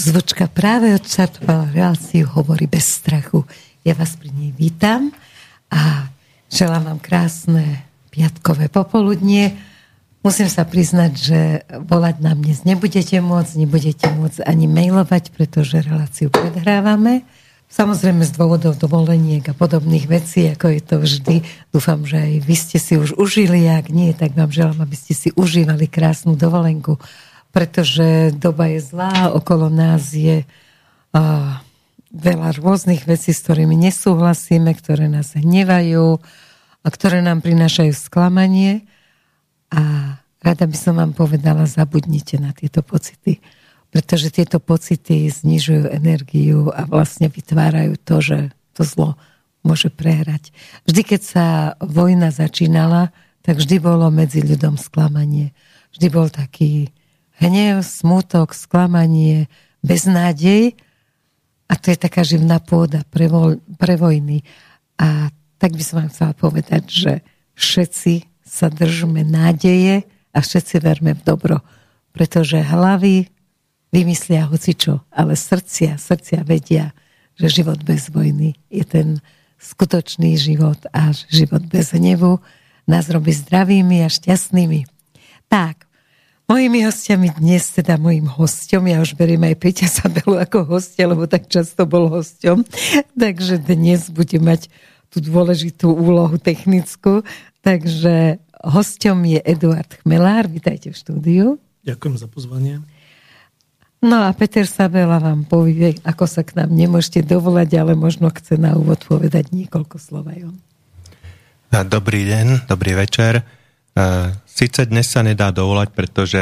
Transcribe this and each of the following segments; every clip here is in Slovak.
Zvočka práve odštartovala reláciu Hovorí bez strachu. Ja vás pri nej vítam a želám vám krásne piatkové popoludnie. Musím sa priznať, že volať nám dnes nebudete môcť, nebudete môcť ani mailovať, pretože reláciu predhrávame. Samozrejme z dôvodov dovoleniek a podobných vecí, ako je to vždy. Dúfam, že aj vy ste si už užili, ak nie, tak vám želám, aby ste si užívali krásnu dovolenku pretože doba je zlá, okolo nás je uh, veľa rôznych vecí, s ktorými nesúhlasíme, ktoré nás hnevajú a ktoré nám prinášajú sklamanie. A rada by som vám povedala, zabudnite na tieto pocity, pretože tieto pocity znižujú energiu a vlastne vytvárajú to, že to zlo môže prehrať. Vždy, keď sa vojna začínala, tak vždy bolo medzi ľuďom sklamanie. Vždy bol taký hnev, smutok, sklamanie, beznádej a to je taká živná pôda pre, vo, pre vojny. A tak by som vám chcela povedať, že všetci sa držme nádeje a všetci verme v dobro, pretože hlavy vymyslia hocičo, ale srdcia, srdcia vedia, že život bez vojny je ten skutočný život a život bez hnevu nás robí zdravými a šťastnými. Tak, Mojimi hostiami dnes, teda mojim hostom, ja už beriem aj Peťa Sabelu ako hostia, lebo tak často bol hostom, takže dnes bude mať tú dôležitú úlohu technickú. Takže hostom je Eduard Chmelár, vítajte v štúdiu. Ďakujem za pozvanie. No a Peter Sabela vám povie, ako sa k nám nemôžete dovolať, ale možno chce na úvod povedať niekoľko slov aj on. Dobrý deň, dobrý večer. Sice dnes sa nedá dovolať, pretože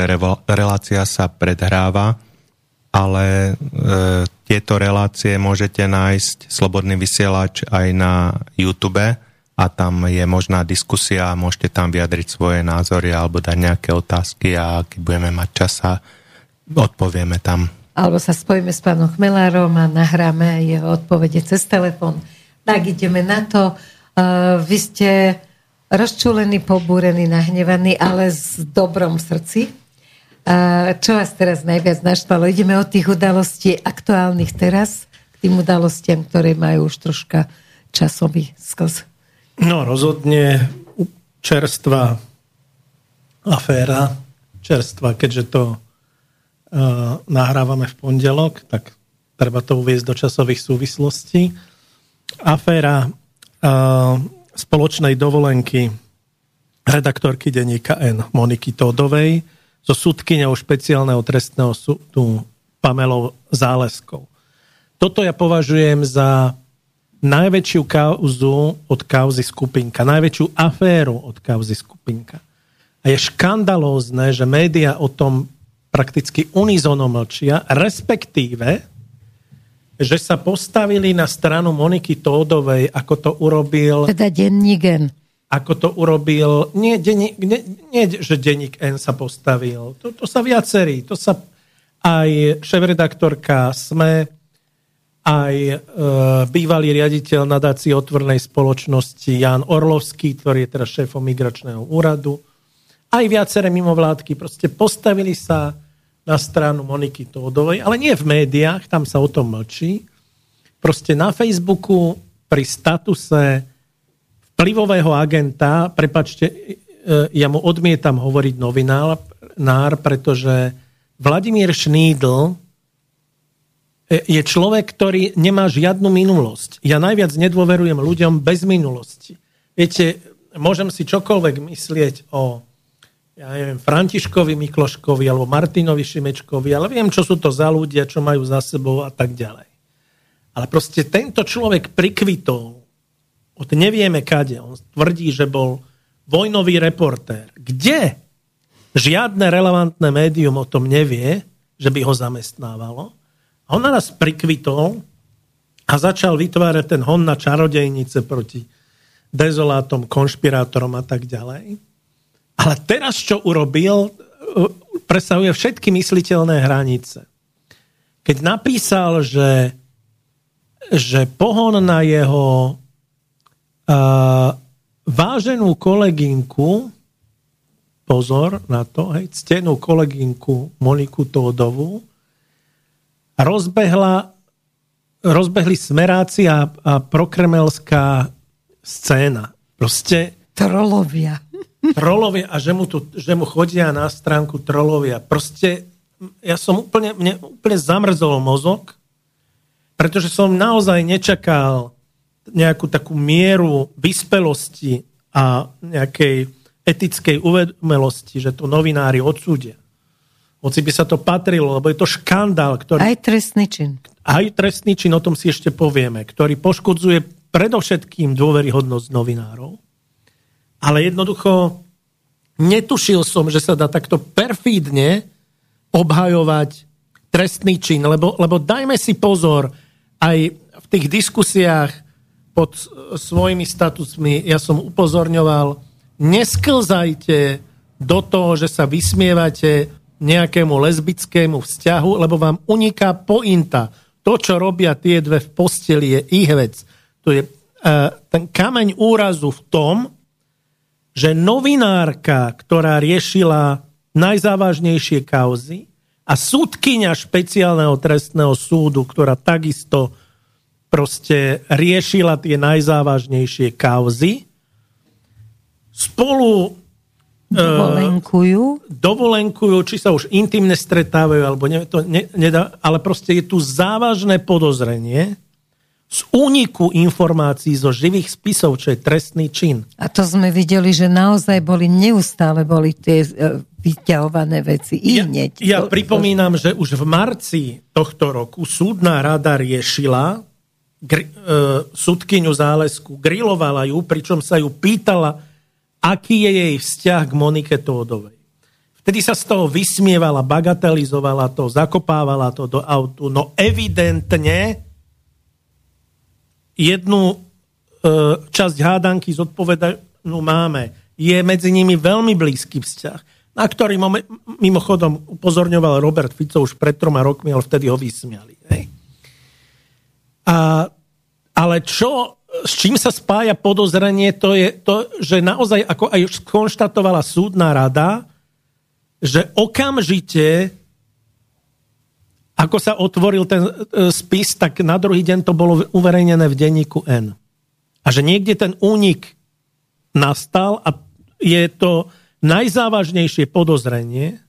relácia sa predhráva, ale e, tieto relácie môžete nájsť Slobodný vysielač aj na YouTube a tam je možná diskusia môžete tam vyjadriť svoje názory alebo dať nejaké otázky a keď budeme mať čas a odpovieme tam. Alebo sa spojíme s pánom Chmelárom a nahráme jeho odpovede cez telefon. Tak ideme na to. Uh, vy ste rozčúlený, pobúrený, nahnevaný, ale s dobrom v srdci. Čo vás teraz najviac naštvalo? Ideme od tých udalostí aktuálnych teraz k tým udalostiam, ktoré majú už troška časový sklz. No rozhodne čerstvá aféra, čerstva, keďže to uh, nahrávame v pondelok, tak treba to uviezť do časových súvislostí. Aféra uh, spoločnej dovolenky redaktorky denníka N Moniky Tódovej so súdkyňou špeciálneho trestného súdu Pamelou Záleskou. Toto ja považujem za najväčšiu kauzu od kauzy skupinka, najväčšiu aféru od kauzy skupinka. A je škandalózne, že média o tom prakticky unizono mlčia, respektíve že sa postavili na stranu Moniky Tódovej, ako to urobil... Teda denník N. Ako to urobil... Nie, denník, nie, nie že denník N sa postavil. To, to sa viacerí. To sa aj šéf-redaktorka SME, aj e, bývalý riaditeľ nadácie otvornej spoločnosti Jan Orlovský, ktorý je teraz šéfom migračného úradu, aj viaceré mimovládky proste postavili sa na stranu Moniky Tódovej, ale nie v médiách, tam sa o tom mlčí. Proste na Facebooku pri statuse vplyvového agenta, prepačte, e, ja mu odmietam hovoriť novinár, pretože Vladimír Šnídl e, je človek, ktorý nemá žiadnu minulosť. Ja najviac nedôverujem ľuďom bez minulosti. Viete, môžem si čokoľvek myslieť o ja neviem, Františkovi Mikloškovi alebo Martinovi Šimečkovi, ale viem, čo sú to za ľudia, čo majú za sebou a tak ďalej. Ale proste tento človek prikvitol od nevieme kade. On tvrdí, že bol vojnový reportér. Kde? Žiadne relevantné médium o tom nevie, že by ho zamestnávalo. A on nás prikvitol a začal vytvárať ten hon na čarodejnice proti dezolátom, konšpirátorom a tak ďalej. Ale teraz, čo urobil, presahuje všetky mysliteľné hranice. Keď napísal, že, že pohon na jeho uh, váženú kolegynku, pozor na to, hej, ctenú kolegynku Moniku Tódovú, rozbehla, rozbehli smeráci a, a prokremelská scéna. Proste... Trolovia. Trolovia a že mu, tu, že mu chodia na stránku trolovia. Proste ja som úplne, mne úplne zamrzol mozog, pretože som naozaj nečakal nejakú takú mieru vyspelosti a nejakej etickej uvedomelosti, že to novinári odsúdia. Hoci by sa to patrilo, lebo je to škandál, ktorý... Aj trestný čin. Aj trestný čin, o tom si ešte povieme, ktorý poškodzuje predovšetkým dôveryhodnosť novinárov. Ale jednoducho netušil som, že sa dá takto perfídne obhajovať trestný čin, lebo, lebo dajme si pozor, aj v tých diskusiách pod svojimi statusmi ja som upozorňoval, nesklzajte do toho, že sa vysmievate nejakému lesbickému vzťahu, lebo vám uniká pointa. To, čo robia tie dve v posteli, je ich vec. To je uh, ten kameň úrazu v tom, že novinárka, ktorá riešila najzávažnejšie kauzy a súdkynia špeciálneho trestného súdu, ktorá takisto proste riešila tie najzávažnejšie kauzy, spolu e, dovolenkujú. Uh, dovolenkujú, či sa už intimne stretávajú, alebo ne, to ne, nedá, ale proste je tu závažné podozrenie z úniku informácií zo živých spisov, čo je trestný čin. A to sme videli, že naozaj boli neustále boli tie uh, vyťahované veci. I ja, hneď. Ja to, pripomínam, to... že už v marci tohto roku súdna rada riešila gr, uh, súdkyňu Zálesku, grilovala ju, pričom sa ju pýtala, aký je jej vzťah k Monike Tódovej. Vtedy sa z toho vysmievala, bagatelizovala to, zakopávala to do autu, no evidentne jednu e, časť hádanky zodpovedanú máme. Je medzi nimi veľmi blízky vzťah, na ktorý mimochodom upozorňoval Robert Fico už pred troma rokmi, ale vtedy ho vysmiali. Hej. A, ale čo s čím sa spája podozrenie, to je to, že naozaj, ako aj skonštatovala súdna rada, že okamžite, ako sa otvoril ten e, spis, tak na druhý deň to bolo uverejnené v denníku N. A že niekde ten únik nastal a je to najzávažnejšie podozrenie,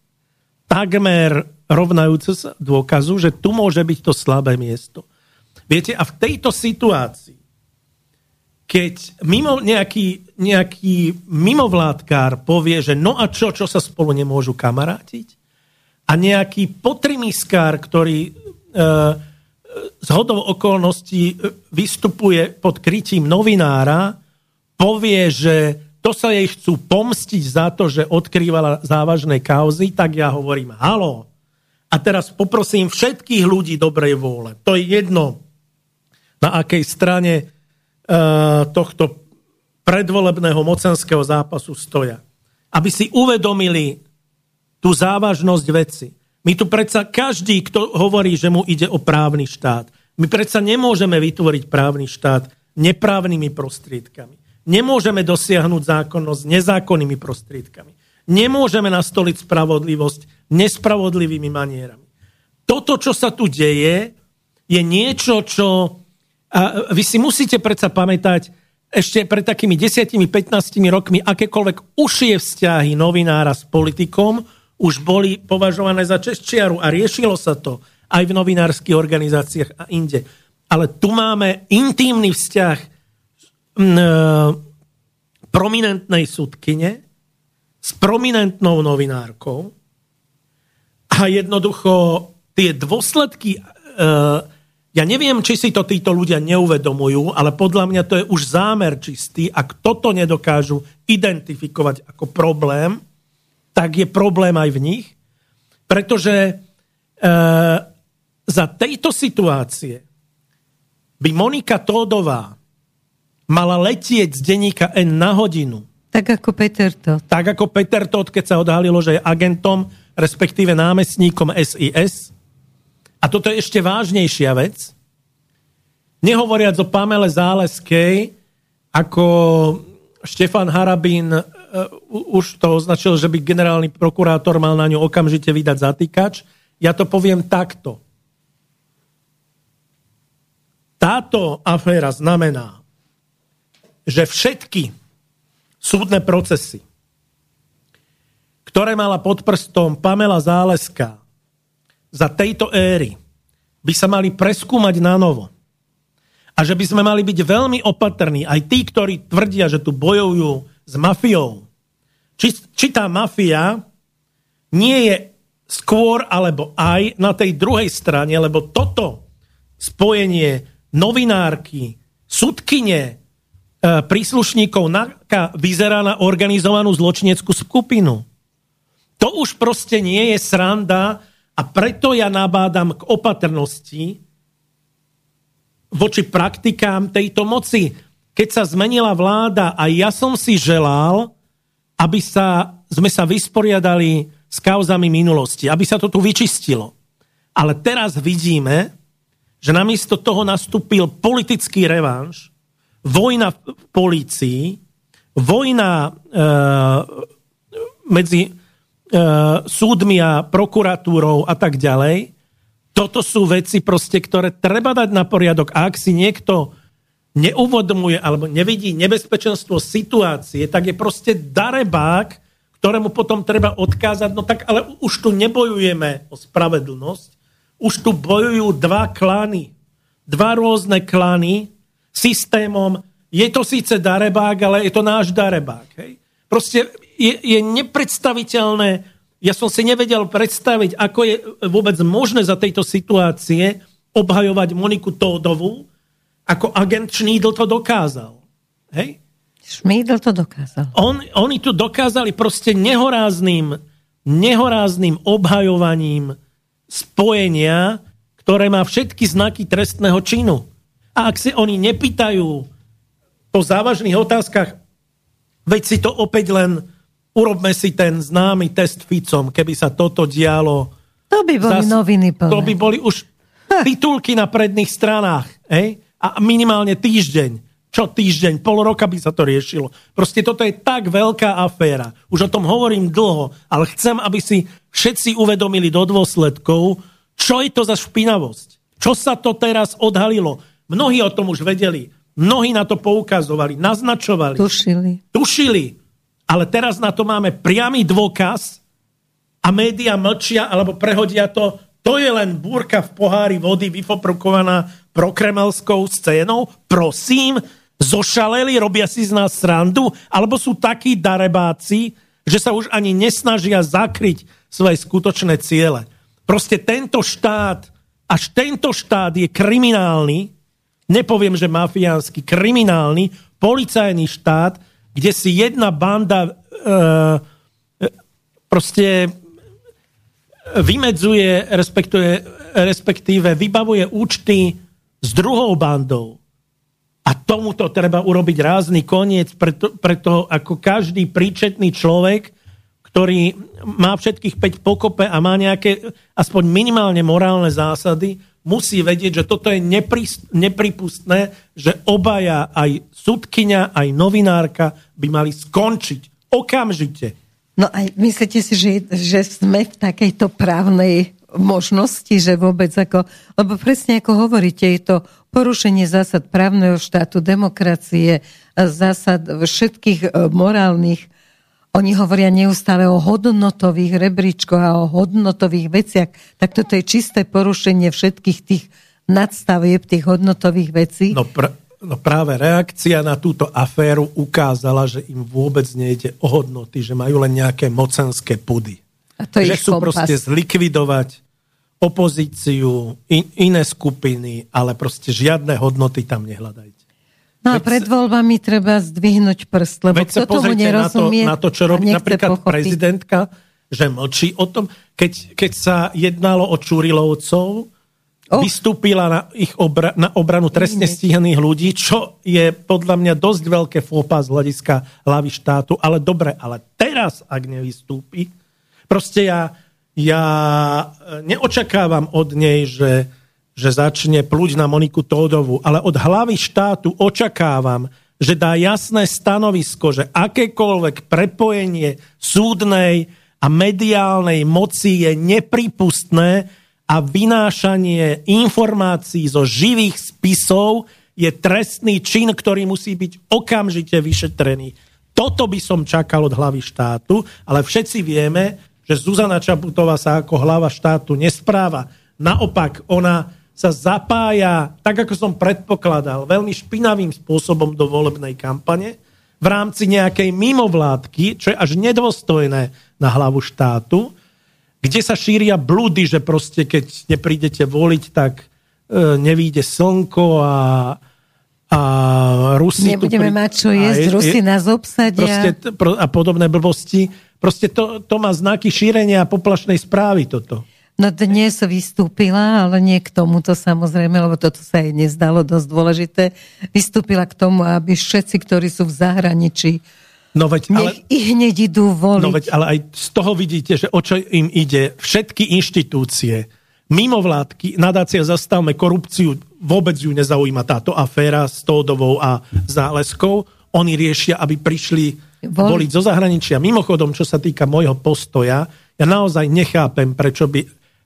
takmer rovnajúce sa dôkazu, že tu môže byť to slabé miesto. Viete, a v tejto situácii keď mimo nejaký, nejaký mimovládkár povie, že no a čo, čo sa spolu nemôžu kamarátiť? A nejaký potrimiskár, ktorý e, z hodou okolností e, vystupuje pod krytím novinára, povie, že to sa jej chcú pomstiť za to, že odkrývala závažné kauzy, tak ja hovorím, halo. A teraz poprosím všetkých ľudí dobrej vôle. To je jedno, na akej strane Eh, tohto predvolebného mocenského zápasu stoja. Aby si uvedomili tú závažnosť veci. My tu predsa každý, kto hovorí, že mu ide o právny štát, my predsa nemôžeme vytvoriť právny štát neprávnymi prostriedkami. Nemôžeme dosiahnuť zákonnosť nezákonnými prostriedkami. Nemôžeme nastoliť spravodlivosť nespravodlivými manierami. Toto, čo sa tu deje, je niečo, čo a vy si musíte predsa pamätať, ešte pred takými 10-15 rokmi akékoľvek užšie vzťahy novinára s politikom už boli považované za čestčiaru a riešilo sa to aj v novinárskych organizáciách a inde. Ale tu máme intímny vzťah e, prominentnej sudkyne s prominentnou novinárkou a jednoducho tie dôsledky e, ja neviem, či si to títo ľudia neuvedomujú, ale podľa mňa to je už zámer čistý. Ak toto nedokážu identifikovať ako problém, tak je problém aj v nich. Pretože e, za tejto situácie by Monika Tódová mala letieť z denníka N na hodinu. Tak ako Peter Todt. Tak ako Peter Todt, keď sa odhalilo, že je agentom, respektíve námestníkom SIS a toto je ešte vážnejšia vec. Nehovoriac o Pamele Záleskej, ako Štefan Harabín už to označil, že by generálny prokurátor mal na ňu okamžite vydať zatýkač. Ja to poviem takto. táto aféra znamená, že všetky súdne procesy, ktoré mala pod prstom Pamela Záleska za tejto éry, by sa mali preskúmať na novo. A že by sme mali byť veľmi opatrní, aj tí, ktorí tvrdia, že tu bojujú s mafiou. Či, či tá mafia nie je skôr alebo aj na tej druhej strane, lebo toto spojenie novinárky, sudkyne, e, príslušníkov NAKA vyzerá na organizovanú zločineckú skupinu. To už proste nie je sranda a preto ja nabádam k opatrnosti voči praktikám tejto moci. Keď sa zmenila vláda a ja som si želal, aby sa, sme sa vysporiadali s kauzami minulosti, aby sa to tu vyčistilo. Ale teraz vidíme, že namiesto toho nastúpil politický revanš, vojna v polícii, vojna e, medzi E, súdmi a prokuratúrou a tak ďalej. Toto sú veci proste, ktoré treba dať na poriadok. A ak si niekto neuvodomuje alebo nevidí nebezpečenstvo situácie, tak je proste darebák, ktorému potom treba odkázať, no tak ale už tu nebojujeme o spravedlnosť, už tu bojujú dva klany, dva rôzne klany systémom, je to síce darebák, ale je to náš darebák. Hej? Proste je, je nepredstaviteľné, ja som si nevedel predstaviť, ako je vôbec možné za tejto situácie obhajovať Moniku Tódovú, ako agent Schneidl to dokázal. Hej? Schneidl to dokázal. On, oni tu dokázali proste nehorázným, nehorázným obhajovaním spojenia, ktoré má všetky znaky trestného činu. A ak si oni nepýtajú po závažných otázkach, veď si to opäť len urobme si ten známy test Ficom, keby sa toto dialo. To by boli zas, noviny plné. To by boli už titulky na predných stranách. Hej? A minimálne týždeň. Čo týždeň, pol roka by sa to riešilo. Proste toto je tak veľká aféra. Už o tom hovorím dlho, ale chcem, aby si všetci uvedomili do dôsledkov, čo je to za špinavosť. Čo sa to teraz odhalilo. Mnohí o tom už vedeli. Mnohí na to poukazovali, naznačovali. Tušili. Tušili. Ale teraz na to máme priamy dôkaz a média mlčia alebo prehodia to. To je len búrka v pohári vody vyfoprukovaná prokremelskou scénou. Prosím, zošaleli, robia si z nás srandu, alebo sú takí darebáci, že sa už ani nesnažia zakryť svoje skutočné ciele. Proste tento štát, až tento štát je kriminálny, nepoviem, že mafiánsky, kriminálny, policajný štát, kde si jedna banda e, proste vymedzuje, respektíve vybavuje účty s druhou bandou. A tomuto treba urobiť rázny koniec, preto, preto ako každý príčetný človek, ktorý má všetkých 5 pokope a má nejaké aspoň minimálne morálne zásady, musí vedieť, že toto je nepripustné, že obaja, aj sudkynia, aj novinárka by mali skončiť okamžite. No aj myslíte si, že, že sme v takejto právnej možnosti, že vôbec ako, lebo presne ako hovoríte, je to porušenie zásad právneho štátu, demokracie, zásad všetkých e, morálnych oni hovoria neustále o hodnotových rebríčkoch a o hodnotových veciach. Tak toto je čisté porušenie všetkých tých nadstavieb, tých hodnotových vecí. No, pr- no práve reakcia na túto aféru ukázala, že im vôbec nejde o hodnoty, že majú len nejaké mocenské pudy. A to že chcú kompas. proste zlikvidovať opozíciu, in, iné skupiny, ale proste žiadne hodnoty tam nehľadajte. No a pred voľbami treba zdvihnúť prst, lebo kto tomu nerozumie na to, na to, čo robí napríklad pochopiť. prezidentka, že mlčí o tom, keď, keď sa jednalo o Čurilovcov, oh. vystúpila na, ich obra, na obranu trestne stíhaných ľudí, čo je podľa mňa dosť veľké fópa z hľadiska hlavy štátu, ale dobre, ale teraz, ak nevystúpi, proste ja, ja neočakávam od nej, že že začne pluť na Moniku Tódovu, ale od hlavy štátu očakávam, že dá jasné stanovisko, že akékoľvek prepojenie súdnej a mediálnej moci je nepripustné a vynášanie informácií zo živých spisov je trestný čin, ktorý musí byť okamžite vyšetrený. Toto by som čakal od hlavy štátu, ale všetci vieme, že Zuzana Čaputová sa ako hlava štátu nespráva. Naopak, ona sa zapája, tak ako som predpokladal, veľmi špinavým spôsobom do volebnej kampane v rámci nejakej mimovládky, čo je až nedôstojné na hlavu štátu, kde sa šíria blúdy, že proste keď neprídete voliť, tak e, nevíde slnko a, a Rusi... Nebudeme tu pri... mať čo jesť, je, Rusi nás obsadia. Proste, a podobné blbosti. Proste to, to má znaky šírenia poplašnej správy toto. No dnes vystúpila, ale nie k tomuto samozrejme, lebo toto sa jej nezdalo dosť dôležité. Vystúpila k tomu, aby všetci, ktorí sú v zahraničí, no veď, nech ale, ich hneď idú voliť. No veď, ale aj z toho vidíte, že o čo im ide. Všetky inštitúcie, mimovládky, nadácia Zastavme korupciu, vôbec ju nezaujíma táto aféra s Tódovou a Záleskou. Oni riešia, aby prišli. Voliť zo zahraničia. Mimochodom, čo sa týka môjho postoja, ja naozaj nechápem, prečo by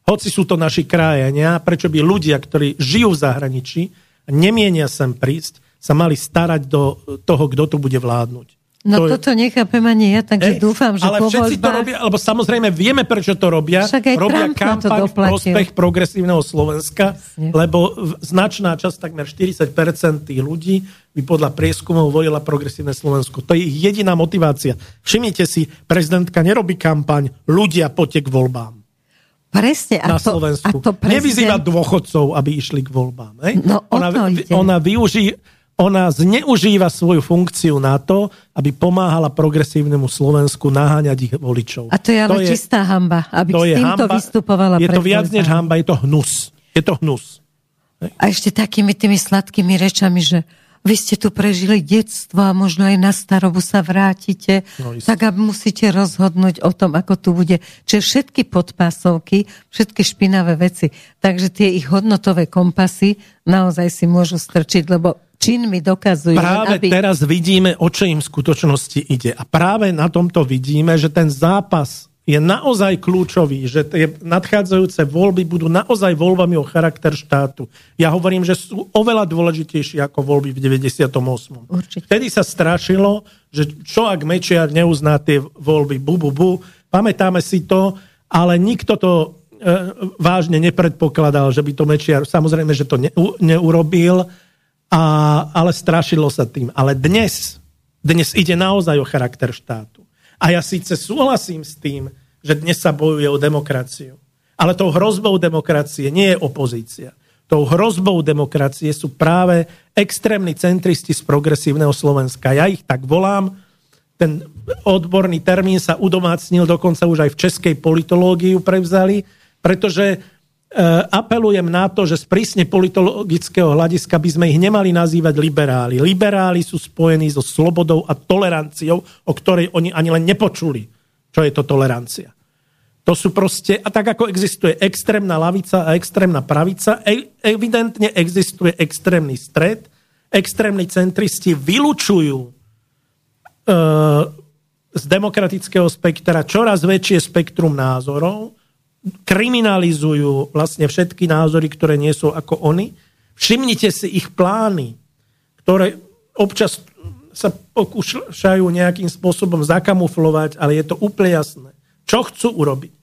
hoci sú to naši krajania, prečo by ľudia, ktorí žijú v zahraničí a nemienia sem prísť, sa mali starať do toho, kto tu bude vládnuť. No to toto je... nechápem ani ja, takže e, dúfam, že Ale všetci voľbách... to robia, lebo samozrejme vieme, prečo to robia. Však aj robia Trump kampaň v prospech progresívneho Slovenska, Jasne. lebo značná časť, takmer 40% tých ľudí by podľa prieskumov volila progresívne Slovensko. To je ich jediná motivácia. Všimnite si, prezidentka nerobí kampaň, ľudia potek voľbám. Presne. A na to, Slovensku. A to prezident... Nevyzýva dôchodcov, aby išli k voľbám. Hej? No, ona, ona, využí, ona zneužíva svoju funkciu na to, aby pomáhala progresívnemu Slovensku naháňať ich voličov. A to je ale to čistá je, hamba, aby to s týmto hamba, vystupovala. Je to viac než hamba, je to hnus. Je to hnus. A ešte takými tými sladkými rečami, že vy ste tu prežili detstvo a možno aj na starobu sa vrátite, no, tak a musíte rozhodnúť o tom, ako tu bude. Čiže všetky podpásovky, všetky špinavé veci. Takže tie ich hodnotové kompasy naozaj si môžu strčiť, lebo činmi dokazujú. Práve aby... teraz vidíme, o čo im v skutočnosti ide. A práve na tomto vidíme, že ten zápas je naozaj kľúčový, že tie nadchádzajúce voľby budú naozaj voľbami o charakter štátu. Ja hovorím, že sú oveľa dôležitejšie ako voľby v 98. Určite. Vtedy sa strašilo, že čo ak Mečiar neuzná tie voľby, bu, bu, bu. Pamätáme si to, ale nikto to e, vážne nepredpokladal, že by to Mečiar, samozrejme, že to ne, neurobil, a, ale strašilo sa tým. Ale dnes, dnes ide naozaj o charakter štátu. A ja síce súhlasím s tým, že dnes sa bojuje o demokraciu. Ale tou hrozbou demokracie nie je opozícia. Tou hrozbou demokracie sú práve extrémni centristi z progresívneho Slovenska. Ja ich tak volám. Ten odborný termín sa udomácnil, dokonca už aj v českej politológii prevzali, pretože apelujem na to, že z prísne politologického hľadiska by sme ich nemali nazývať liberáli. Liberáli sú spojení so slobodou a toleranciou, o ktorej oni ani len nepočuli, čo je to tolerancia. To sú proste, a tak ako existuje extrémna lavica a extrémna pravica, e, evidentne existuje extrémny stred, extrémni centristi vylučujú e, z demokratického spektra čoraz väčšie spektrum názorov, kriminalizujú vlastne všetky názory, ktoré nie sú ako oni. Všimnite si ich plány, ktoré občas sa pokúšajú nejakým spôsobom zakamuflovať, ale je to úplne jasné. Čo chcú urobiť?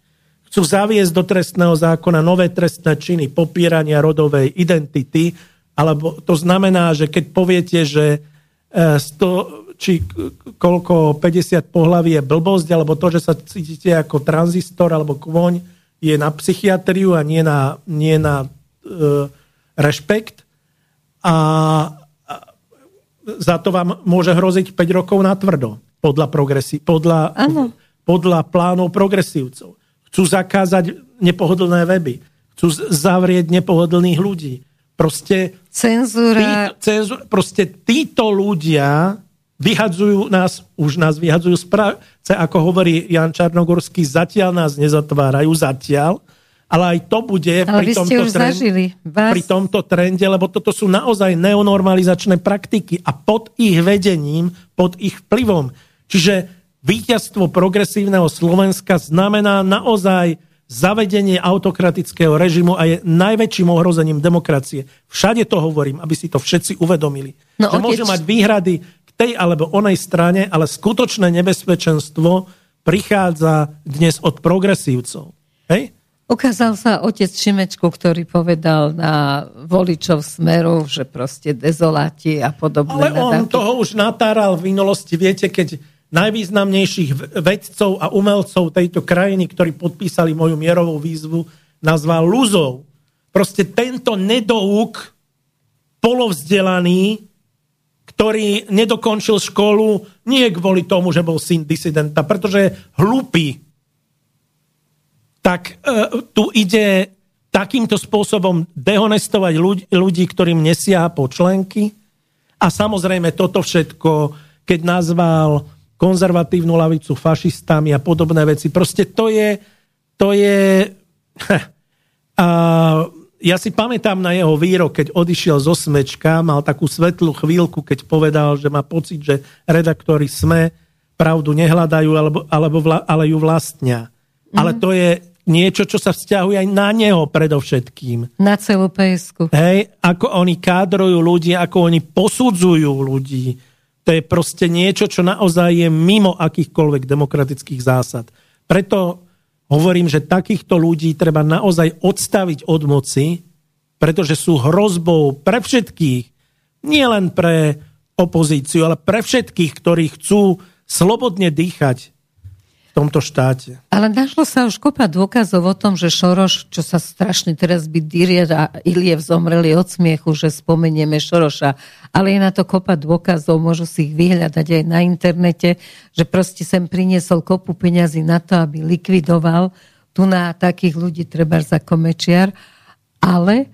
Chcú zaviesť do trestného zákona nové trestné činy popierania rodovej identity, alebo to znamená, že keď poviete, že 100, e, či koľko 50 pohlaví je blbosť, alebo to, že sa cítite ako tranzistor alebo kvoň, je na psychiatriu a nie na, nie na e, rešpekt. A, a za to vám môže hroziť 5 rokov na tvrdo podľa, progresi- podľa, podľa plánov progresívcov. Chcú zakázať nepohodlné weby. Chcú zavrieť nepohodlných ľudí. Proste, Cenzúra. Tí, cenzúra. Proste títo ľudia vyhadzujú nás, už nás vyhadzujú z práce, ako hovorí Jan Čarnogorský, zatiaľ nás nezatvárajú, zatiaľ, ale aj to bude ale pri tomto, trend, Vás... pri tomto trende, lebo toto sú naozaj neonormalizačné praktiky a pod ich vedením, pod ich vplyvom. Čiže víťazstvo progresívneho Slovenska znamená naozaj zavedenie autokratického režimu a je najväčším ohrozením demokracie. Všade to hovorím, aby si to všetci uvedomili. No, že môžu mať výhrady tej alebo onej strane, ale skutočné nebezpečenstvo prichádza dnes od progresívcov. Hej? Ukázal sa otec Šimečku, ktorý povedal na voličov Smeru, že proste dezoláti a podobné. Ale on nadávky. toho už natáral v minulosti. Viete, keď najvýznamnejších vedcov a umelcov tejto krajiny, ktorí podpísali moju mierovú výzvu, nazval Luzov. Proste tento nedouk, polovzdelaný, ktorý nedokončil školu nie kvôli tomu, že bol syn disidenta, pretože je hlupý, tak e, tu ide takýmto spôsobom dehonestovať ľudí, ľudí ktorým nesia po členky. A samozrejme toto všetko, keď nazval konzervatívnu lavicu fašistami a podobné veci. Proste to je... To je a ja si pamätám na jeho výrok, keď odišiel zo Smečka, mal takú svetlú chvíľku, keď povedal, že má pocit, že redaktori SME pravdu nehľadajú, alebo, alebo vla, ale ju vlastnia. Mm. Ale to je niečo, čo sa vzťahuje aj na neho predovšetkým. Na celú PSku. Hej, ako oni kádrujú ľudí, ako oni posudzujú ľudí. To je proste niečo, čo naozaj je mimo akýchkoľvek demokratických zásad. Preto hovorím, že takýchto ľudí treba naozaj odstaviť od moci, pretože sú hrozbou pre všetkých, nie len pre opozíciu, ale pre všetkých, ktorí chcú slobodne dýchať v tomto štáte. Ale našlo sa už kopa dôkazov o tom, že Šoroš, čo sa strašne teraz by Dirier a Iliev zomreli od smiechu, že spomenieme Šoroša, ale je na to kopa dôkazov, môžu si ich vyhľadať aj na internete, že proste sem priniesol kopu peňazí na to, aby likvidoval tu na takých ľudí treba za komečiar, ale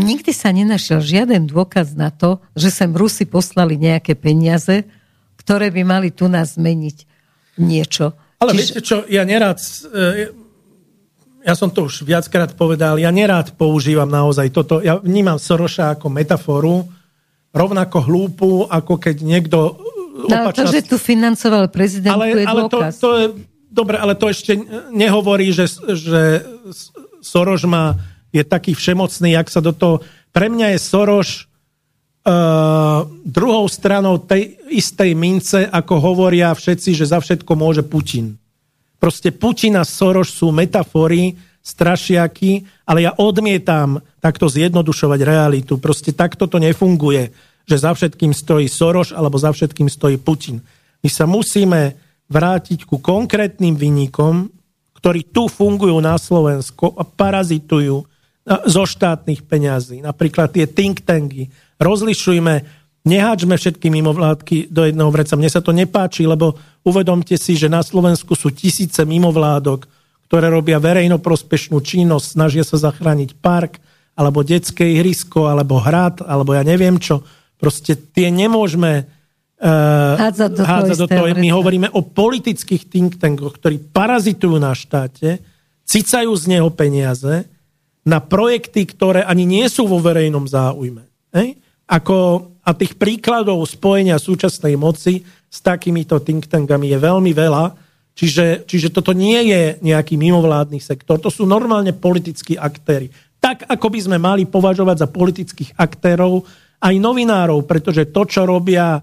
nikdy sa nenašiel žiaden dôkaz na to, že sem Rusi poslali nejaké peniaze, ktoré by mali tu nás zmeniť niečo. Ale Čiže... viete čo, ja nerád, e, ja som to už viackrát povedal, ja nerád používam naozaj toto, ja vnímam Soroša ako metaforu, rovnako hlúpu, ako keď niekto... No, to, že tu financoval prezidentku, ale, je ale dôkaz. To, to je, dobre, ale to ešte nehovorí, že, že Soroš má, je taký všemocný, jak sa do toho... Pre mňa je Soroš Uh, druhou stranou tej istej mince, ako hovoria všetci, že za všetko môže Putin. Proste Putin a Soros sú metafory, strašiaky, ale ja odmietam takto zjednodušovať realitu. Proste takto to nefunguje, že za všetkým stojí Soros alebo za všetkým stojí Putin. My sa musíme vrátiť ku konkrétnym vynikom, ktorí tu fungujú na Slovensku a parazitujú zo štátnych peňazí. Napríklad tie think tanky, rozlišujme, neháčme všetky mimovládky do jedného vreca. Mne sa to nepáči, lebo uvedomte si, že na Slovensku sú tisíce mimovládok, ktoré robia verejnoprospešnú činnosť, snažia sa zachrániť park, alebo detské ihrisko, alebo hrad, alebo ja neviem čo. Proste tie nemôžeme uh, hádzať do, hádzať do toho. My hovoríme o politických think tankoch, ktorí parazitujú na štáte, cicajú z neho peniaze na projekty, ktoré ani nie sú vo verejnom záujme. Hej? Ako, a tých príkladov spojenia súčasnej moci s takýmito think tankami je veľmi veľa. Čiže, čiže toto nie je nejaký mimovládny sektor, to sú normálne politickí aktéry. Tak, ako by sme mali považovať za politických aktérov aj novinárov, pretože to, čo robia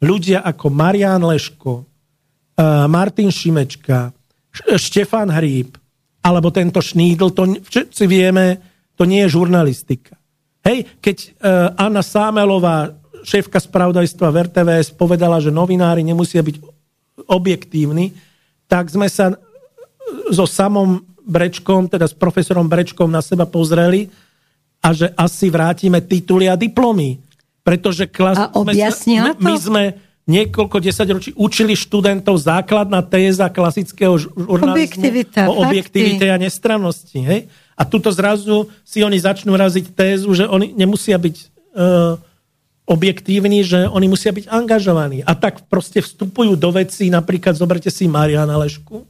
ľudia ako Marian Leško, eh, Martin Šimečka, Štefan Hríb, alebo tento Šnídl, to všetci vieme, to nie je žurnalistika. Hej, keď uh, Anna Sámelová, šéfka spravodajstva v RTVS, povedala, že novinári nemusia byť objektívni, tak sme sa so samom Brečkom, teda s profesorom Brečkom na seba pozreli a že asi vrátime tituly a diplomy. Pretože klas... A objasnila sme, to? My sme niekoľko desaťročí učili študentov základná téza klasického žurnalizmu Objektivita, o objektivite fakty. a nestrannosti. Hej? A tuto zrazu si oni začnú raziť tézu, že oni nemusia byť uh, objektívni, že oni musia byť angažovaní. A tak proste vstupujú do veci, napríklad zoberte si Mariana Lešku,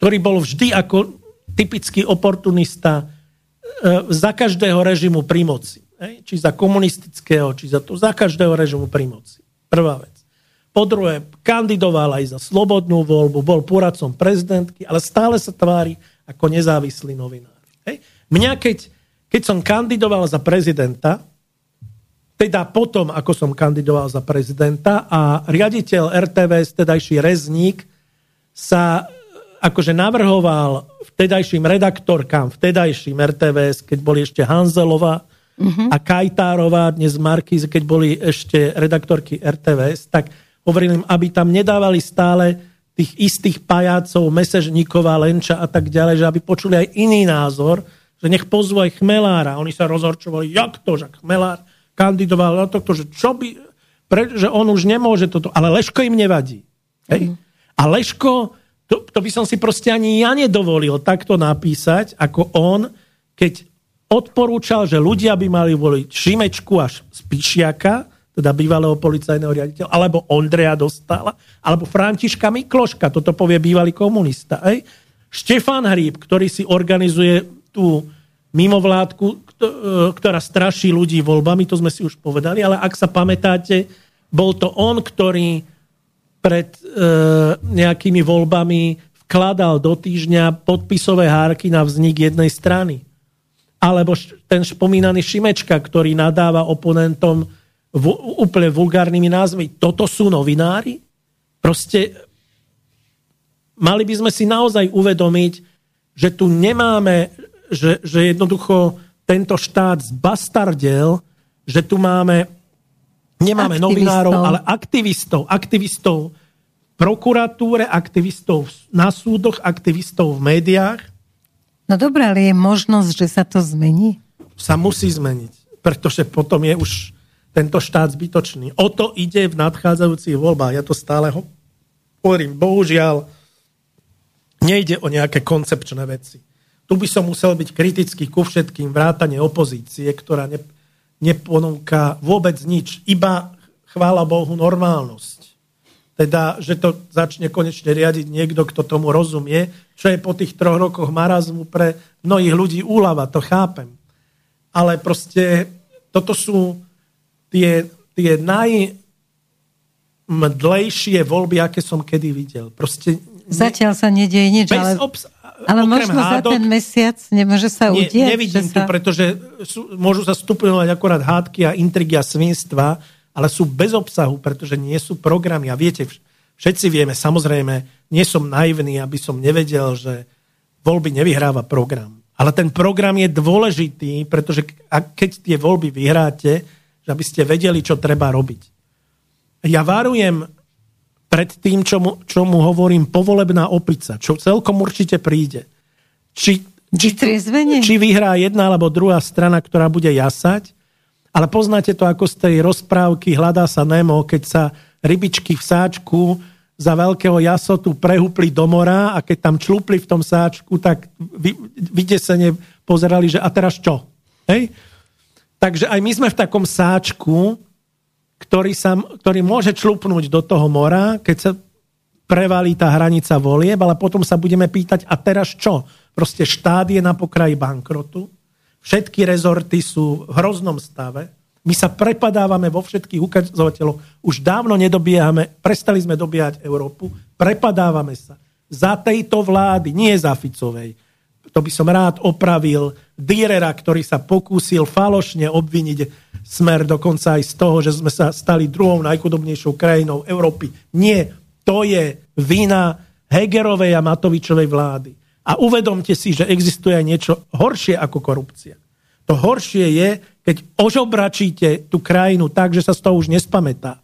ktorý bol vždy ako typický oportunista uh, za každého režimu pri moci. Hej? Či za komunistického, či za to, za každého režimu pri moci. Prvá vec. po druhé kandidoval aj za slobodnú voľbu, bol poradcom prezidentky, ale stále sa tvári ako nezávislý novinár. Hej. Mňa, keď, keď som kandidoval za prezidenta, teda potom, ako som kandidoval za prezidenta a riaditeľ RTVS, tedajší Rezník, sa akože navrhoval vtedajším redaktorkám, vtedajším RTVS, keď boli ešte Hanzelová uh-huh. a Kajtárová, dnes Markíz, keď boli ešte redaktorky RTVS, tak hovorili im, aby tam nedávali stále tých istých pajácov, Mesežníková, Lenča a tak ďalej, že aby počuli aj iný názor, že nech pozvú aj Chmelára. Oni sa rozhorčovali, jak to, že Chmelár kandidoval na to, že čo by, že on už nemôže toto, ale Leško im nevadí. Hej? Mm. A Leško, to, to by som si proste ani ja nedovolil takto napísať, ako on, keď odporúčal, že ľudia by mali voliť Šimečku až Spišiaka, teda bývalého policajného riaditeľa, alebo Ondreja Dostala, alebo Františka Mikloška, toto povie bývalý komunista. Hej? Štefan Hríb, ktorý si organizuje tú mimovládku, e, ktorá straší ľudí voľbami, to sme si už povedali, ale ak sa pamätáte, bol to on, ktorý pred e, nejakými voľbami vkladal do týždňa podpisové hárky na vznik jednej strany. Alebo ten spomínaný Šimečka, ktorý nadáva oponentom v, úplne vulgárnymi názvy. Toto sú novinári? Proste mali by sme si naozaj uvedomiť, že tu nemáme že, že jednoducho tento štát zbastardel, že tu máme, nemáme aktivistov. novinárov, ale aktivistov, aktivistov v prokuratúre, aktivistov na súdoch, aktivistov v médiách. No dobré, ale je možnosť, že sa to zmení? Sa musí zmeniť, pretože potom je už tento štát zbytočný. O to ide v nadchádzajúcich voľbách. Ja to stále hovorím. Bohužiaľ, nejde o nejaké koncepčné veci. Tu by som musel byť kritický ku všetkým vrátane opozície, ktorá ne, neponúka vôbec nič, iba chvála Bohu normálnosť. Teda, že to začne konečne riadiť niekto, kto tomu rozumie, čo je po tých troch rokoch marazmu pre mnohých ľudí úlava, to chápem. Ale proste toto sú tie, tie najmdlejšie voľby, aké som kedy videl. Proste Zatiaľ sa nedieje nič, ale... Obs- ale možno hádok, za ten mesiac nemôže sa udieť? Nie, nevidím tu, sa... pretože sú, môžu sa stupňovať akorát hádky a intrigy a svinstva, ale sú bez obsahu, pretože nie sú programy. A viete, všetci vieme, samozrejme, nie som naivný, aby som nevedel, že voľby nevyhráva program. Ale ten program je dôležitý, pretože keď tie voľby vyhráte, aby ste vedeli, čo treba robiť. Ja varujem pred tým, čo mu, čo mu hovorím, povolebná opica, čo celkom určite príde. Či, či, či vyhrá jedna alebo druhá strana, ktorá bude jasať, ale poznáte to ako z tej rozprávky Hľadá sa Nemo, keď sa rybičky v sáčku za veľkého jasotu prehúpli do mora a keď tam člúpli v tom sáčku, tak vy, vydesene pozerali, že a teraz čo? Hej? Takže aj my sme v takom sáčku, ktorý, sa, ktorý môže člupnúť do toho mora, keď sa prevalí tá hranica volieb, ale potom sa budeme pýtať, a teraz čo? Proste štát je na pokraji bankrotu, všetky rezorty sú v hroznom stave, my sa prepadávame vo všetkých ukazovateľov, už dávno nedobiehame, prestali sme dobiehať Európu, prepadávame sa. Za tejto vlády, nie za Ficovej, to by som rád opravil, Dierera, ktorý sa pokúsil falošne obviniť smer dokonca aj z toho, že sme sa stali druhou najchudobnejšou krajinou Európy. Nie, to je vina Hegerovej a Matovičovej vlády. A uvedomte si, že existuje aj niečo horšie ako korupcia. To horšie je, keď ožobračíte tú krajinu tak, že sa z toho už nespamätá.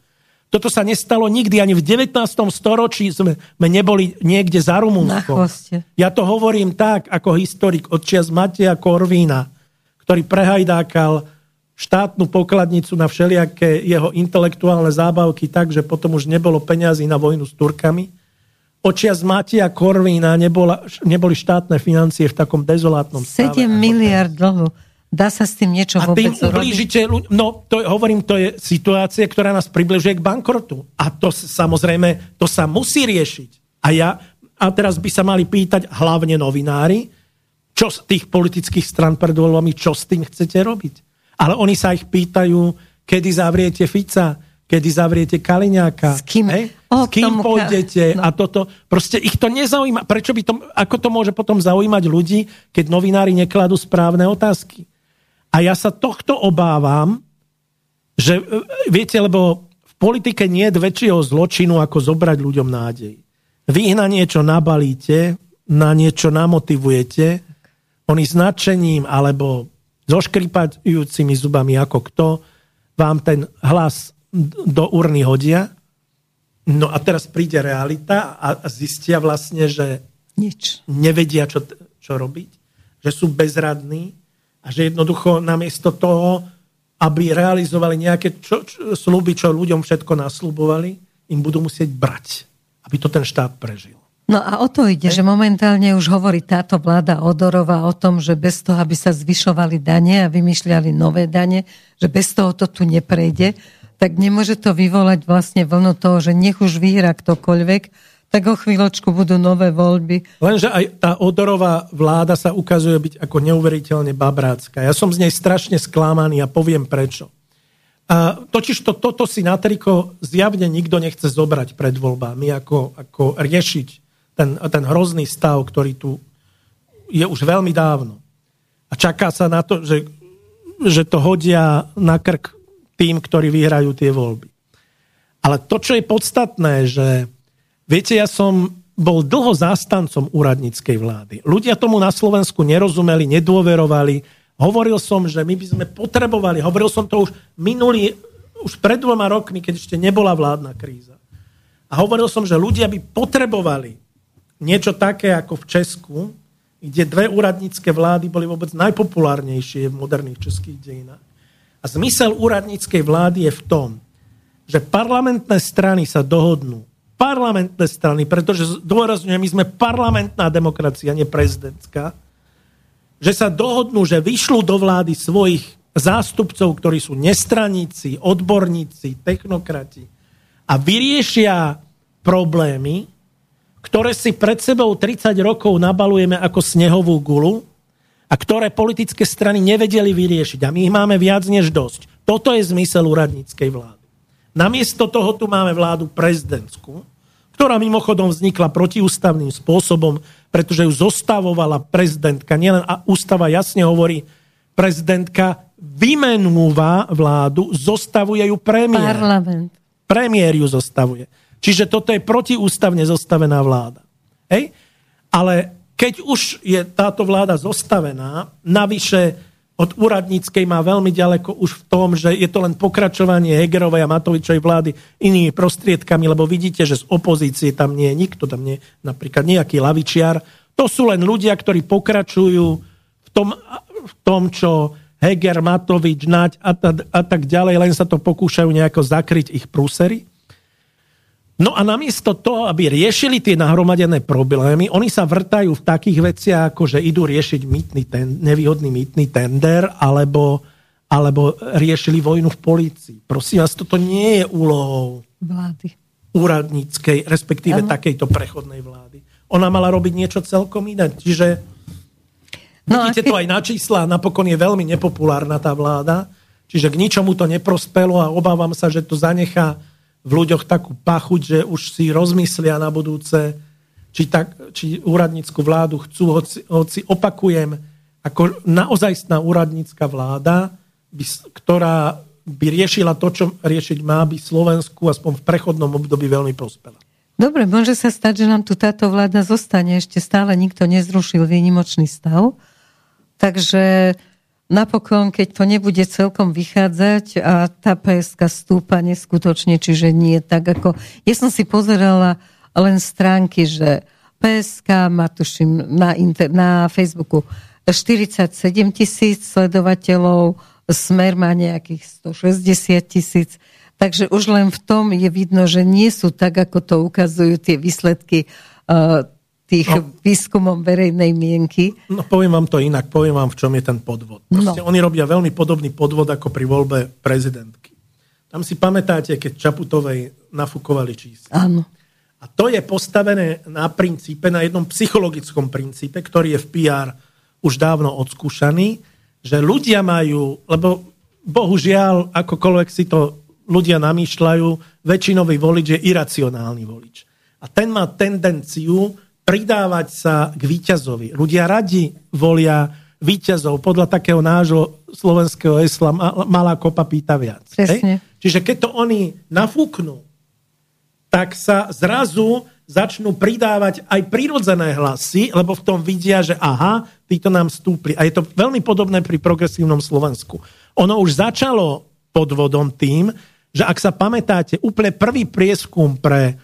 Toto sa nestalo nikdy, ani v 19. storočí sme, sme neboli niekde za Rumunskom. Ja to hovorím tak, ako historik od čias Mateja Korvína, ktorý prehajdákal štátnu pokladnicu na všelijaké jeho intelektuálne zábavky tak, že potom už nebolo peňazí na vojnu s Turkami. Očias Matia Korvína nebola, neboli štátne financie v takom dezolátnom stave. 7 miliard dlhu. Dá sa s tým niečo a vôbec tým ublížite, no to, hovorím, to je situácia, ktorá nás približuje k bankrotu. A to samozrejme, to sa musí riešiť. A ja, a teraz by sa mali pýtať hlavne novinári, čo z tých politických stran pred voľbami, čo s tým chcete robiť. Ale oni sa ich pýtajú, kedy zavriete Fica, kedy zavriete Kaliňáka. S kým? Hej? O, S kým pôjdete no. a toto. Proste ich to nezaujíma. Prečo by to, ako to môže potom zaujímať ľudí, keď novinári nekladú správne otázky? A ja sa tohto obávam, že, e, viete, lebo v politike nie je väčšieho zločinu, ako zobrať ľuďom nádej. Vy ich na niečo nabalíte, na niečo namotivujete, oni s nadšením alebo zoškripajúcimi zubami ako kto vám ten hlas do urny hodia. No a teraz príde realita a a zistia vlastne, že Nič. nevedia, čo, čo robiť, že sú bezradní a že jednoducho namiesto toho, aby realizovali nejaké čo, čo, sluby, čo ľuďom všetko naslubovali, im budú musieť brať, aby to ten štát prežil. No a o to ide, že momentálne už hovorí táto vláda Odorova o tom, že bez toho, aby sa zvyšovali dane a vymýšľali nové dane, že bez toho to tu neprejde, tak nemôže to vyvolať vlastne vlnu toho, že nech už vyhrá ktokoľvek, tak o chvíľočku budú nové voľby. Lenže aj tá Odorová vláda sa ukazuje byť ako neuveriteľne babrácka. Ja som z nej strašne sklamaný a poviem prečo. A totiž to, toto si na triko zjavne nikto nechce zobrať pred voľbami, ako, ako riešiť ten, ten hrozný stav, ktorý tu je už veľmi dávno. A čaká sa na to, že, že to hodia na krk tým, ktorí vyhrajú tie voľby. Ale to, čo je podstatné, že viete, ja som bol dlho zástancom úradníckej vlády. Ľudia tomu na Slovensku nerozumeli, nedôverovali. Hovoril som, že my by sme potrebovali, hovoril som to už minulý, už pred dvoma rokmi, keď ešte nebola vládna kríza. A hovoril som, že ľudia by potrebovali niečo také ako v Česku, kde dve úradnícke vlády boli vôbec najpopulárnejšie v moderných českých dejinách. A zmysel úradníckej vlády je v tom, že parlamentné strany sa dohodnú. Parlamentné strany, pretože dôrazňujem, my sme parlamentná demokracia, nie prezidentská, že sa dohodnú, že vyšľú do vlády svojich zástupcov, ktorí sú nestraníci, odborníci, technokrati a vyriešia problémy, ktoré si pred sebou 30 rokov nabalujeme ako snehovú gulu a ktoré politické strany nevedeli vyriešiť. A my ich máme viac než dosť. Toto je zmysel úradníckej vlády. Namiesto toho tu máme vládu prezidentskú, ktorá mimochodom vznikla protiústavným spôsobom, pretože ju zostavovala prezidentka. Nielen a ústava jasne hovorí, prezidentka vymenúva vládu, zostavuje ju premiér. Parlament. Premiér ju zostavuje. Čiže toto je protiústavne zostavená vláda. Hej? Ale keď už je táto vláda zostavená, navyše od úradníckej má veľmi ďaleko už v tom, že je to len pokračovanie Hegerovej a Matovičovej vlády inými prostriedkami, lebo vidíte, že z opozície tam nie je nikto, tam nie je napríklad nejaký lavičiar. To sú len ľudia, ktorí pokračujú v tom, v tom čo Heger, Matovič, Naď a, a tak ďalej, len sa to pokúšajú nejako zakryť ich prúsery. No a namiesto toho, aby riešili tie nahromadené problémy, oni sa vrtajú v takých veciach, ako že idú riešiť mýtny ten, nevýhodný mýtny tender, alebo, alebo riešili vojnu v polícii. Prosím vás, toto nie je úlohou Vlády. úradníckej, respektíve Áno. takejto prechodnej vlády. Ona mala robiť niečo celkom iné. Čiže No vidíte to keď- aj na čísla, napokon je veľmi nepopulárna tá vláda, čiže k ničomu to neprospelo a obávam sa, že to zanechá v ľuďoch takú pachuť, že už si rozmyslia na budúce, či, tak, či úradnícku vládu chcú, hoci, hoci opakujem, ako naozajstná úradnícka vláda, by, ktorá by riešila to, čo riešiť má, by Slovensku aspoň v prechodnom období veľmi prospela. Dobre, môže sa stať, že nám tu táto vláda zostane. Ešte stále nikto nezrušil výnimočný stav. Takže napokon, keď to nebude celkom vychádzať a tá PSK stúpa neskutočne, čiže nie tak ako... Ja som si pozerala len stránky, že PSK má tuším na, inter, na Facebooku 47 tisíc sledovateľov, Smer má nejakých 160 tisíc. Takže už len v tom je vidno, že nie sú tak, ako to ukazujú tie výsledky uh, tých No. no. výskumom verejnej mienky. No poviem vám to inak, poviem vám, v čom je ten podvod. Proste No. oni robia veľmi podobný podvod ako pri voľbe prezidentky. Tam si pamätáte, keď Čaputovej nafúkovali čísla. Áno. A to je postavené na princípe, na jednom psychologickom princípe, ktorý je v PR už dávno odskúšaný, že ľudia majú, lebo bohužiaľ, akokoľvek si to ľudia namýšľajú, väčšinový volič je iracionálny volič. A ten má tendenciu pridávať sa k víťazovi. Ľudia radi volia víťazov podľa takého nášho slovenského esla malá kopa pýta viac. Hej? Čiže keď to oni nafúknú, tak sa zrazu začnú pridávať aj prírodzené hlasy, lebo v tom vidia, že aha, títo nám stúpli. A je to veľmi podobné pri progresívnom Slovensku. Ono už začalo podvodom tým, že ak sa pamätáte, úplne prvý prieskum pre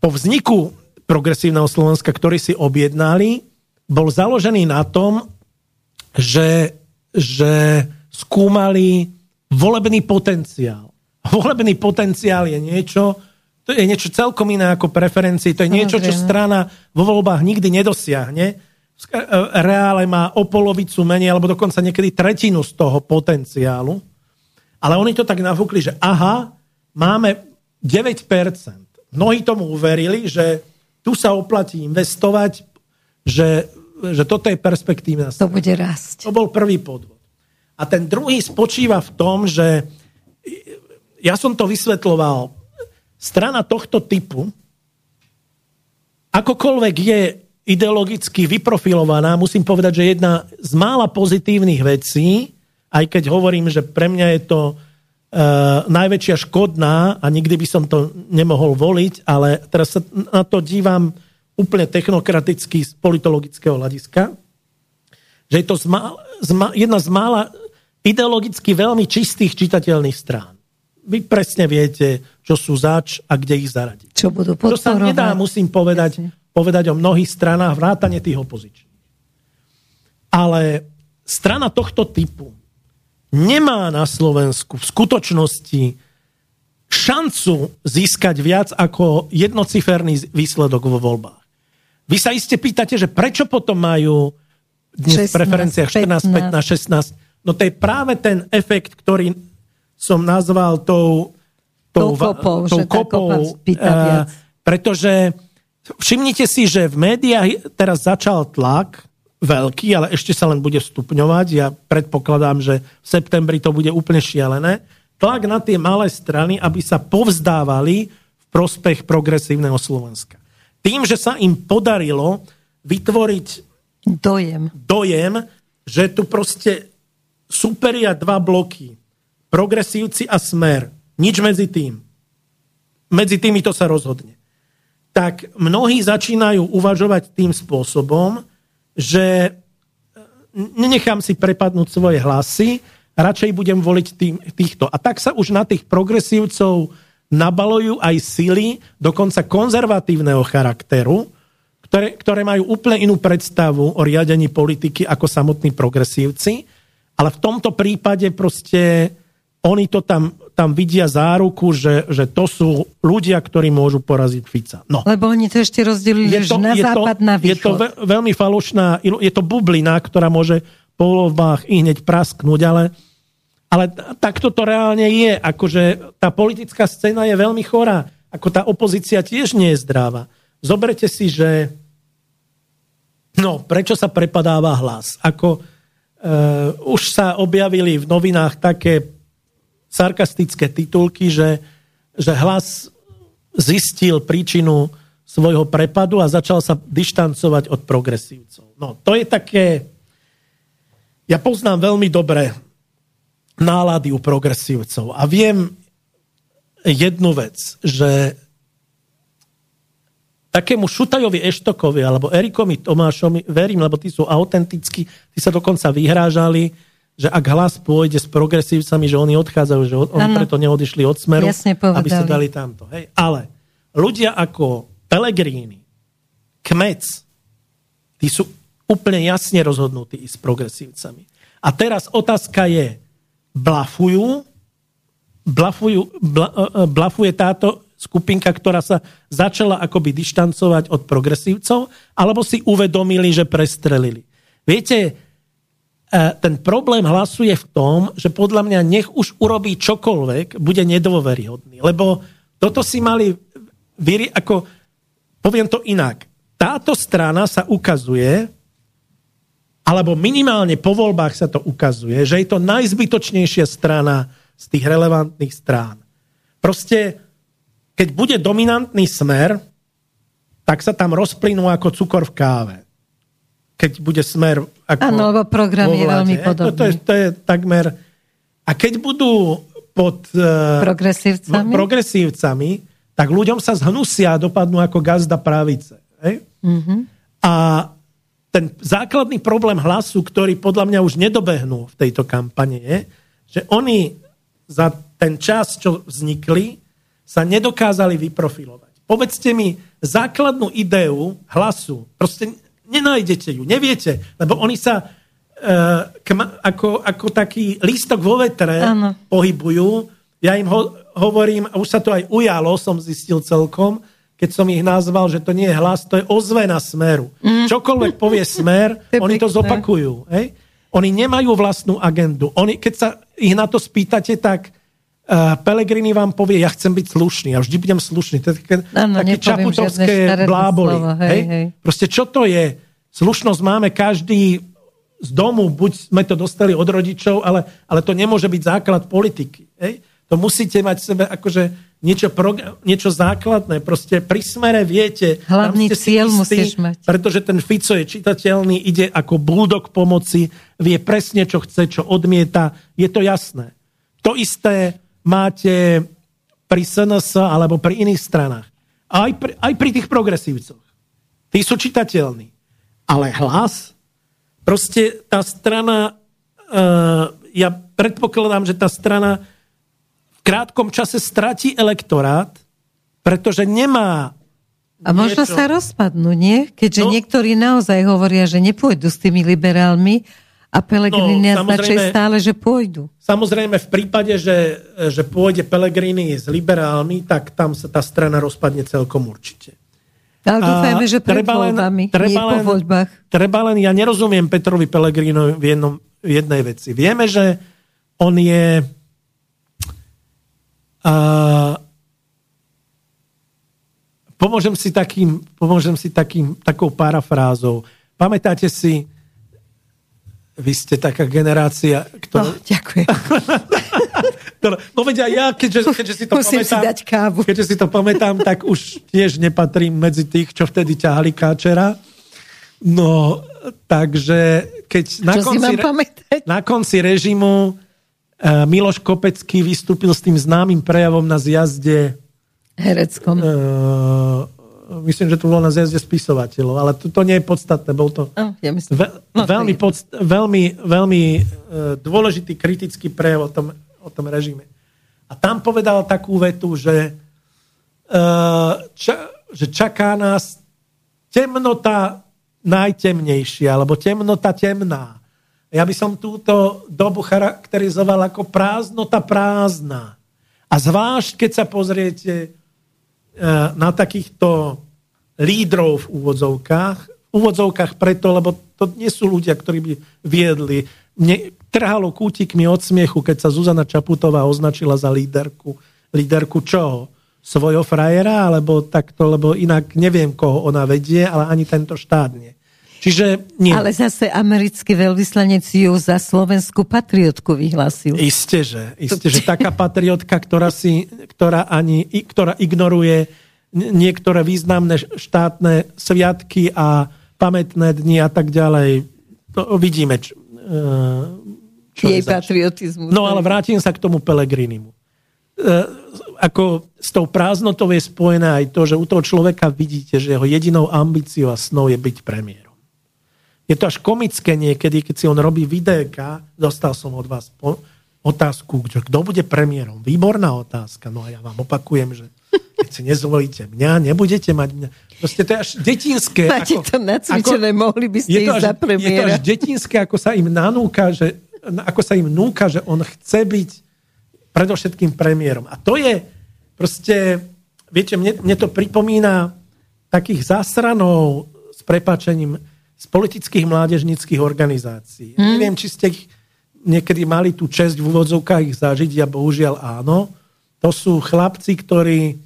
po vzniku progresívneho Slovenska, ktorý si objednali, bol založený na tom, že, že skúmali volebný potenciál. Volebný potenciál je niečo, to je niečo celkom iné ako preferencii. To je niečo, čo strana vo voľbách nikdy nedosiahne. E, reále má o polovicu menej, alebo dokonca niekedy tretinu z toho potenciálu. Ale oni to tak nafúkli, že aha, máme 9%. Mnohí tomu uverili, že tu sa oplatí investovať, že, že toto je perspektívna strana. To bude rásť. To bol prvý podvod. A ten druhý spočíva v tom, že ja som to vysvetloval strana tohto typu, akokoľvek je ideologicky vyprofilovaná, musím povedať, že jedna z mála pozitívnych vecí, aj keď hovorím, že pre mňa je to uh, najväčšia škodná a nikdy by som to nemohol voliť, ale teraz sa na to dívam úplne technokraticky z politologického hľadiska, že je to zma, zma, jedna z mála ideologicky veľmi čistých čitateľných strán vy presne viete, čo sú zač a kde ich zaradiť. Čo budú podporovať. To sa nedá, musím povedať, povedať o mnohých stranách, vrátane tých opozičných. Ale strana tohto typu nemá na Slovensku v skutočnosti šancu získať viac ako jednociferný výsledok vo voľbách. Vy sa iste pýtate, že prečo potom majú dnes 16, v preferenciách 14, 15, 16. No to je práve ten efekt, ktorý som nazval tou, tou, tou kopou, tou kopou uh, pretože všimnite si, že v médiách teraz začal tlak veľký, ale ešte sa len bude stupňovať. Ja predpokladám, že v septembri to bude úplne šialené. Tlak na tie malé strany, aby sa povzdávali v prospech progresívneho Slovenska. Tým, že sa im podarilo vytvoriť dojem, dojem že tu proste superia dva bloky progresívci a smer. Nič medzi tým. Medzi tými to sa rozhodne. Tak mnohí začínajú uvažovať tým spôsobom, že e, nenechám si prepadnúť svoje hlasy, radšej budem voliť tým, týchto. A tak sa už na tých progresívcov nabalujú aj sily, dokonca konzervatívneho charakteru, ktoré, ktoré majú úplne inú predstavu o riadení politiky ako samotní progresívci, ale v tomto prípade proste oni to tam, tam vidia záruku, že, že to sú ľudia, ktorí môžu poraziť Fica. No. Lebo oni to ešte rozdelili je to, na je západ, to, na východ. Je to ve, veľmi falošná, je to bublina, ktorá môže po voľbách i hneď prasknúť, ale, ale takto to reálne je. Akože tá politická scéna je veľmi chorá. Ako tá opozícia tiež nie je zdráva. Zoberte si, že no, prečo sa prepadáva hlas? Ako uh, už sa objavili v novinách také sarkastické titulky, že, že hlas zistil príčinu svojho prepadu a začal sa dištancovať od progresívcov. No, to je také... Ja poznám veľmi dobre nálady u progresívcov a viem jednu vec, že takému Šutajovi Eštokovi alebo Erikomi Tomášovi verím, lebo tí sú autentickí, tí sa dokonca vyhrážali, že ak hlas pôjde s progresívcami, že oni odchádzajú, že oni ano. preto neodišli od smeru, aby sa dali tamto. Hej. Ale ľudia ako Pelegrini, Kmec, tí sú úplne jasne rozhodnutí s progresívcami. A teraz otázka je, blafujú, blafujú bla, e, e, blafuje táto skupinka, ktorá sa začala akoby dištancovať od progresívcov, alebo si uvedomili, že prestrelili. Viete, ten problém hlasuje v tom, že podľa mňa nech už urobí čokoľvek, bude nedôveryhodný. Lebo toto si mali vyri, ako poviem to inak. Táto strana sa ukazuje, alebo minimálne po voľbách sa to ukazuje, že je to najzbytočnejšia strana z tých relevantných strán. Proste, keď bude dominantný smer, tak sa tam rozplynú ako cukor v káve. Keď bude smer Áno, lebo program je veľmi podobný. To, to, je, to je takmer... A keď budú pod uh, progresívcami? progresívcami, tak ľuďom sa zhnusia a dopadnú ako gazda právice. Hej? Mm-hmm. A ten základný problém hlasu, ktorý podľa mňa už nedobehnú v tejto kampane, je, že oni za ten čas, čo vznikli, sa nedokázali vyprofilovať. Povedzte mi základnú ideu hlasu. Proste nenájdete ju, neviete, lebo oni sa uh, kma, ako, ako taký lístok vo vetre ano. pohybujú. Ja im ho, hovorím, a už sa to aj ujalo, som zistil celkom, keď som ich nazval, že to nie je hlas, to je ozvena smeru. Mm. Čokoľvek povie smer, to oni to zopakujú. Hej? Oni nemajú vlastnú agendu. Oni, keď sa ich na to spýtate, tak uh, Pelegrini vám povie, ja chcem byť slušný, ja vždy budem slušný. To je také, ano, také čaputovské bláboli. Slova, hej, hej? Hej. Proste čo to je? Slušnosť máme každý z domu, buď sme to dostali od rodičov, ale, ale to nemôže byť základ politiky. Hej? To musíte mať v sebe akože niečo, pro, niečo základné. Proste pri smere viete... Hlavný cieľ istý, musíš mať. Pretože ten Fico je čitateľný, ide ako bulldog pomoci, vie presne, čo chce, čo odmieta. Je to jasné. To isté máte pri SNS alebo pri iných stranách. Aj pri, aj pri tých progresívcoch. Tí sú čitateľní. Ale hlas, proste tá strana, uh, ja predpokladám, že tá strana v krátkom čase stratí elektorát, pretože nemá a možno niečo... sa rozpadnú, nie? Keďže no, niektorí naozaj hovoria, že nepôjdu s tými liberálmi a Pelegrini no, stále, že pôjdu. Samozrejme, v prípade, že, že pôjde Pelegrini s liberálmi, tak tam sa tá strana rozpadne celkom určite. Ale dúfajme, že pred treba len, voľbami, treba len, po voľbách. Treba len, ja nerozumiem Petrovi Pelegrinovi v, jednom, v jednej veci. Vieme, že on je a pomôžem si takým, pomôžem si takým, takou parafrázou. Pamätáte si, vy ste taká generácia, ktorá... No, ďakujem. no veď aj ja, keďže, keďže si to Musím pamätám... si dať kávu. Keďže si to pamätám, tak už tiež nepatrím medzi tých, čo vtedy ťahali káčera. No, takže keď na, konci, na konci režimu Eh, Miloš Kopecký vystúpil s tým známym prejavom na zjazde hereckom. Uh, myslím, že to bolo na zjazde spisovateľov, ale to, to nie je podstatné. Bol to oh, ja myslím. Ve, no, veľmi, podst, veľmi, veľmi uh, dôležitý kritický prejav o tom, o tom režime. A tam povedal takú vetu, že, uh, ča, že čaká nás temnota najtemnejšia, alebo temnota temná. Ja by som túto dobu charakterizoval ako prázdnota prázdna. A zvlášť, keď sa pozriete e, na takýchto lídrov v úvodzovkách, v úvodzovkách preto, lebo to nie sú ľudia, ktorí by viedli. Mne trhalo kútikmi od smiechu, keď sa Zuzana Čaputová označila za líderku. Líderku čoho? Svojho frajera, alebo takto, lebo inak neviem, koho ona vedie, ale ani tento štát nie. Čiže nie. Ale zase americký veľvyslanec ju za slovenskú patriotku vyhlásil. Isté, že, isté, že taká patriotka, ktorá, si, ktorá, ani, ktorá ignoruje niektoré významné štátne sviatky a pamätné dni a tak ďalej. To vidíme, čo, e, čo jej patriotizmus. No ale vrátim sa k tomu Pelegrinimu. E, ako s tou prázdnotou je spojené aj to, že u toho človeka vidíte, že jeho jedinou ambíciou a snou je byť premiér. Je to až komické niekedy, keď si on robí videjka, dostal som od vás po, otázku, že kto bude premiérom. Výborná otázka. No a ja vám opakujem, že keď si nezvolíte mňa, nebudete mať mňa. Proste to je až detinské. Máte ako, to nacvičené, ako, mohli by ste ísť za premiéra. Je to až detinské, ako sa im nanúka, že, ako sa im núka, že on chce byť predovšetkým premiérom. A to je proste, viete, mne, mne to pripomína takých zasranov s prepačením z politických mládežnických organizácií. Hmm. Neviem, či ste ich niekedy mali tú česť v úvodzovkách ich zažiť, a bohužiaľ áno. To sú chlapci, ktorí,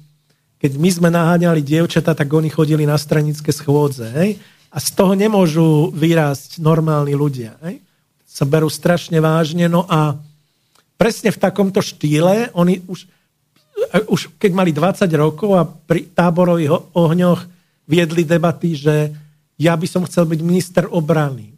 keď my sme naháňali dievčata, tak oni chodili na stranické schôdze. Hej? A z toho nemôžu vyrásť normálni ľudia. Hej? Sa berú strašne vážne. No a presne v takomto štýle. Oni už, už keď mali 20 rokov a pri táborových ohňoch viedli debaty, že ja by som chcel byť minister obrany.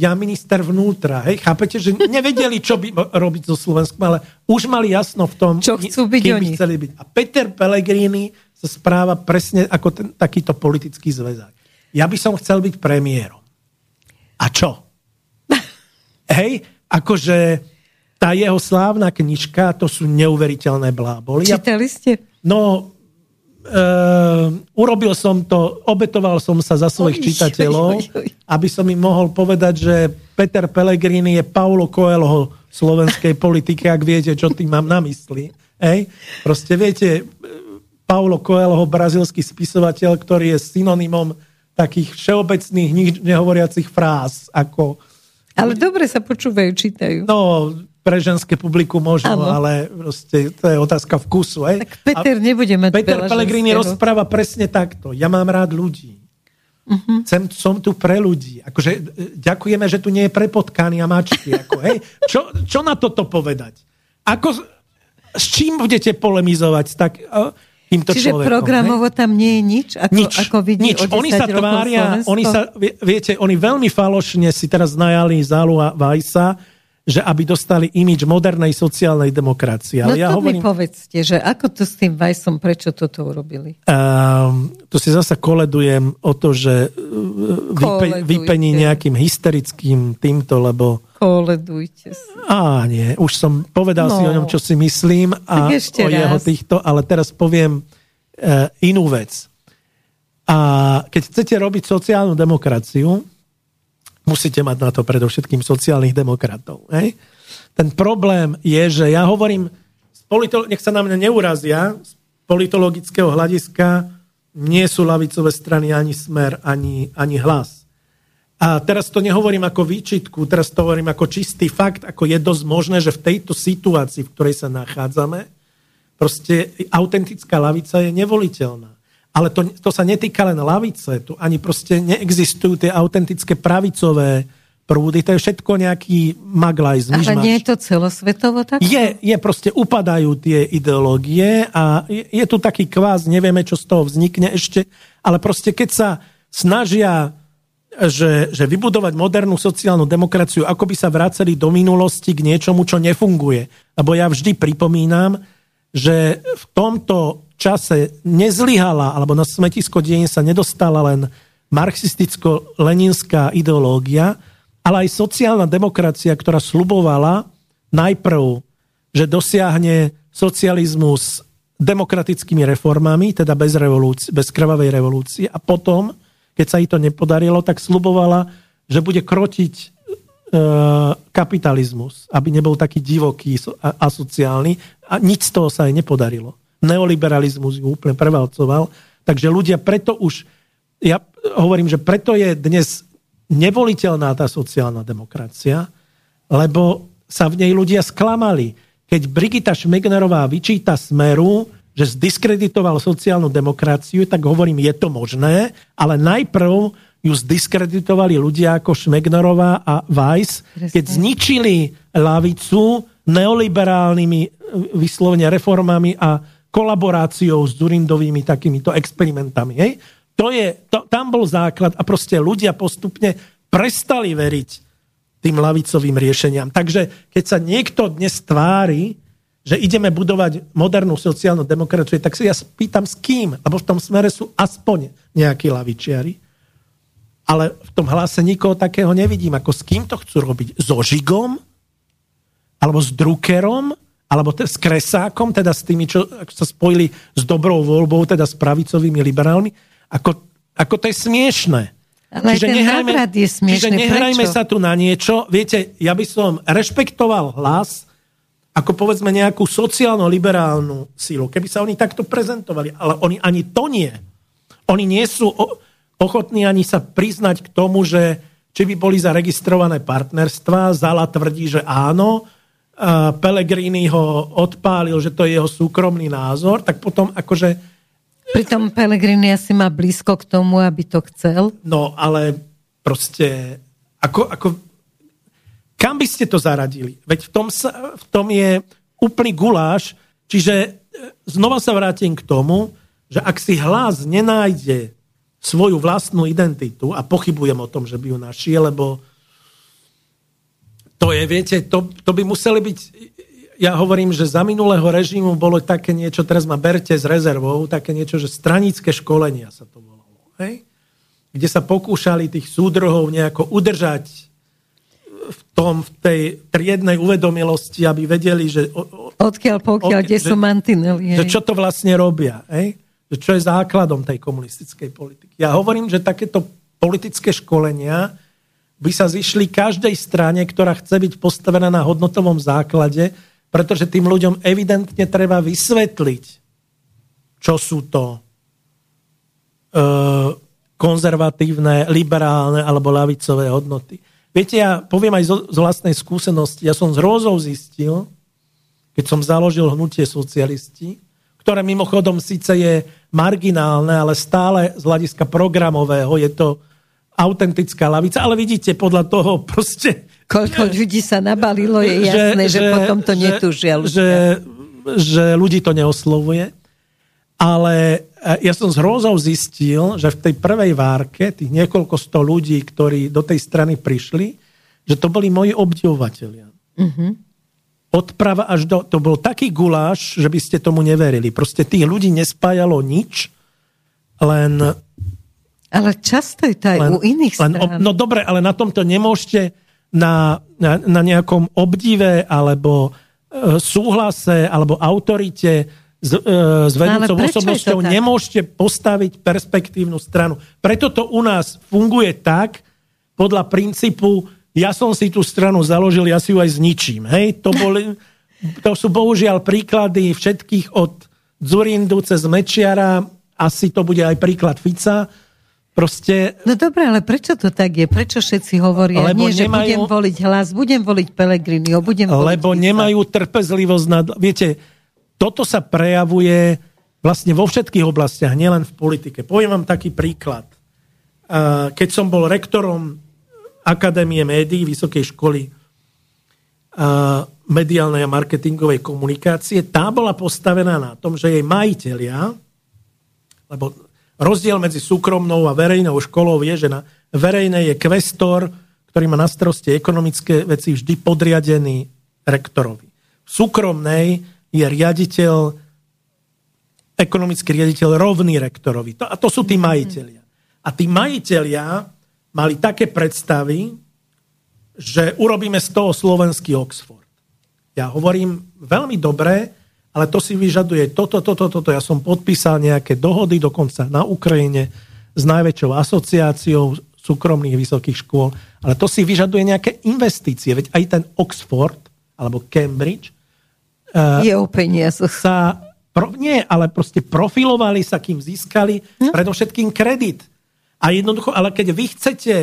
Ja minister vnútra. Hej, chápete, že nevedeli, čo by robiť so Slovenskom, ale už mali jasno v tom, čo chcú byť kým oni. by chceli byť. A Peter Pellegrini sa správa presne ako ten, takýto politický zväzák. Ja by som chcel byť premiérom. A čo? Hej, akože tá jeho slávna knižka, to sú neuveriteľné bláboli. Čítali ste? No, uh, urobil som to, obetoval som sa za svojich Oj, čitateľov, oj, oj. aby som im mohol povedať, že Peter Pellegrini je Paulo Coelho slovenskej politiky, ak viete, čo tým mám na mysli. Hej? Proste viete, Paulo Coelho, brazilský spisovateľ, ktorý je synonymom takých všeobecných, nič nehovoriacich fráz, ako Ale dobre sa počúvajú, čítajú. No, pre ženské publiku možno, Áno. ale proste, to je otázka vkusu. Hej? Tak Peter A nebude mať Peter Pellegrini ženského. rozpráva presne takto. Ja mám rád ľudí. Mhm. Uh-huh. Chcem, som tu pre ľudí. Akože, e, ďakujeme, že tu nie je pre potkány a mačky. Ako, hej? Čo, čo na toto povedať? Ako, s čím budete polemizovať tak, uh, týmto Čiže človekom? programovo hej? tam nie je nič, ako, Nič, ako vidí nič. o 10 Oni sa tvária, Slovensko? oni sa, vie- viete, oni veľmi falošne si teraz najali Zálu a Vajsa, že aby dostali imič modernej sociálnej demokracie. No Ale ja to hovorím, mi povedzte, že ako to s tým Vajsom, prečo toto urobili? Um, tu si zasa koledujem o to, že uh, vype, vypení nejakým hysterickým týmto, lebo Koledujte si. á nie, už som povedal no. si No. o ňom, čo si myslím a o jeho raz. týchto, ale teraz poviem uh, inú vec. A keď chcete robiť sociálnu demokraciu, musíte mať na to predovšetkým sociálnych demokratov. Hej? Ten problém je, že ja hovorím, politolo- nech sa na mňa neurazia, z politologického hľadiska nie sú lavicové strany ani smer, ani, ani hlas. A teraz to nehovorím ako výčitku, teraz to hovorím ako čistý fakt, ako je dosť možné, že v tejto situácii, v ktorej sa nachádzame, proste autentická lavica je nevoliteľná. Ale to, to sa netýka len lavice, tu ani proste neexistujú tie autentické pravicové prúdy, to je všetko nejaký maglaj, Ale nie je to celosvetovo tak? Je, je proste, upadajú tie ideológie a je, je tu taký kvás, nevieme, čo z toho vznikne ešte, ale proste keď sa snažia že, že vybudovať modernú sociálnu demokraciu, ako by sa vraceli do minulosti k niečomu, čo nefunguje. Lebo ja vždy pripomínam, že v tomto čase nezlyhala, alebo na smetisko dejín sa nedostala len marxisticko-leninská ideológia, ale aj sociálna demokracia, ktorá slubovala najprv, že dosiahne socializmus demokratickými reformami, teda bez, revolúcie, bez krvavej revolúcie a potom, keď sa jej to nepodarilo, tak slubovala, že bude krotiť kapitalizmus, aby nebol taký divoký a asociálny a nič z toho sa jej nepodarilo. Neoliberalizmus ju úplne prevalcoval, takže ľudia preto už, ja hovorím, že preto je dnes nevoliteľná tá sociálna demokracia, lebo sa v nej ľudia sklamali. Keď Brigita Šmegnerová vyčíta Smeru, že zdiskreditoval sociálnu demokraciu, tak hovorím, je to možné, ale najprv ju zdiskreditovali ľudia ako Šmegnerová a Weiss, keď zničili lavicu neoliberálnymi e, vyslovene reformami a kolaboráciou s Durindovými takýmito experimentami. Hej? To je, to, tam bol základ a proste ľudia postupne prestali veriť tým lavicovým riešeniam. Takže keď sa niekto dnes tvári, že ideme budovať modernú sociálnu demokraciu, tak sa ja pýtam s kým, lebo v tom smere sú aspoň nejakí lavičiari. Ale v tom hlase nikoho takého nevidím. Ako s kým to chcú robiť? So Žigom? Alebo s Druckerom? Alebo te, s Kresákom? Teda s tými, čo sa spojili s dobrou voľbou, teda s pravicovými liberálmi? Ako, ako to je smiešné. Ale ten návrat je smiešný. Čiže nehrajme Prečo? sa tu na niečo. Viete, ja by som rešpektoval hlas ako povedzme nejakú sociálno-liberálnu sílu. Keby sa oni takto prezentovali, ale oni ani to nie. Oni nie sú o- ochotní ani sa priznať k tomu, že či by boli zaregistrované partnerstva. Zala tvrdí, že áno. Pellegrini ho odpálil, že to je jeho súkromný názor. Tak potom akože Pritom Pellegrini asi má blízko k tomu, aby to chcel. No, ale proste, ako, ako kam by ste to zaradili? Veď v tom, sa, v tom je úplný guláš, čiže e, znova sa vrátim k tomu, že ak si hlas nenájde svoju vlastnú identitu, a pochybujem o tom, že by ju našiel, lebo to je, viete, to, to by museli byť, ja hovorím, že za minulého režimu bolo také niečo, teraz ma berte s rezervou, také niečo, že stranické školenia sa to volalo. Hej? Kde sa pokúšali tých súdrohov nejako udržať v tom, v tej triednej uvedomilosti, aby vedeli, že... Odkiaľ, pokiaľ, kde sú mantinely. Že čo to vlastne robia. Hej? Že čo je základom tej komunistickej politiky. Ja hovorím, že takéto politické školenia by sa zišli každej strane, ktorá chce byť postavená na hodnotovom základe, pretože tým ľuďom evidentne treba vysvetliť, čo sú to e, konzervatívne, liberálne alebo lavicové hodnoty. Viete, ja poviem aj zo, z vlastnej skúsenosti, ja som z hrôzou zistil, keď som založil hnutie socialisti, ktoré mimochodom síce je marginálne, ale stále z hľadiska programového je to autentická lavica, ale vidíte, podľa toho proste... Koľko ľudí sa nabalilo, je jasné, že, že, že potom to netúžia ľudia. Že, že ľudí to neoslovuje. Ale e, ja som s hrôzou zistil, že v tej prvej várke, tých niekoľko sto ľudí, ktorí do tej strany prišli, že to boli moji obdivovateľia. Uh-huh. Odprava až do... To bol taký guláš, že by ste tomu neverili. Proste tých ľudí nespájalo nič, len ale často je to aj len, u iných len, strán. No dobre, ale na tomto nemôžete na, na, na nejakom obdive alebo e, súhlase alebo autorite s, e, s vedúcou no, osobnosťou nemôžete postaviť perspektívnu stranu. Preto to u nás funguje tak, podľa princípu, ja som si tú stranu založil, ja si ju aj zničím. Hej? To, boli, to sú bohužiaľ príklady všetkých od Zurindu cez Mečiara, asi to bude aj príklad Fica, Proste... No dobre, ale prečo to tak je? Prečo všetci hovoria, lebo nie, že nemajú... budem voliť hlas, budem voliť Pelegriniho, budem voliť Lebo Fica. nemajú trpezlivosť nad... Viete, toto sa prejavuje vlastne vo všetkých oblastiach, nielen v politike. Poviem vám taký príklad. Keď som bol rektorom Akadémie médií Vysokej školy mediálnej a marketingovej komunikácie, tá bola postavená na tom, že jej majiteľia, lebo Rozdiel medzi súkromnou a verejnou školou je, že na verejnej je kvestor, ktorý má na starosti ekonomické veci vždy podriadený rektorovi. V súkromnej je riaditeľ, ekonomický riaditeľ rovný rektorovi. To, a to sú tí majiteľia. A tí majiteľia mali také predstavy, že urobíme z toho slovenský Oxford. Ja hovorím veľmi dobre, ale to si vyžaduje toto, toto, toto. Ja som podpísal nejaké dohody dokonca na Ukrajine s najväčšou asociáciou súkromných vysokých škôl, ale to si vyžaduje nejaké investície. Veď aj ten Oxford alebo Cambridge uh, je o peniazoch. Sa, pro, nie, ale proste profilovali sa, kým získali no. predovšetkým kredit. A jednoducho, ale keď vy chcete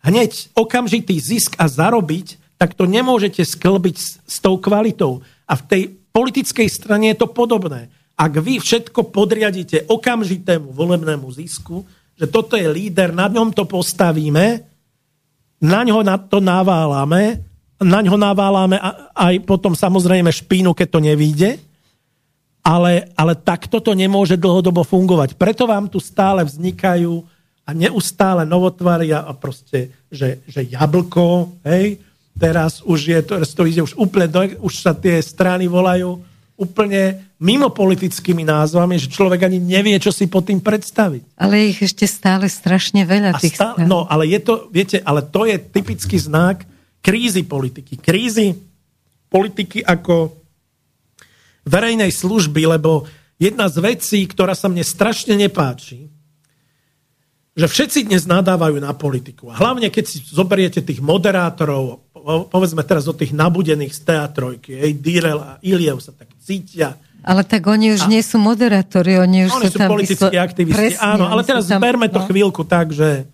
hneď okamžitý zisk a zarobiť, tak to nemôžete sklbiť s, s tou kvalitou. A v tej politickej strane je to podobné. Ak vy všetko podriadíte okamžitému volebnému zisku, že toto je líder, na ňom to postavíme, na ňo na to naválame, na ňo naválame aj potom samozrejme špínu, keď to nevíde, ale, ale takto to nemôže dlhodobo fungovať. Preto vám tu stále vznikajú a neustále novotvaria a proste, že, že jablko, hej, Teraz už je to, to ide už úplne, do, už sa tie strany volajú úplne mimo politickými názvami, že človek ani nevie, čo si pod tým predstaviť. Ale ich ešte stále strašne veľa. tých stále, no, ale je to, viete, ale to je typický znak krízy politiky. Krízy politiky ako verejnej služby, lebo jedna z vecí, ktorá sa mne strašne nepáči, že všetci dnes nadávajú na politiku. A hlavne, keď si zoberiete tých moderátorov, povedzme teraz o tých nabudených z teatrojky, ej, Dírel a Iliev sa tak cítia. Ale tak oni už a, nie sú moderátori, oni už oni sú, sú politickí vyslo... aktivisti. Presne, Áno, ale teraz tam... berme to no. chvíľku tak, že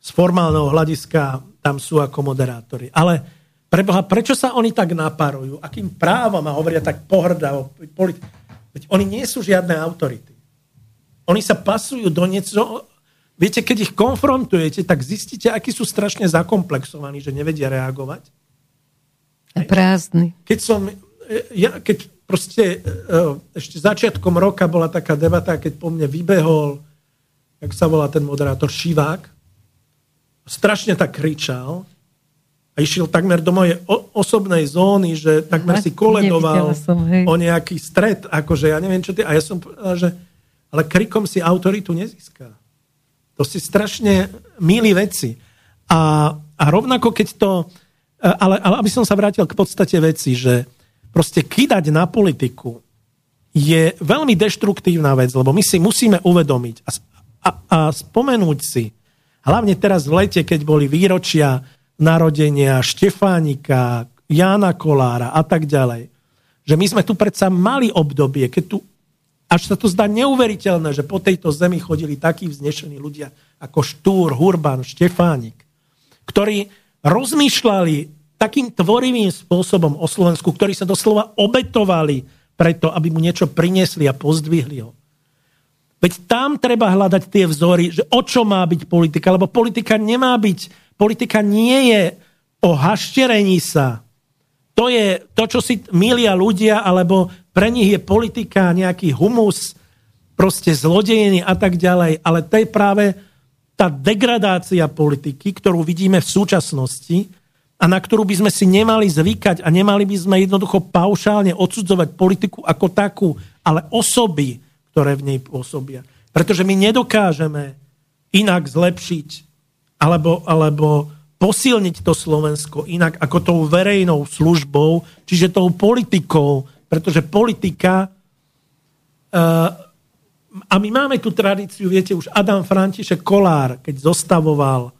z formálneho hľadiska tam sú ako moderátori. Ale preboha, prečo sa oni tak napárujú? Akým právom a hovoria tak pohrdavo? Politi- Veď oni nie sú žiadne autority. Oni sa pasujú do niečo, Viete, keď ich konfrontujete, tak zistíte, akí sú strašne zakomplexovaní, že nevedia reagovať. A prázdny. Keď som, ja, keď proste ešte začiatkom roka bola taká debata, keď po mne vybehol, jak sa volá ten moderátor, Šivák, strašne tak kričal, a išiel takmer do mojej osobnej zóny, že takmer si koledoval som, o nejaký stred, akože ja neviem čo ty, a ja som povedal, že ale krikom si autoritu nezíska. To si strašne milí veci. A, a rovnako keď to, ale, ale aby som sa vrátil k podstate veci, že proste kydať na politiku je veľmi deštruktívna vec, lebo my si musíme uvedomiť a, a, a spomenúť si, hlavne teraz v lete, keď boli výročia narodenia Štefánika, Jána Kolára a tak ďalej. Že my sme tu predsa mali obdobie, keď tu až sa to zdá neuveriteľné, že po tejto zemi chodili takí vznešení ľudia ako Štúr, Hurban, Štefánik, ktorí rozmýšľali takým tvorivým spôsobom o Slovensku, ktorí sa doslova obetovali preto, aby mu niečo priniesli a pozdvihli ho. Veď tam treba hľadať tie vzory, že o čo má byť politika, lebo politika nemá byť politika nie je o hašterení sa. To je to, čo si milia ľudia, alebo pre nich je politika nejaký humus, proste zlodejiny a tak ďalej. Ale to je práve tá degradácia politiky, ktorú vidíme v súčasnosti a na ktorú by sme si nemali zvykať a nemali by sme jednoducho paušálne odsudzovať politiku ako takú, ale osoby, ktoré v nej pôsobia. Pretože my nedokážeme inak zlepšiť alebo, alebo posilniť to Slovensko inak ako tou verejnou službou, čiže tou politikou, pretože politika uh, a my máme tú tradíciu, viete, už Adam František Kolár, keď zostavoval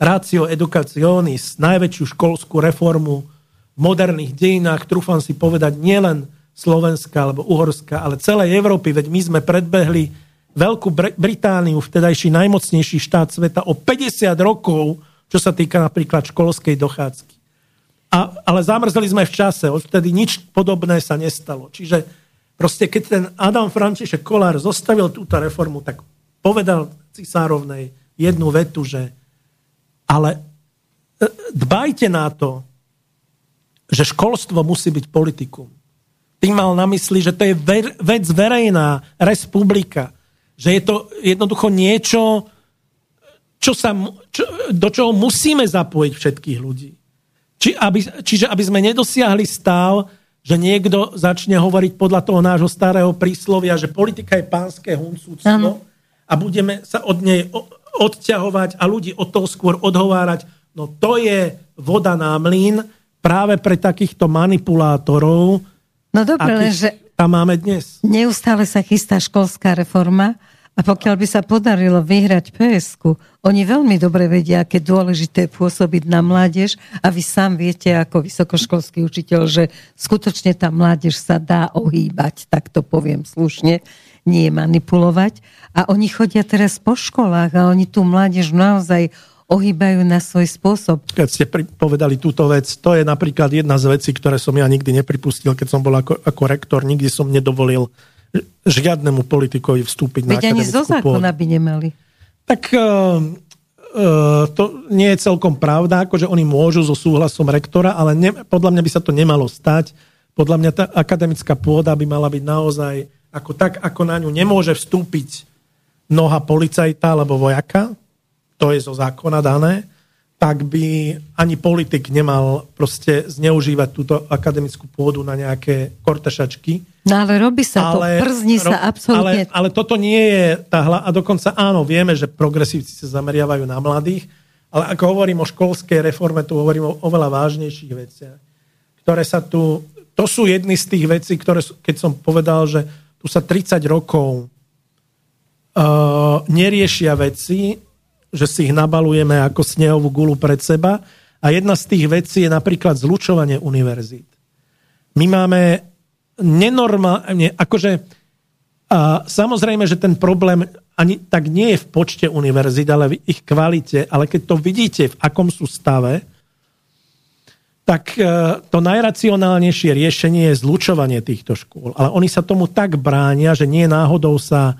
Ratio Educationis, najväčšiu školskú reformu v moderných dejinách, trúfam si povedať, nielen Slovenska alebo Uhorska, ale celej Európy, veď my sme predbehli Veľkú Britániu, vtedajší najmocnejší štát sveta, o 50 rokov, čo sa týka napríklad školskej dochádzky. A, ale zamrzli sme v čase, odtedy nič podobné sa nestalo. Čiže proste keď ten Adam František Kolár zostavil túto reformu, tak povedal cisárovnej jednu vetu, že ale e, dbajte na to, že školstvo musí byť politikum. Tým mal na mysli, že to je vec verejná, republika že je to jednoducho niečo, čo sa, čo, do čoho musíme zapojiť všetkých ľudí. Či, aby, čiže aby sme nedosiahli stav, že niekto začne hovoriť podľa toho nášho starého príslovia, že politika je pánske huncúctvo a budeme sa od nej odťahovať a ľudí od toho skôr odhovárať. No to je voda na mlyn práve pre takýchto manipulátorov. No dobre, lenže tam máme dnes. Neustále sa chystá školská reforma a pokiaľ by sa podarilo vyhrať psk oni veľmi dobre vedia, aké dôležité pôsobiť na mládež a vy sám viete ako vysokoškolský učiteľ, že skutočne tá mládež sa dá ohýbať, tak to poviem slušne, nie manipulovať. A oni chodia teraz po školách a oni tú mládež naozaj ohýbajú na svoj spôsob. Keď ste povedali túto vec, to je napríklad jedna z vecí, ktoré som ja nikdy nepripustil, keď som bol ako, ako rektor, nikdy som nedovolil žiadnemu politikovi vstúpiť Veď na ani zo zákona by nemali. Tak uh, uh, to nie je celkom pravda, akože oni môžu so súhlasom rektora, ale ne, podľa mňa by sa to nemalo stať. Podľa mňa tá akademická pôda by mala byť naozaj ako tak, ako na ňu nemôže vstúpiť noha policajta alebo vojaka, to je zo zákona dané, tak by ani politik nemal proste zneužívať túto akademickú pôdu na nejaké kortešačky. No ale robí sa ale, to, przni sa absolútne. Ale, ale toto nie je tá hla... A dokonca áno, vieme, že progresívci sa zameriavajú na mladých, ale ako hovorím o školskej reforme, tu hovorím o oveľa vážnejších veciach, ktoré sa tu... To sú jedny z tých vecí, ktoré, keď som povedal, že tu sa 30 rokov uh, neriešia veci, že si ich nabalujeme ako snehovú gulu pred seba. A jedna z tých vecí je napríklad zlučovanie univerzít. My máme nenormálne, akože a samozrejme, že ten problém ani tak nie je v počte univerzít, ale v ich kvalite, ale keď to vidíte, v akom sú stave, tak e, to najracionálnejšie riešenie je zlučovanie týchto škôl. Ale oni sa tomu tak bránia, že nie náhodou sa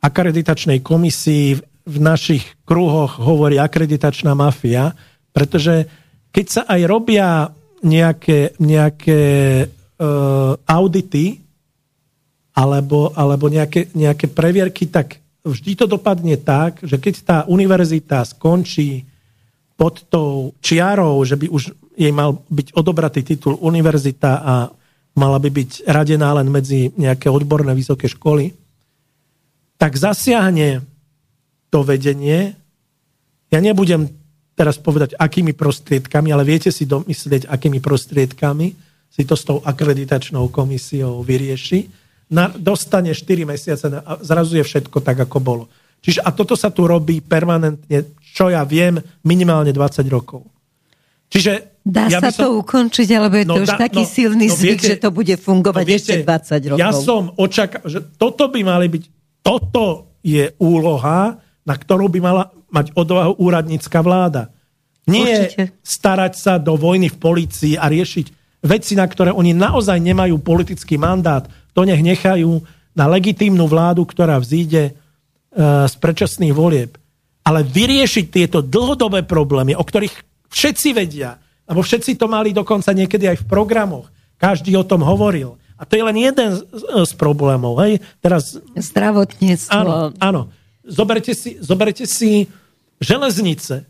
akreditačnej komisii v našich kruhoch hovorí akreditačná mafia, pretože keď sa aj robia nejaké, nejaké uh, audity alebo, alebo nejaké, nejaké previerky, tak vždy to dopadne tak, že keď tá univerzita skončí pod tou čiarou, že by už jej mal byť odobratý titul univerzita a mala by byť radená len medzi nejaké odborné vysoké školy, tak zasiahne to vedenie. Ja nebudem teraz povedať, akými prostriedkami, ale viete si domyslieť, akými prostriedkami si to s tou akreditačnou komisiou vyrieši. Na, dostane 4 mesiace a zrazu je všetko tak, ako bolo. Čiže a toto sa tu robí permanentne, čo ja viem, minimálne 20 rokov. Čiže Dá ja sa som, to ukončiť, alebo je to no, už da, taký no, silný no, zvyk, viete, že to bude fungovať no, viete, ešte 20 rokov? Ja som očakával, že toto by mali byť, toto je úloha, na ktorú by mala mať odvahu úradnícka vláda. Nie Určite. starať sa do vojny v polícii a riešiť veci, na ktoré oni naozaj nemajú politický mandát. To nech nechajú na legitímnu vládu, ktorá vzíde uh, z predčasných volieb. Ale vyriešiť tieto dlhodobé problémy, o ktorých všetci vedia, lebo všetci to mali dokonca niekedy aj v programoch. Každý o tom hovoril. A to je len jeden z, z problémov. Hej? Teraz... Zdravotníctvo. Áno, áno. Zoberte si, zoberte si železnice.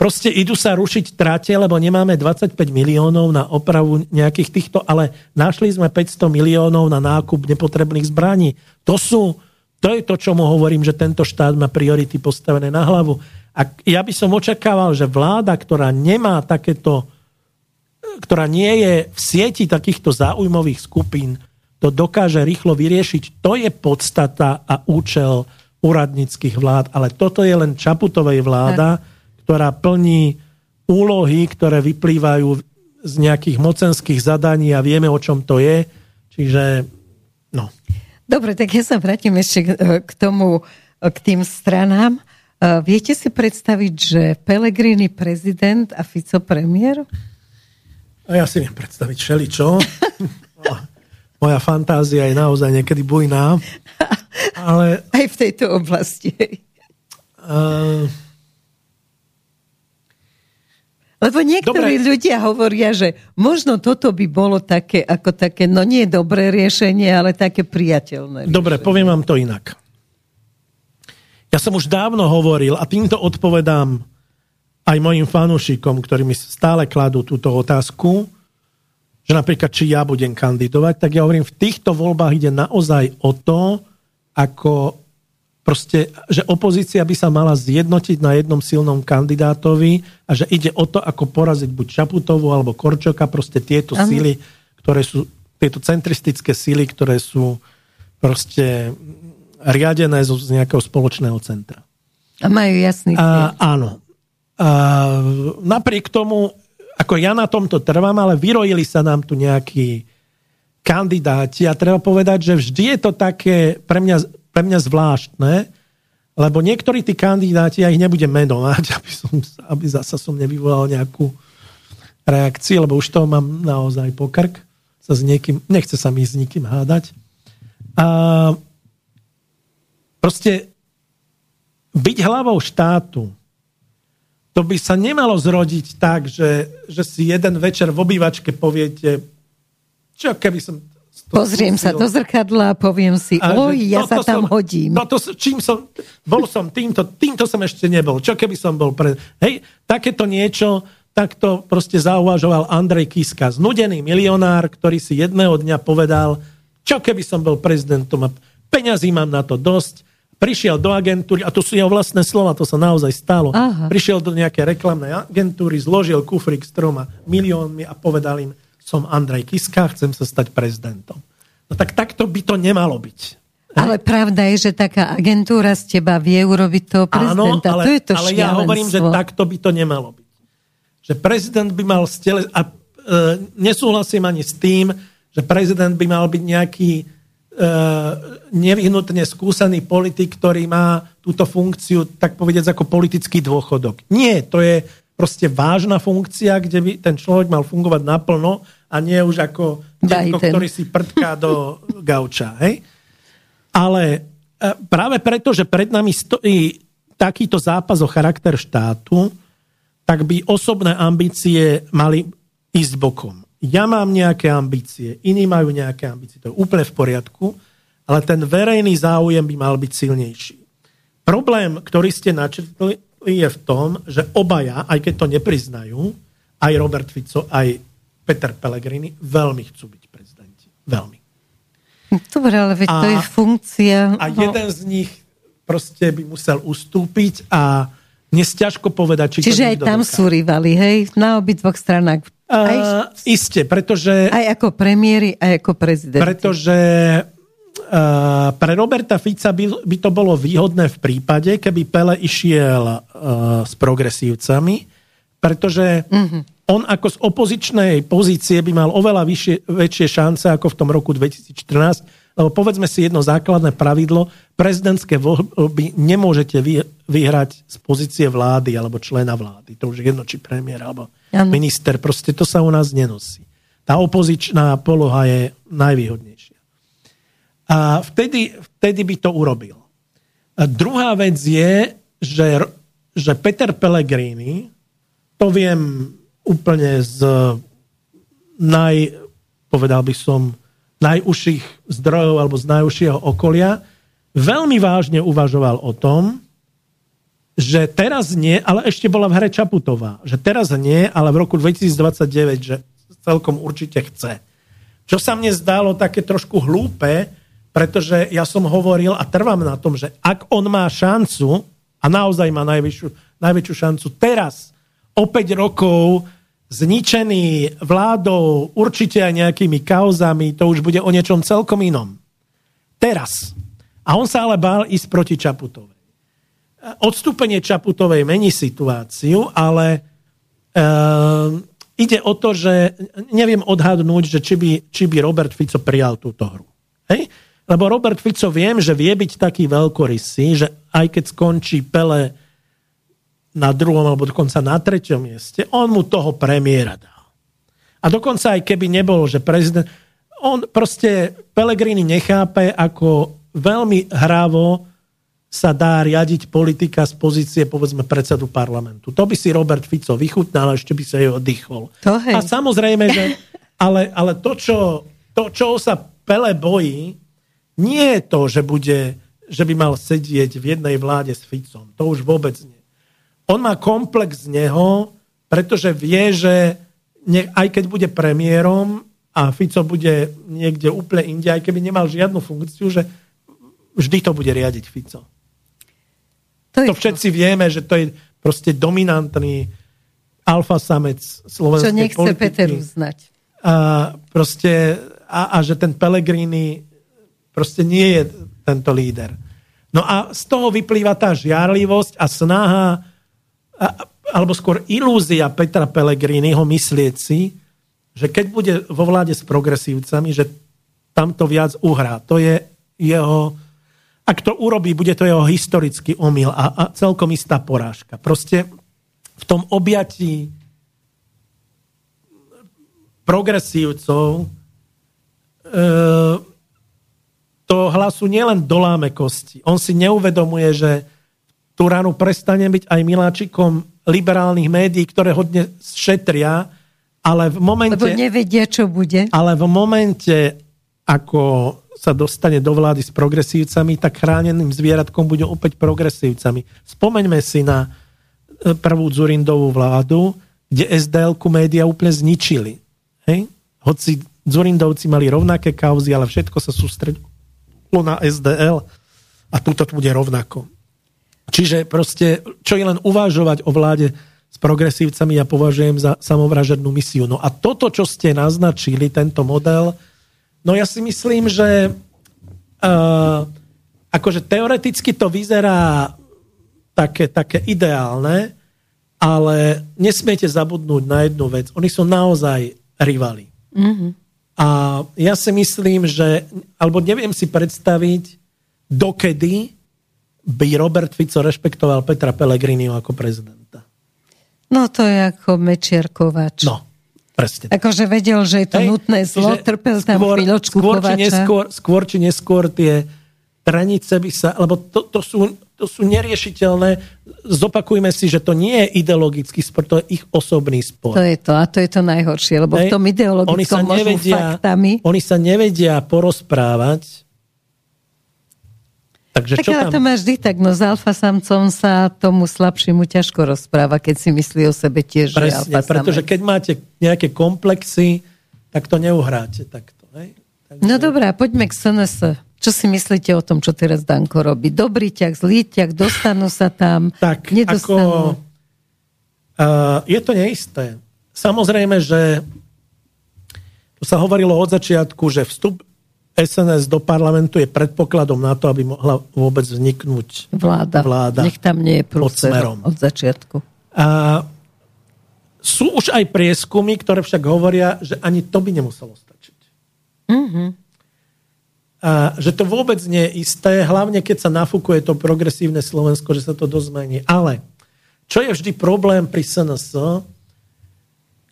Proste idú sa rušiť tráte, lebo nemáme 25 miliónov na opravu nejakých týchto, ale našli sme 500 miliónov na nákup nepotrebných zbraní. To sú, to je to, čo mu hovorím, že tento štát má priority postavené na hlavu. A ja by som očakával, že vláda, ktorá nemá takéto, ktorá nie je v sieti takýchto záujmových skupín, to dokáže rýchlo vyriešiť. To je podstata a účel úradníckých vlád. Ale toto je len Čaputovej vláda, ktorá plní úlohy, ktoré vyplývajú z nejakých mocenských zadaní a vieme, o čom to je. Čiže, no. Dobre, tak ja sa vrátim ešte k tomu, k tým stranám. Viete si predstaviť, že Pelegrini prezident a Fico premiér? Ja si viem predstaviť všeličo. Moja fantázia je naozaj niekedy bujná. Ale... Aj v tejto oblasti. Uh... Lebo niektorí Dobre. ľudia hovoria, že možno toto by bolo také, ako také, no nie dobré riešenie, ale také priateľné. Riešenie. Dobre, poviem vám to inak. Ja som už dávno hovoril a týmto odpovedám aj mojim fanúšikom, ktorí mi stále kladú túto otázku, že napríklad, či ja budem kandidovať, tak ja hovorím, v týchto voľbách ide naozaj o to, ako proste, že opozícia by sa mala zjednotiť na jednom silnom kandidátovi a že ide o to, ako poraziť buď Čaputovu alebo Korčoka, proste tieto Aha. síly, ktoré sú, tieto centristické síly, ktoré sú proste riadené z nejakého spoločného centra. A majú jasný A, áno. A, napriek tomu, ako ja na tomto trvám, ale vyrojili sa nám tu nejakí kandidáti a treba povedať, že vždy je to také pre mňa, pre mňa zvláštne, lebo niektorí tí kandidáti, ja ich nebudem menovať, aby, som, aby zasa som nevyvolal nejakú reakciu, lebo už toho mám naozaj pokrk, sa s niekým, nechce sa mi s nikým hádať. A Proste byť hlavou štátu, to by sa nemalo zrodiť tak, že, že si jeden večer v obývačke poviete, čo keby som... Pozriem skúsil. sa do zrkadla a poviem si, a oj, ja sa tam som, hodím. Toto, čím som, bol som týmto, týmto som ešte nebol. Čo keby som bol pre... Hej, takéto niečo, takto proste zauvažoval Andrej Kiska, znudený milionár, ktorý si jedného dňa povedal, čo keby som bol prezidentom a peňazí mám na to dosť, prišiel do agentúry, a to sú jeho vlastné slova, to sa naozaj stalo, Aha. prišiel do nejaké reklamnej agentúry, zložil kufrik s troma miliónmi a povedal im, som Andrej Kiska, chcem sa stať prezidentom. No tak takto by to nemalo byť. Ale pravda je, že taká agentúra z teba vie urobiť toho prezidenta. Áno, ale, to je to ale ja hovorím, že takto by to nemalo byť. Že prezident by mal stele... A e, nesúhlasím ani s tým, že prezident by mal byť nejaký E, nevyhnutne skúsený politik, ktorý má túto funkciu, tak povedať, ako politický dôchodok. Nie, to je proste vážna funkcia, kde by ten človek mal fungovať naplno a nie už ako detko, ktorý si prtká do gauča. Hej? Ale e, práve preto, že pred nami stojí takýto zápas o charakter štátu, tak by osobné ambície mali ísť bokom. Ja mám nejaké ambície, iní majú nejaké ambície, to je úplne v poriadku, ale ten verejný záujem by mal byť silnejší. Problém, ktorý ste načrtli, je v tom, že obaja, aj keď to nepriznajú, aj Robert Fico, aj Peter Pellegrini, veľmi chcú byť prezidenti. Veľmi. Dobre, ale veď a, to je funkcia. A no... jeden z nich proste by musel ustúpiť a dnes ťažko povedať, či Čiže aj tam doká. sú rivali, hej? Na obidvoch stranách. Aj, uh, iste, pretože... Aj ako premiéry, aj ako prezident. Pretože uh, pre Roberta Fica by, by to bolo výhodné v prípade, keby Pele išiel uh, s progresívcami, pretože uh-huh. On ako z opozičnej pozície by mal oveľa vyššie, väčšie šance ako v tom roku 2014, lebo povedzme si jedno základné pravidlo, prezidentské voľby nemôžete vy, vyhrať z pozície vlády alebo člena vlády. To už je jedno, či premiér alebo ano. minister. Proste to sa u nás nenosí. Tá opozičná poloha je najvýhodnejšia. A vtedy, vtedy by to urobil. A druhá vec je, že, že Peter Pellegrini, to viem úplne z naj, povedal by som, najúžších zdrojov alebo z najúžšieho okolia, veľmi vážne uvažoval o tom, že teraz nie, ale ešte bola v hre Čaputová, že teraz nie, ale v roku 2029, že celkom určite chce. Čo sa mne zdalo také trošku hlúpe, pretože ja som hovoril a trvám na tom, že ak on má šancu, a naozaj má najvyššiu, najväčšiu šancu teraz, o 5 rokov zničený vládou, určite aj nejakými kauzami, to už bude o niečom celkom inom. Teraz. A on sa ale bál ísť proti Čaputovej. Odstúpenie Čaputovej mení situáciu, ale e, ide o to, že neviem odhadnúť, že či by, či by Robert Fico prijal túto hru. Hej? Lebo Robert Fico viem, že vie byť taký veľkorysý, že aj keď skončí Pele na druhom alebo dokonca na treťom mieste, on mu toho premiéra dal. A dokonca aj keby nebolo, že prezident... On proste Pelegrini nechápe, ako veľmi hravo sa dá riadiť politika z pozície, povedzme, predsedu parlamentu. To by si Robert Fico vychutnal ešte by sa jej oddychol. To hej. A samozrejme, že... Ale, ale to, čo, to, čo sa Pele bojí, nie je to, že, bude, že by mal sedieť v jednej vláde s Ficom. To už vôbec nie on má komplex z neho, pretože vie, že ne, aj keď bude premiérom a Fico bude niekde úplne inde, aj keby nemal žiadnu funkciu, že vždy to bude riadiť Fico. To, to všetci to. vieme, že to je proste dominantný alfa samec slovenskej Čo nechce politiky. Peter uznať. A, proste, a, a že ten Pellegrini proste nie je tento líder. No a z toho vyplýva tá žiarlivosť a snaha alebo skôr ilúzia Petra Pellegriniho myslieť si, že keď bude vo vláde s progresívcami, že tam to viac uhrá. To je jeho... Ak to urobí, bude to jeho historický omyl a, a celkom istá porážka. Proste v tom objatí progresívcov e, to hlasu nielen doláme kosti. On si neuvedomuje, že tú ránu prestane byť aj miláčikom liberálnych médií, ktoré hodne šetria, ale v momente... Lebo nevedia, čo bude. Ale v momente, ako sa dostane do vlády s progresívcami, tak chráneným zvieratkom budú opäť progresívcami. Spomeňme si na e, prvú Zurindovú vládu, kde SDL-ku média úplne zničili. Hej? Hoci Zurindovci mali rovnaké kauzy, ale všetko sa sústredilo na SDL a tuto bude rovnako. Čiže proste, čo je len uvažovať o vláde s progresívcami, ja považujem za samovražednú misiu. No a toto, čo ste naznačili, tento model, no ja si myslím, že uh, akože teoreticky to vyzerá také, také ideálne, ale nesmiete zabudnúť na jednu vec. Oni sú naozaj rivali. Mm-hmm. A ja si myslím, že, alebo neviem si predstaviť, dokedy by Robert Fico rešpektoval Petra Pellegriniho ako prezidenta? No to je ako Mečiarkovač. No, presne. Akože vedel, že je to Hej, nutné zlo, trpel tam skôr, chvíľočku skôr či, neskôr, skôr či neskôr tie tranice by sa, lebo to, to, sú, to sú neriešiteľné. zopakujme si, že to nie je ideologický spor, to je ich osobný spor. To je to a to je to najhoršie, lebo Hej. v tom ideologickom oni sa nevedia, faktami... Oni sa nevedia porozprávať. Takže tak čo tam... to máš vždy tak, no s alfa samcom sa tomu slabšiemu ťažko rozpráva, keď si myslí o sebe tiež, Presne, že alfa pretože keď máte nejaké komplexy, tak to neuhráte takto. Hej? Takže... No dobrá, poďme k SNS. Čo si myslíte o tom, čo teraz Danko robí? Dobrý ťah, zlý ťah, dostanú sa tam, tak, nedostanú? Ako, uh, je to neisté. Samozrejme, že to sa hovorilo od začiatku, že vstup SNS do parlamentu je predpokladom na to, aby mohla vôbec vzniknúť vláda. vláda Nech tam nie je prúser od začiatku. A sú už aj prieskumy, ktoré však hovoria, že ani to by nemuselo stačiť. Mm-hmm a že to vôbec nie je isté, hlavne keď sa nafúkuje to progresívne Slovensko, že sa to dozmení. Ale čo je vždy problém pri SNS,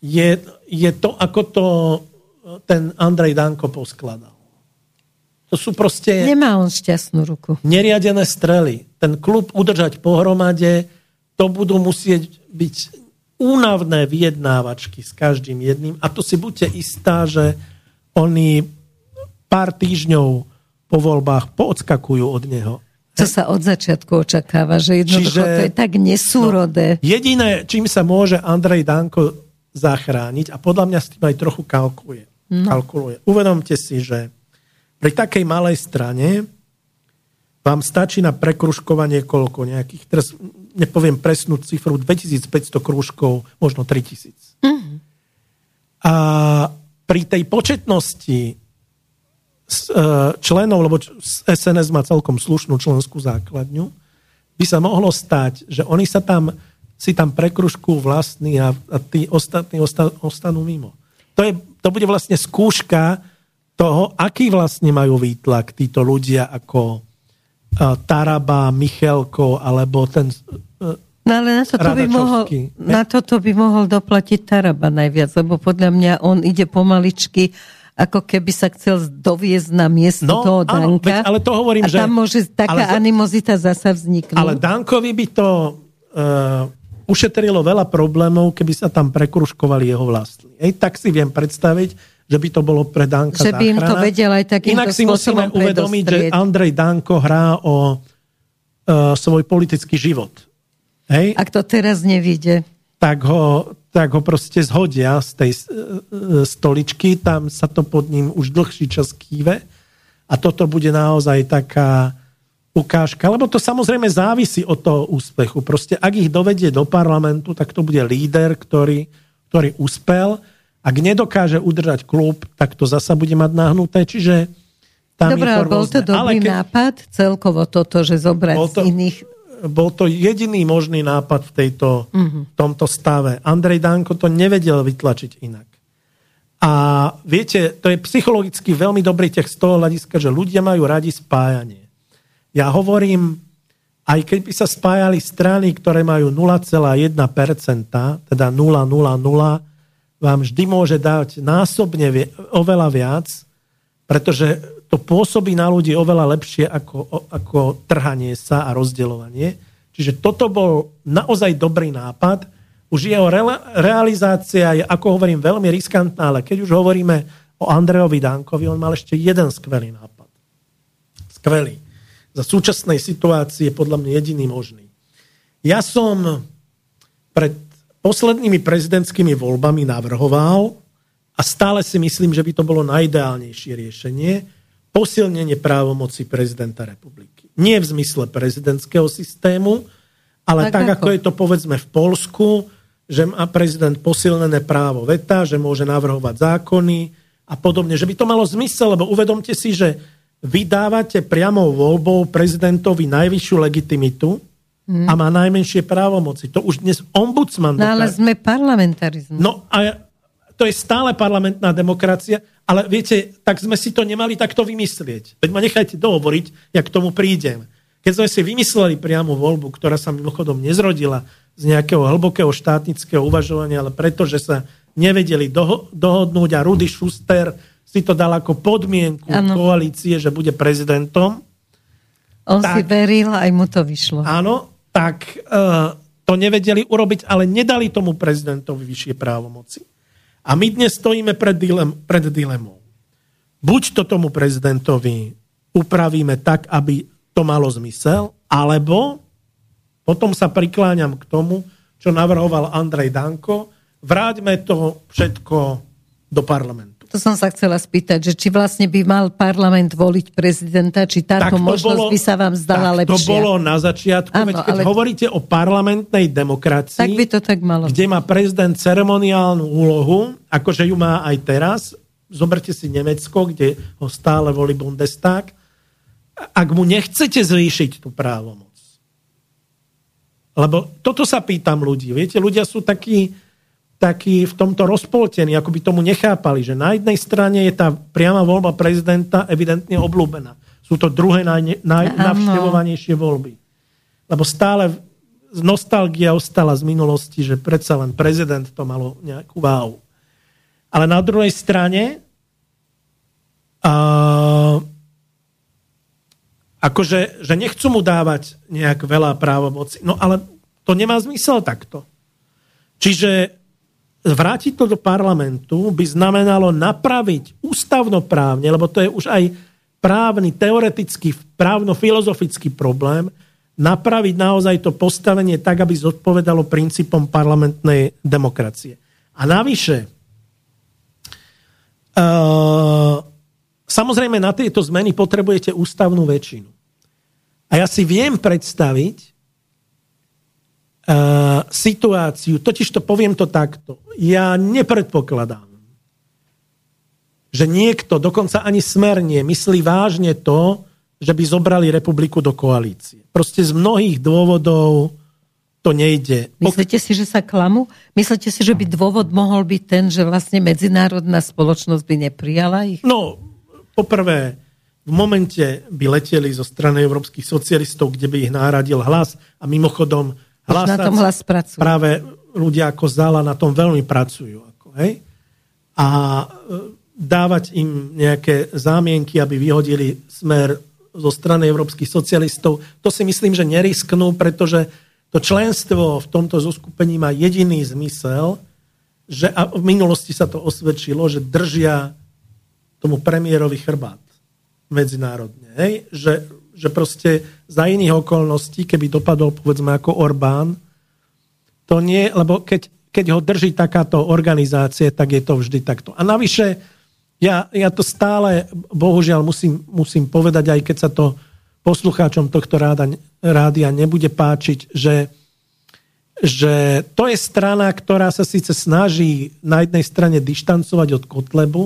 je, je to, ako to ten Andrej Danko poskladal. To sú proste... Nemá on šťastnú ruku. Neriadené strely. Ten klub udržať pohromade, to budú musieť byť únavné vyjednávačky s každým jedným. A to si buďte istá, že oni pár týždňov po voľbách poodskakujú od neho. To sa od začiatku očakáva, že jednoducho Čiže, to je tak nesúrodé. No, jediné, čím sa môže Andrej Danko zachrániť, a podľa mňa s tým aj trochu kalkuluje. No. kalkuluje. Uvedomte si, že pri takej malej strane vám stačí na prekruškovanie koľko nejakých, teraz nepoviem presnú cifru, 2500 krúžkov, možno 3000. Mm. A pri tej početnosti E, členov, lebo SNS má celkom slušnú členskú základňu, by sa mohlo stať, že oni sa tam, si tam prekružkujú vlastní a, a tí ostatní osta, ostanú mimo. To, je, to bude vlastne skúška toho, aký vlastne majú výtlak títo ľudia ako uh, Taraba, Michelko alebo ten uh, No ale na toto, by mohol, na toto by mohol doplatiť Taraba najviac, lebo podľa mňa on ide pomaličky ako keby sa chcel doviezť na miesto no, toho Danka. Áno, veď, ale to hovorím, a tam že... môže taká ale, animozita zasa vzniknúť. Ale Dankovi by to uh, ušetrilo veľa problémov, keby sa tam prekruškovali jeho vlastní. Ej, tak si viem predstaviť, že by to bolo pre Danka Že by im to vedel aj takýmto Inak si musíme uvedomiť, že Andrej Danko hrá o uh, svoj politický život. Hej? Ak to teraz nevíde. Tak ho, tak ho proste zhodia z tej e, e, stoličky, tam sa to pod ním už dlhší čas kýve a toto bude naozaj taká ukážka, lebo to samozrejme závisí od toho úspechu. Proste ak ich dovedie do parlamentu, tak to bude líder, ktorý, ktorý uspel. Ak nedokáže udržať klub, tak to zasa bude mať nahnuté. Čiže tam Dobre, je to bol to dobrý keď... nápad, celkovo toto, že zobrať to... z iných bol to jediný možný nápad v tejto, uh-huh. tomto stave. Andrej Danko to nevedel vytlačiť inak. A viete, to je psychologicky veľmi dobrý text z toho hľadiska, že ľudia majú radi spájanie. Ja hovorím, aj keď by sa spájali strany, ktoré majú 0,1%, teda 0,00, vám vždy môže dať násobne oveľa viac, pretože to pôsobí na ľudí oveľa lepšie ako, ako trhanie sa a rozdeľovanie. Čiže toto bol naozaj dobrý nápad. Už jeho re- realizácia je, ako hovorím, veľmi riskantná, ale keď už hovoríme o Andrejovi Dankovi, on mal ešte jeden skvelý nápad. Skvelý. Za súčasnej situácie podľa mňa jediný možný. Ja som pred poslednými prezidentskými voľbami navrhoval a stále si myslím, že by to bolo najideálnejšie riešenie, posilnenie právomoci prezidenta republiky. Nie v zmysle prezidentského systému, ale tak, tak ako? ako je to povedzme v Polsku, že má prezident posilnené právo veta, že môže navrhovať zákony a podobne. Že by to malo zmysel, lebo uvedomte si, že vydávate priamou voľbou prezidentovi najvyššiu legitimitu hmm. a má najmenšie právomoci. To už dnes ombudsman... No ale sme parlamentarizmus. No a to je stále parlamentná demokracia, ale viete, tak sme si to nemali takto vymyslieť. Veď ma nechajte dohovoriť, ja k tomu prídem. Keď sme si vymysleli priamu voľbu, ktorá sa mimochodom nezrodila z nejakého hlbokého štátnického uvažovania, ale preto, že sa nevedeli doho- dohodnúť a Rudy Schuster si to dal ako podmienku ano. koalície, že bude prezidentom. On tak, si veril, aj mu to vyšlo. Áno, tak uh, to nevedeli urobiť, ale nedali tomu prezidentovi vyššie právomoci. A my dnes stojíme pred, dilem, pred dilemou. Buď to tomu prezidentovi upravíme tak, aby to malo zmysel, alebo potom sa prikláňam k tomu, čo navrhoval Andrej Danko, vráťme to všetko do parlamentu. To som sa chcela spýtať, že či vlastne by mal parlament voliť prezidenta, či táto možnosť bolo, by sa vám zdala tak lepšia. to bolo na začiatku, ano, veď keď ale... hovoríte o parlamentnej demokracii, tak by to tak malo. kde má prezident ceremoniálnu úlohu, akože ju má aj teraz, zoberte si Nemecko, kde ho stále volí Bundestag, ak mu nechcete zvýšiť tú právomoc. Lebo toto sa pýtam ľudí. Viete, ľudia sú takí, takí v tomto rozpoltení, ako by tomu nechápali, že na jednej strane je tá priama voľba prezidenta evidentne obľúbená. Sú to druhé naj, najnavštevovanejšie voľby. Lebo stále nostalgia ostala z minulosti, že predsa len prezident to malo nejakú váhu. Ale na druhej strane a, akože, že nechcú mu dávať nejak veľa právomoci. No ale to nemá zmysel takto. Čiže vrátiť to do parlamentu by znamenalo napraviť ústavnoprávne, lebo to je už aj právny, teoretický, právno-filozofický problém, napraviť naozaj to postavenie tak, aby zodpovedalo princípom parlamentnej demokracie. A navyše, uh, samozrejme na tieto zmeny potrebujete ústavnú väčšinu. A ja si viem predstaviť, situáciu, totiž to poviem to takto. Ja nepredpokladám, že niekto, dokonca ani smer nie, myslí vážne to, že by zobrali republiku do koalície. Proste z mnohých dôvodov to nejde. Myslíte si, že sa klamu? Myslíte si, že by dôvod mohol byť ten, že vlastne medzinárodná spoločnosť by neprijala ich? No, poprvé, v momente by leteli zo strany európskych socialistov, kde by ich náradil hlas a mimochodom Hlas, na tom hlas pracujú. Práve ľudia ako Zala na tom veľmi pracujú. Ako, hej? A e, dávať im nejaké zámienky, aby vyhodili smer zo strany európskych socialistov, to si myslím, že nerisknú, pretože to členstvo v tomto zoskupení má jediný zmysel, že a v minulosti sa to osvedčilo, že držia tomu premiérovi chrbát medzinárodne. Hej? Že že proste za iných okolností, keby dopadol povedzme ako Orbán, to nie, lebo keď, keď ho drží takáto organizácie, tak je to vždy takto. A navyše, ja, ja to stále, bohužiaľ musím, musím povedať, aj keď sa to poslucháčom tohto ráda, rádia nebude páčiť, že, že to je strana, ktorá sa síce snaží na jednej strane dištancovať od Kotlebu,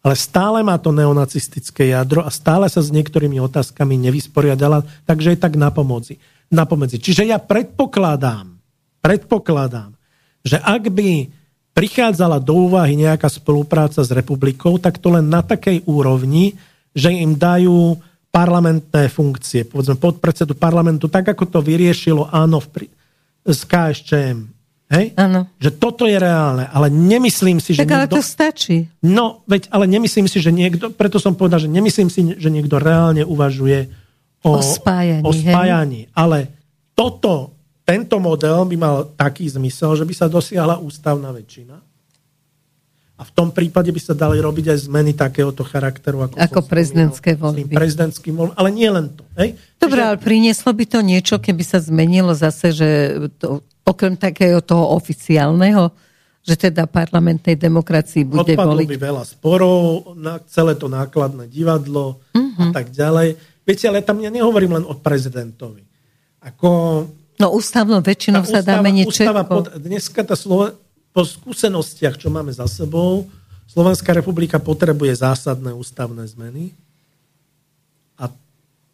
ale stále má to neonacistické jadro a stále sa s niektorými otázkami nevysporiadala, takže je tak na pomoci. Na pomoci. Čiže ja predpokladám, predpokladám, že ak by prichádzala do úvahy nejaká spolupráca s republikou, tak to len na takej úrovni, že im dajú parlamentné funkcie, povedzme podpredsedu parlamentu, tak ako to vyriešilo áno v, s KSČM Hej? Áno. Že toto je reálne, ale nemyslím si, že tak ale niekto... to stačí. No, veď, ale nemyslím si, že niekto, preto som povedal, že nemyslím si, že niekto reálne uvažuje o, o spájaní. O spájaní. Ale toto, tento model by mal taký zmysel, že by sa dosiahla ústavná väčšina. A v tom prípade by sa dali robiť aj zmeny takéhoto charakteru. Ako, ako prezidentské voľby. Prezidentským voľby, ale nie len to. Hej? Dobre, Čiže... ale prinieslo by to niečo, keby sa zmenilo zase, že to, okrem takého toho oficiálneho, že teda parlamentnej demokracii bude Odpadlo voliť. by veľa sporov, na celé to nákladné divadlo uh-huh. a tak ďalej. Viete, ale tam ja nehovorím len o prezidentovi. Ako, no ústavnou väčšinou sa dá meniť ústava pod, Dneska tá Sloven, po skúsenostiach, čo máme za sebou, Slovenská republika potrebuje zásadné ústavné zmeny a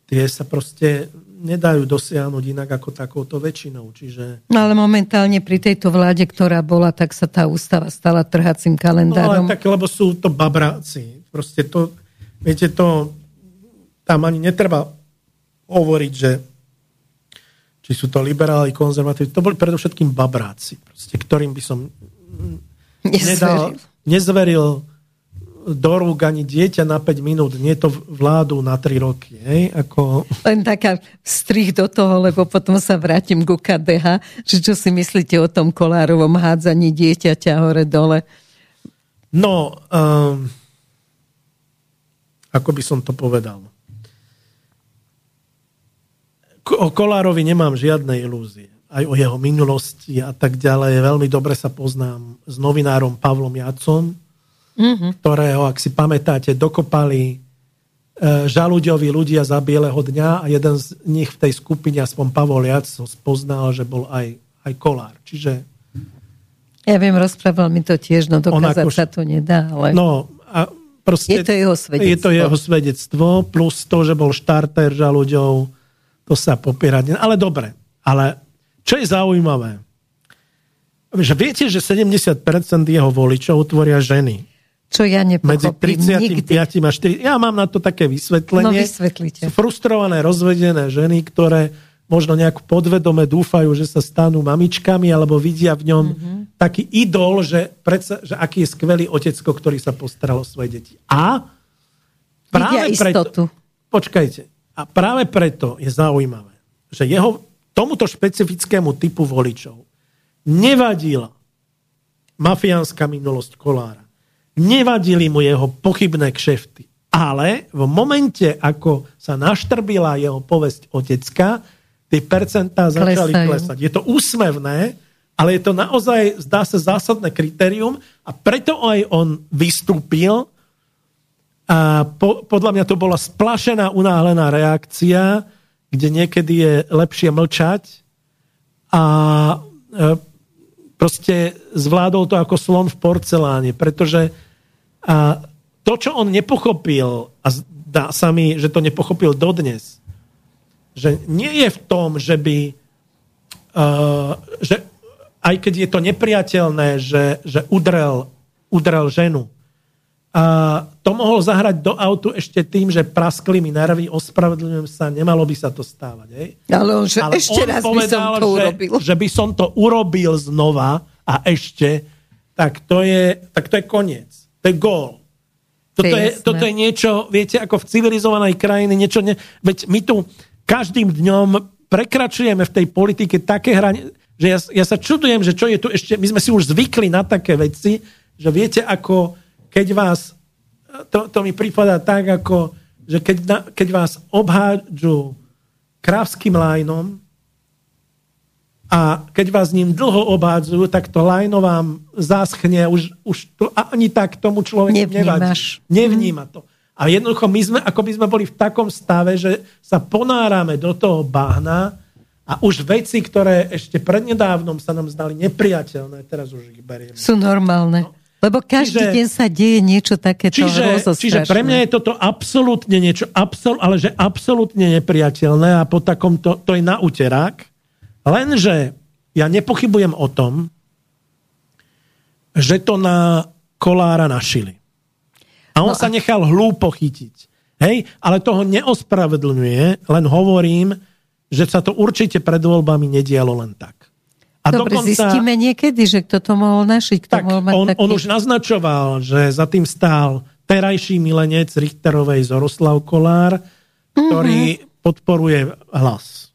tie sa proste nedajú dosiahnuť inak ako takouto väčšinou. Čiže... No ale momentálne pri tejto vláde, ktorá bola, tak sa tá ústava stala trhacím kalendárom. No ale tak, lebo sú to babráci. Proste to, viete, to tam ani netreba hovoriť, že či sú to liberáli, konzervatívni. To boli predovšetkým babráci, proste, ktorým by som nedal, nezveril do rúk ani dieťa na 5 minút, nie to vládu na 3 roky. Hej? Ako... Len taká strich do toho, lebo potom sa vrátim ku KDH, že čo si myslíte o tom kolárovom hádzaní dieťaťa hore-dole? No, um, ako by som to povedal. O Kolárovi nemám žiadne ilúzie. Aj o jeho minulosti a tak ďalej. Veľmi dobre sa poznám s novinárom Pavlom Jacom, mm-hmm. ktorého, ak si pamätáte, dokopali e, žalúďoví ľudia za bieleho dňa a jeden z nich v tej skupine, aspoň Pavol Jac, ho spoznal, že bol aj, aj kolár. Čiže... Ja viem, rozprával mi to tiež, no dokázať sa to nedá, ale... No, a proste, je to jeho svedectvo. Je to jeho svedectvo, plus to, že bol štarter žalúďov, to sa popierať. Ale dobre, ale čo je zaujímavé, že viete, že 70% jeho voličov tvoria ženy. Čo ja Medzi 35 a 4. Ja mám na to také vysvetlenie. No vysvetlite. Sú frustrované, rozvedené ženy, ktoré možno nejak podvedome dúfajú, že sa stanú mamičkami, alebo vidia v ňom mm-hmm. taký idol, že, predsa, že aký je skvelý otecko, ktorý sa postaral o svoje deti. A práve vidia preto... Istotu. Počkajte. A práve preto je zaujímavé, že jeho tomuto špecifickému typu voličov nevadila mafiánska minulosť Kolára Nevadili mu jeho pochybné kšefty. Ale v momente, ako sa naštrbila jeho povesť otecka, tie percentá začali Klesajú. klesať. Je to úsmevné, ale je to naozaj, zdá sa, zásadné kritérium a preto aj on vystúpil a po, podľa mňa to bola splašená, unáhlená reakcia, kde niekedy je lepšie mlčať a e, proste zvládol to ako slon v porceláne, pretože a to, čo on nepochopil, a zdá sa mi, že to nepochopil dodnes, že nie je v tom, že by, uh, že aj keď je to nepriateľné, že, že udrel, udrel ženu, a to mohol zahrať do autu ešte tým, že praskli mi nervy, ospravedlňujem sa, nemalo by sa to stávať. Hej? Ale on, že Ale ešte on raz povedal, by som to že, urobil. Že by som to urobil znova a ešte, tak to je, tak to je koniec. To je gól. Toto je, toto je niečo, viete, ako v civilizovanej krajine, niečo, ne, veď my tu každým dňom prekračujeme v tej politike také hranie, že ja, ja sa čudujem, že čo je tu ešte, my sme si už zvykli na také veci, že viete, ako keď vás, to, to mi prípada tak, ako, že keď, na, keď vás obhádžu krávským lajnom, a keď vás ním dlho obhádzajú, tak to lajno vám zaschne, už, už to ani tak tomu človeku nevadí. Nevníma to. A jednoducho my sme, ako by sme boli v takom stave, že sa ponárame do toho bahna a už veci, ktoré ešte prednedávnom sa nám zdali nepriateľné, teraz už ich berieme. Sú normálne. No. Lebo každý čiže, deň sa deje niečo takéto čiže, čiže pre mňa je toto absolútne niečo, absol, ale že absolútne nepriateľné a po takom to, to je na uterák. Lenže ja nepochybujem o tom, že to na kolára našili. A on no sa nechal hlúpo chytiť. Hej, ale toho neospravedlňuje, len hovorím, že sa to určite pred voľbami nedialo len tak. A Dobre, dokonca, zistíme niekedy, že kto to mohol našiť. Kto tak, mohol mať on, taký... on už naznačoval, že za tým stál terajší milenec Richterovej Zoroslav Kolár, ktorý mm-hmm. podporuje hlas.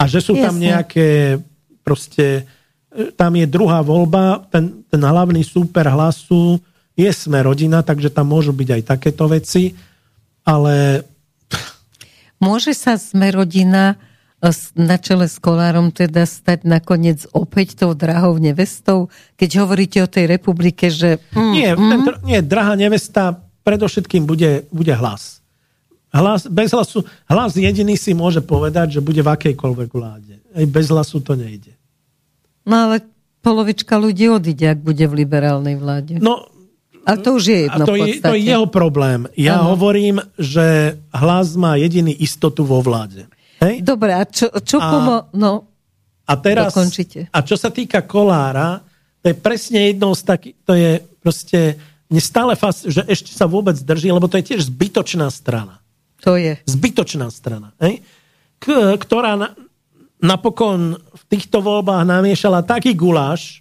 A že sú tam nejaké proste, e, tam je druhá voľba, ten, ten hlavný súper hlasu je sme rodina, takže tam môžu byť aj takéto veci, ale... Môže sa sme rodina e, na čele s kolárom teda stať nakoniec opäť tou drahou nevestou, keď hovoríte o tej republike, že... Mm, nie, mm. Ten, nie, drahá nevesta predovšetkým bude, bude hlas. Hlas, bez hlasu, hlas jediný si môže povedať, že bude v akejkoľvek vláde. Aj bez hlasu to nejde. No ale polovička ľudí odíde, ak bude v liberálnej vláde. No, a to už je jedno a to, je, to je jeho problém. Ja ano. hovorím, že hlas má jediný istotu vo vláde. Hej? Dobre, a čo, čo a, pomo... No, a teraz, dokončite. A čo sa týka Kolára, to je presne jednou z takých... To je proste... Mne stále fast, že ešte sa vôbec drží, lebo to je tiež zbytočná strana. To je. Zbytočná strana. Hej? K, ktorá na, napokon v týchto voľbách namiešala taký guláš,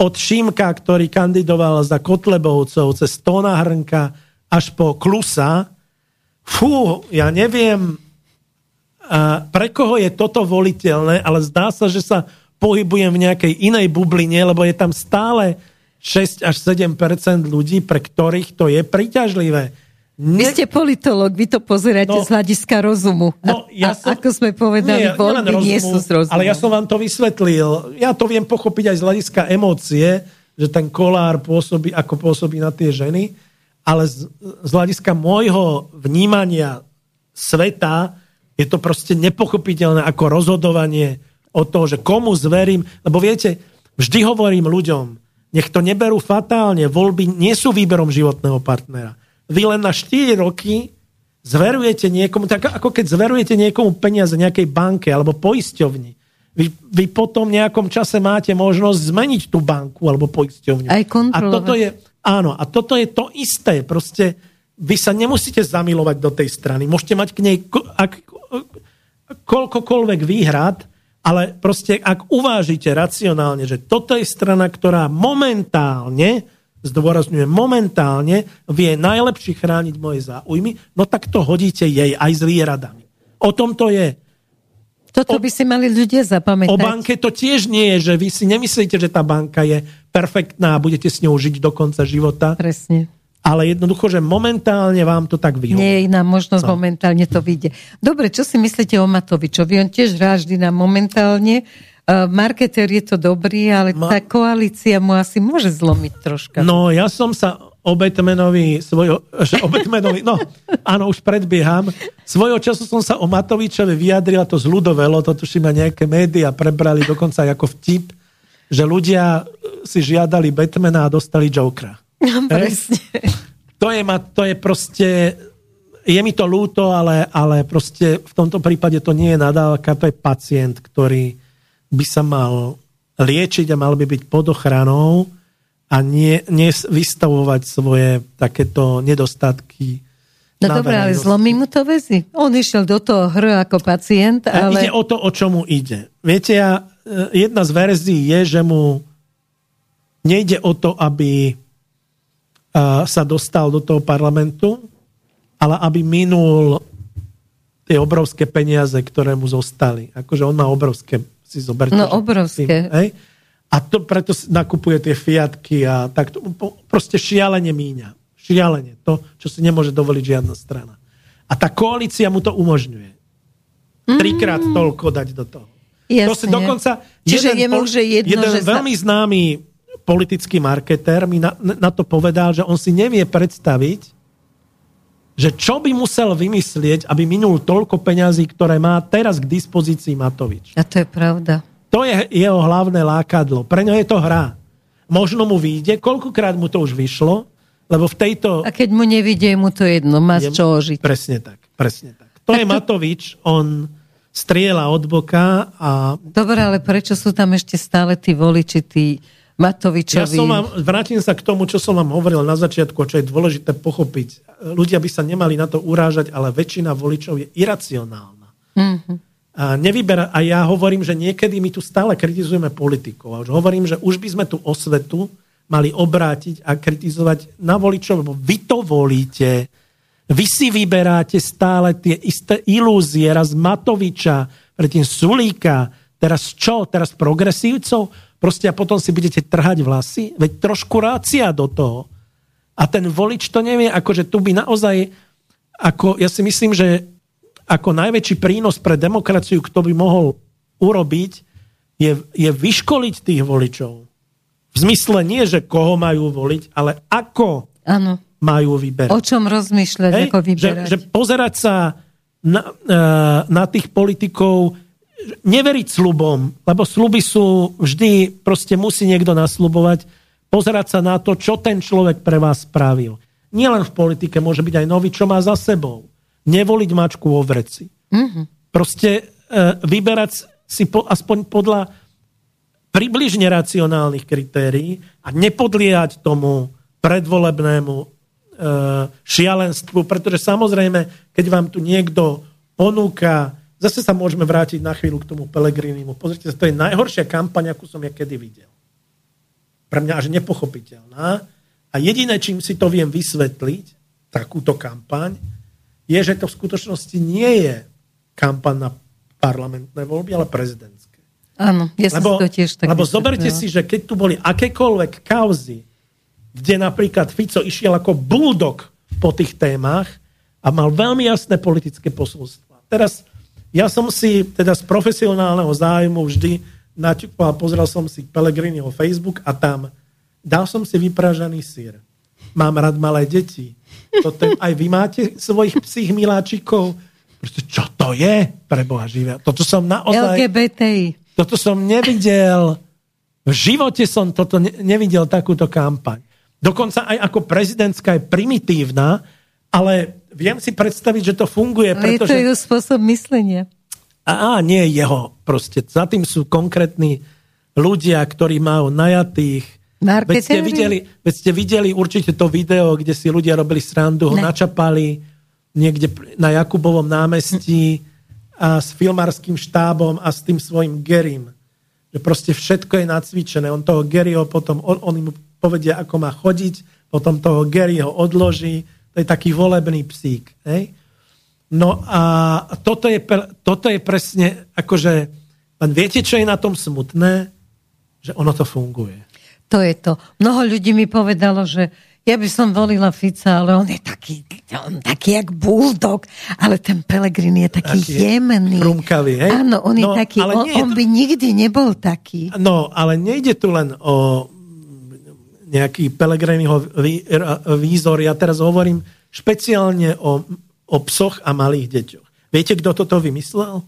od Šimka, ktorý kandidoval za Kotlebovcov, cez Tona Hrnka až po Klusa. Fú, ja neviem, pre koho je toto voliteľné, ale zdá sa, že sa pohybujem v nejakej inej bubline, lebo je tam stále 6 až 7% ľudí, pre ktorých to je príťažlivé. Ne... Vy ste politolog, vy to pozeráte no, z hľadiska rozumu. No, ja som, a ako sme povedali, nie, voľby rozumu, nie sú z rozumu. Ale ja som vám to vysvetlil. Ja to viem pochopiť aj z hľadiska emócie, že ten kolár pôsobí, ako pôsobí na tie ženy, ale z, z hľadiska môjho vnímania sveta je to proste nepochopiteľné ako rozhodovanie o toho, že komu zverím. Lebo viete, vždy hovorím ľuďom, nech to neberú fatálne, voľby nie sú výberom životného partnera vy len na 4 roky zverujete niekomu, tak ako keď zverujete niekomu peniaze nejakej banke alebo poisťovni. Vy, vy potom nejakom čase máte možnosť zmeniť tú banku alebo poisťovňu. Aj A toto je, áno, a toto je to isté. Proste vy sa nemusíte zamilovať do tej strany. Môžete mať k nej ak, koľkokoľvek výhrad, ale proste ak uvážite racionálne, že toto je strana, ktorá momentálne zdôrazňuje, momentálne vie najlepšie chrániť moje záujmy, no tak to hodíte jej aj s výradami. O tom to je. Toto by si mali ľudia zapamätať. O banke to tiež nie je, že vy si nemyslíte, že tá banka je perfektná a budete s ňou žiť do konca života. Presne. Ale jednoducho, že momentálne vám to tak vyhovuje. Nie je iná možnosť, no. momentálne to vyjde. Dobre, čo si myslíte o Matovičovi? On tiež ráždi na momentálne marketer je to dobrý, ale Ma... tá koalícia mu asi môže zlomiť troška. No, ja som sa Obetmenovi, svojho, Obetmenovi, no, áno, už predbieham. Svojho času som sa o Matovičovi vyjadrila, to zľudovelo, to tuším aj nejaké médiá prebrali dokonca ako vtip, že ľudia si žiadali Batmana a dostali Jokera. Presne. To je, to je proste, je mi to ľúto, ale, ale proste v tomto prípade to nie je nadávka, to je pacient, ktorý by sa mal liečiť a mal by byť pod ochranou a nie, nie vystavovať svoje takéto nedostatky. No dobré, ale zlomí mu to väzy. On išiel do toho hr ako pacient, ale... Ide o to, o čomu ide. Viete, ja, e, jedna z verzií je, že mu nejde o to, aby sa dostal do toho parlamentu, ale aby minul tie obrovské peniaze, ktoré mu zostali. Akože on má obrovské si zoberte. No obrovské. Tým, hej? A to preto nakupuje tie Fiatky a tak to proste šialene míňa. Šialene. To, čo si nemôže dovoliť žiadna strana. A tá koalícia mu to umožňuje. Trikrát mm. toľko dať do toho. Jasne. To si dokonca... Čiže jeden, je mu, že jedno, jeden že veľmi známy politický marketér mi na, na to povedal, že on si nevie predstaviť, že čo by musel vymyslieť, aby minul toľko peňazí, ktoré má teraz k dispozícii Matovič. A to je pravda. To je jeho hlavné lákadlo. Pre ňo je to hra. Možno mu vyjde, koľkokrát mu to už vyšlo, lebo v tejto... A keď mu nevidie, mu to jedno, má z čoho žiť. Presne tak, presne tak. To je Matovič, on striela od boka a... Dobre, ale prečo sú tam ešte stále tí voliči, tí Matovičovi. Ja som vám, vrátim sa k tomu, čo som vám hovoril na začiatku, čo je dôležité pochopiť. Ľudia by sa nemali na to urážať, ale väčšina voličov je iracionálna. Mm-hmm. A, nevyberá, a ja hovorím, že niekedy my tu stále kritizujeme politikov. A už hovorím, že už by sme tú osvetu mali obrátiť a kritizovať na voličov, lebo vy to volíte. Vy si vyberáte stále tie isté ilúzie, raz Matoviča, predtým Sulíka, teraz čo? Teraz progresívcov? Proste a potom si budete trhať vlasy, veď trošku rácia do toho. A ten volič to nevie, akože tu by naozaj, ako, ja si myslím, že ako najväčší prínos pre demokraciu, kto by mohol urobiť, je, je vyškoliť tých voličov. V zmysle nie, že koho majú voliť, ale ako ano. majú vyberať. O čom rozmýšľať, Hej? ako vyberať. Že, že pozerať sa na, e, na tých politikov neveriť slubom, lebo sluby sú vždy, proste musí niekto naslubovať, pozerať sa na to, čo ten človek pre vás spravil. Nielen v politike, môže byť aj nový, čo má za sebou. Nevoliť mačku vo vreci. Mm-hmm. Proste e, vyberať si po, aspoň podľa približne racionálnych kritérií a nepodliehať tomu predvolebnému e, šialenstvu, pretože samozrejme, keď vám tu niekto ponúka Zase sa môžeme vrátiť na chvíľu k tomu Pelegrinimu. Pozrite to je najhoršia kampaň, akú som ja kedy videl. pre mňa až nepochopiteľná. A jediné, čím si to viem vysvetliť, takúto kampaň, je, že to v skutočnosti nie je kampaň na parlamentné voľby, ale prezidentské. Áno, ja lebo, to tiež tak Lebo zoberte si, že keď tu boli akékoľvek kauzy, kde napríklad Fico išiel ako bulldog po tých témach a mal veľmi jasné politické posolstva. Teraz ja som si teda z profesionálneho zájmu vždy naťukoval, pozrel som si Pelegriniho Facebook a tam dal som si vypražaný sír. Mám rád malé deti. Toto, aj vy máte svojich psích miláčikov. Proste, čo to je? Pre Boha živia. Toto som naozaj... LGBTI. Toto som nevidel. V živote som toto ne, nevidel, takúto kampaň. Dokonca aj ako prezidentská je primitívna, ale viem si predstaviť, že to funguje. Ale pretože... je to jeho spôsob myslenia. A, a nie jeho proste. Za tým sú konkrétni ľudia, ktorí majú najatých. Veď ste, videli, veď ste videli určite to video, kde si ľudia robili srandu, ho ne. načapali niekde na Jakubovom námestí a s filmárským štábom a s tým svojim Gerim. Že proste všetko je nacvičené. On toho Garyho potom, on, on mu povedia, ako má chodiť, potom toho Garyho odloží, to je taký volebný psík. Hej? No a toto je, toto je presne, akože, len viete, čo je na tom smutné? Že ono to funguje. To je to. Mnoho ľudí mi povedalo, že ja by som volila Fica, ale on je taký, on taký jak bulldog, ale ten Pelegrin je taký, taký jemný. Krumkavý, hej? Áno, on no, je taký, on, on by nikdy nebol taký. No, ale nejde tu len o nejaký Pelegriniho výzor. Ja teraz hovorím špeciálne o, o psoch a malých deťoch. Viete, kto toto vymyslel?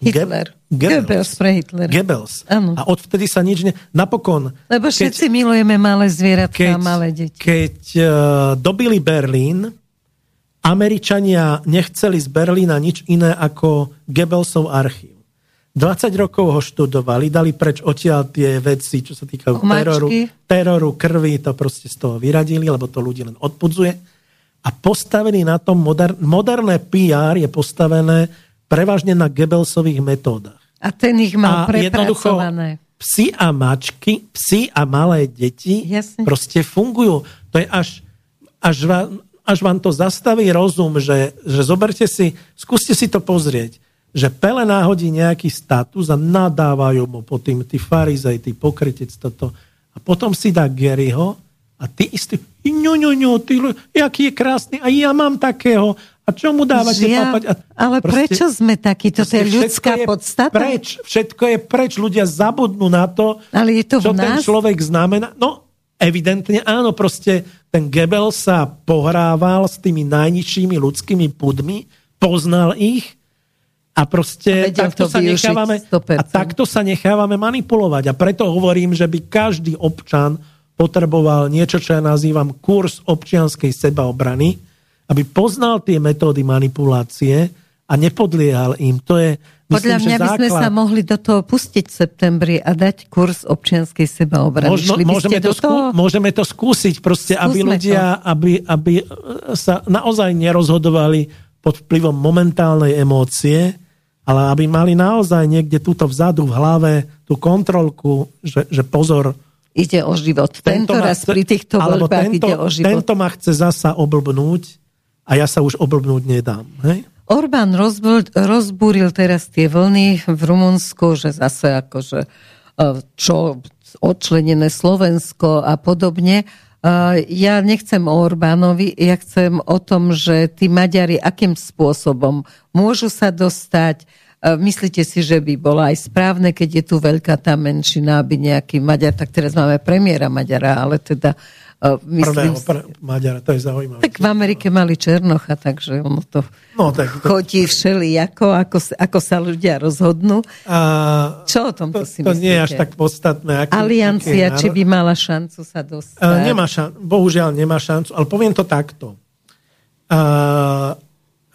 Hitler. Ge- Goebbels pre Hitler. Goebbels. Ano. A odvtedy sa nič ne... Napokon... Lebo všetci keď, milujeme malé zvieratka keď, a malé deti. Keď uh, dobili Berlín, Američania nechceli z Berlína nič iné ako Goebbelsov archív. 20 rokov ho študovali, dali preč odtiaľ tie veci, čo sa týkajú teroru, teroru, krvi, to proste z toho vyradili, lebo to ľudí len odpudzuje. A postavili na tom, moder, moderné PR je postavené prevažne na Goebbelsových metódach. A ten ich mal a prepracované. Psi a mačky, psi a malé deti Jasne. proste fungujú. To je až, až, vám, až vám to zastaví rozum, že, že zoberte si, skúste si to pozrieť že Pele náhodí nejaký status a nadávajú mu po tým tí farizej, tí pokrytec toto. A potom si dá Garyho a ty istý, ňu, ňu, ňu, ty, jaký je krásny, a ja mám takého. A čo mu dávate ja, papať? A ale proste, prečo sme takí? To je ľudská je podstata? Preč, všetko je preč. Ľudia zabudnú na to, ale je to čo ten človek znamená. No, evidentne áno, proste ten Gebel sa pohrával s tými najnižšími ľudskými pudmi, poznal ich a proste a takto, sa nechávame, a takto sa nechávame manipulovať. A preto hovorím, že by každý občan potreboval niečo, čo ja nazývam kurz občianskej sebaobrany, aby poznal tie metódy manipulácie a nepodliehal im. To je, Podľa myslím, mňa by sme sa mohli do toho pustiť v septembri a dať kurz občianskej sebaobrany. Možno, môžeme, to skú, môžeme to skúsiť, proste, Skúsme aby ľudia aby, aby sa naozaj nerozhodovali pod vplyvom momentálnej emócie, ale aby mali naozaj niekde túto vzadu v hlave tú kontrolku, že, že pozor. Ide o život. Tento, tento raz chce, pri týchto voľbách tento, ide o život. Tento ma chce zasa oblbnúť a ja sa už oblbnúť nedám. Hej? Orbán rozbúril, teraz tie vlny v Rumunsku, že zase akože e, čo odčlenené Slovensko a podobne. Ja nechcem o Orbánovi, ja chcem o tom, že tí Maďari akým spôsobom môžu sa dostať. Myslíte si, že by bolo aj správne, keď je tu veľká tá menšina, aby nejaký Maďar, tak teraz máme premiéra Maďara, ale teda myslím... Prvého pr- Maďara, to je zaujímavé. Tak v Amerike mali Černocha, takže ono to, no, tak to... chodí všelijako, ako, ako sa ľudia rozhodnú. A... Čo o tom to, si To myslíte? nie je až tak podstatné. Aký, Aliancia, aký či by mala šancu sa dostať? Uh, nemá šan- bohužiaľ nemá šancu, ale poviem to takto. Uh,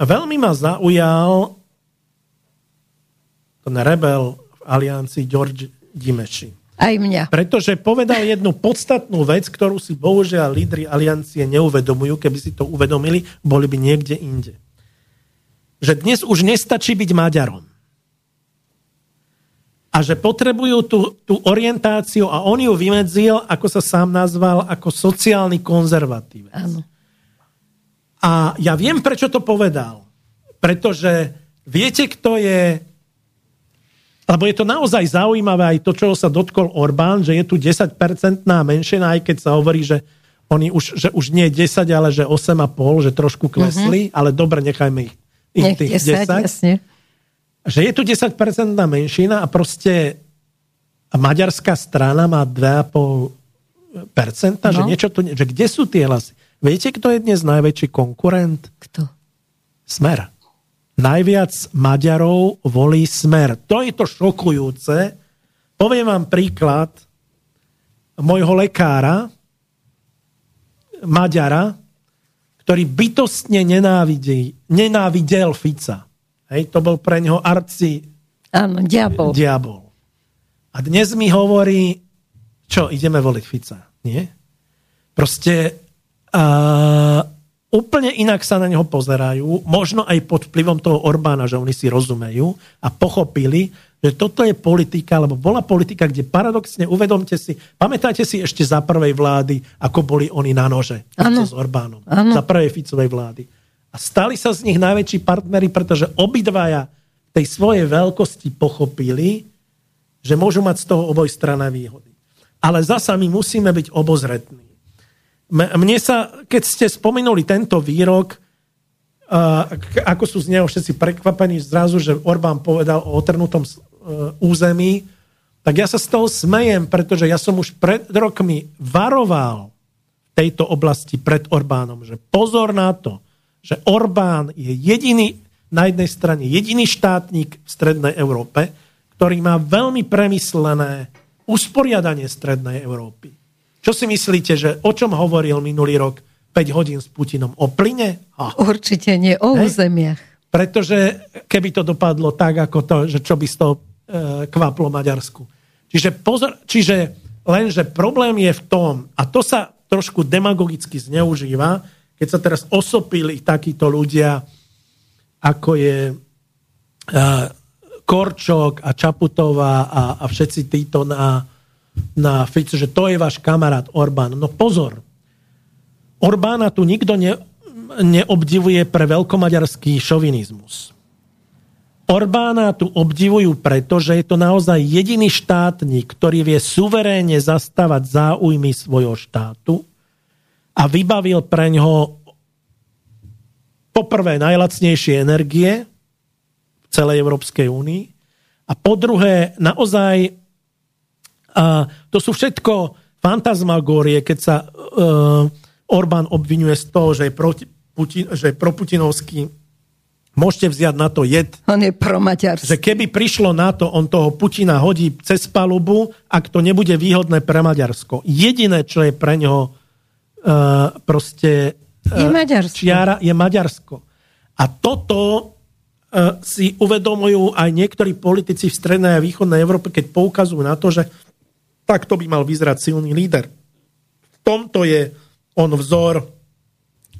veľmi ma zaujal ten rebel v aliancii George Dimeši. Aj mňa. Pretože povedal jednu podstatnú vec, ktorú si bohužiaľ lídry aliancie neuvedomujú. Keby si to uvedomili, boli by niekde inde. Že dnes už nestačí byť Maďarom. a že potrebujú tú, tú orientáciu a on ju vymedzil, ako sa sám nazval, ako sociálny konzervatívec. Áno. A ja viem, prečo to povedal. Pretože viete, kto je... Lebo je to naozaj zaujímavé aj to, čo sa dotkol Orbán, že je tu 10-percentná menšina, aj keď sa hovorí, že oni už, že už nie 10, ale že 8,5, že trošku klesli, mm-hmm. ale dobre, nechajme ich, ich Nech tých 10, 10. jasne. Že je tu 10-percentná menšina a proste maďarská strana má 2,5%, že No. niečo tu, že kde sú tie hlasy? Viete, kto je dnes najväčší konkurent? Kto? Smer. Najviac Maďarov volí Smer. To je to šokujúce. Poviem vám príklad môjho lekára, Maďara, ktorý bytostne nenávidí, nenávidel Fica. Hej, to bol pre neho arci Áno, diabol. diabol. A dnes mi hovorí, čo, ideme voliť Fica. Nie? Proste uh, úplne inak sa na neho pozerajú, možno aj pod vplyvom toho Orbána, že oni si rozumejú a pochopili, že toto je politika, alebo bola politika, kde paradoxne, uvedomte si, pamätáte si ešte za prvej vlády, ako boli oni na nože Áno. s Orbánom. Áno. Za prvej Ficovej vlády. A stali sa z nich najväčší partneri, pretože obidvaja tej svojej veľkosti pochopili, že môžu mať z toho obojstranné výhody. Ale zasa my musíme byť obozretní. Mne sa, keď ste spomenuli tento výrok, ako sú z neho všetci prekvapení zrazu, že Orbán povedal o otrnutom uh, území, tak ja sa z toho smejem, pretože ja som už pred rokmi varoval v tejto oblasti pred Orbánom, že pozor na to, že Orbán je jediný, na jednej strane jediný štátnik v Strednej Európe, ktorý má veľmi premyslené usporiadanie Strednej Európy. Čo si myslíte, že o čom hovoril minulý rok 5 hodín s Putinom? O plyne? Ha. Určite nie, o Hej. územiach. Pretože keby to dopadlo tak, ako to, že čo by z toho e, kvaplo Maďarsku. Čiže, pozor, čiže lenže problém je v tom, a to sa trošku demagogicky zneužíva, keď sa teraz osopili takíto ľudia, ako je e, Korčok a Čaputová a, a všetci títo na, na Fico, že to je váš kamarát Orbán. No pozor, Orbána tu nikto ne, neobdivuje pre veľkomaďarský šovinizmus. Orbána tu obdivujú preto, že je to naozaj jediný štátnik, ktorý vie suverénne zastávať záujmy svojho štátu a vybavil pre ňoho poprvé najlacnejšie energie v celej Európskej únii a po druhé naozaj a to sú všetko fantasmagórie, keď sa uh, Orbán obvinuje z toho, že je, proti, Putin, že je proputinovský. Môžete vziať na to jed, On je promaďarský. že keby prišlo na to, on toho Putina hodí cez palubu, ak to nebude výhodné pre Maďarsko. Jediné, čo je pre neho uh, proste uh, Je Maďarsko. čiara, je Maďarsko. A toto si uvedomujú aj niektorí politici v strednej a východnej Európe, keď poukazujú na to, že takto by mal vyzerať silný líder. V tomto je on vzor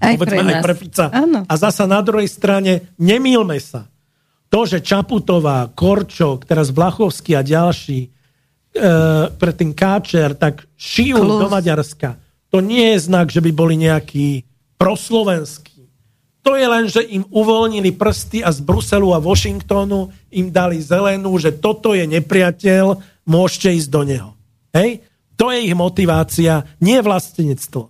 Aj povedzme, pre nás. aj pre Fica. Áno. A zasa na druhej strane, nemýlme sa. To, že Čaputová, Korčok, teraz Blachovský a ďalší e, pre ten káčer, tak šijú Klus. do Maďarska. To nie je znak, že by boli nejakí proslovenskí. To je len, že im uvoľnili prsty a z Bruselu a Washingtonu im dali zelenú, že toto je nepriateľ, môžete ísť do neho. Hej? To je ich motivácia, nie vlastenectvo.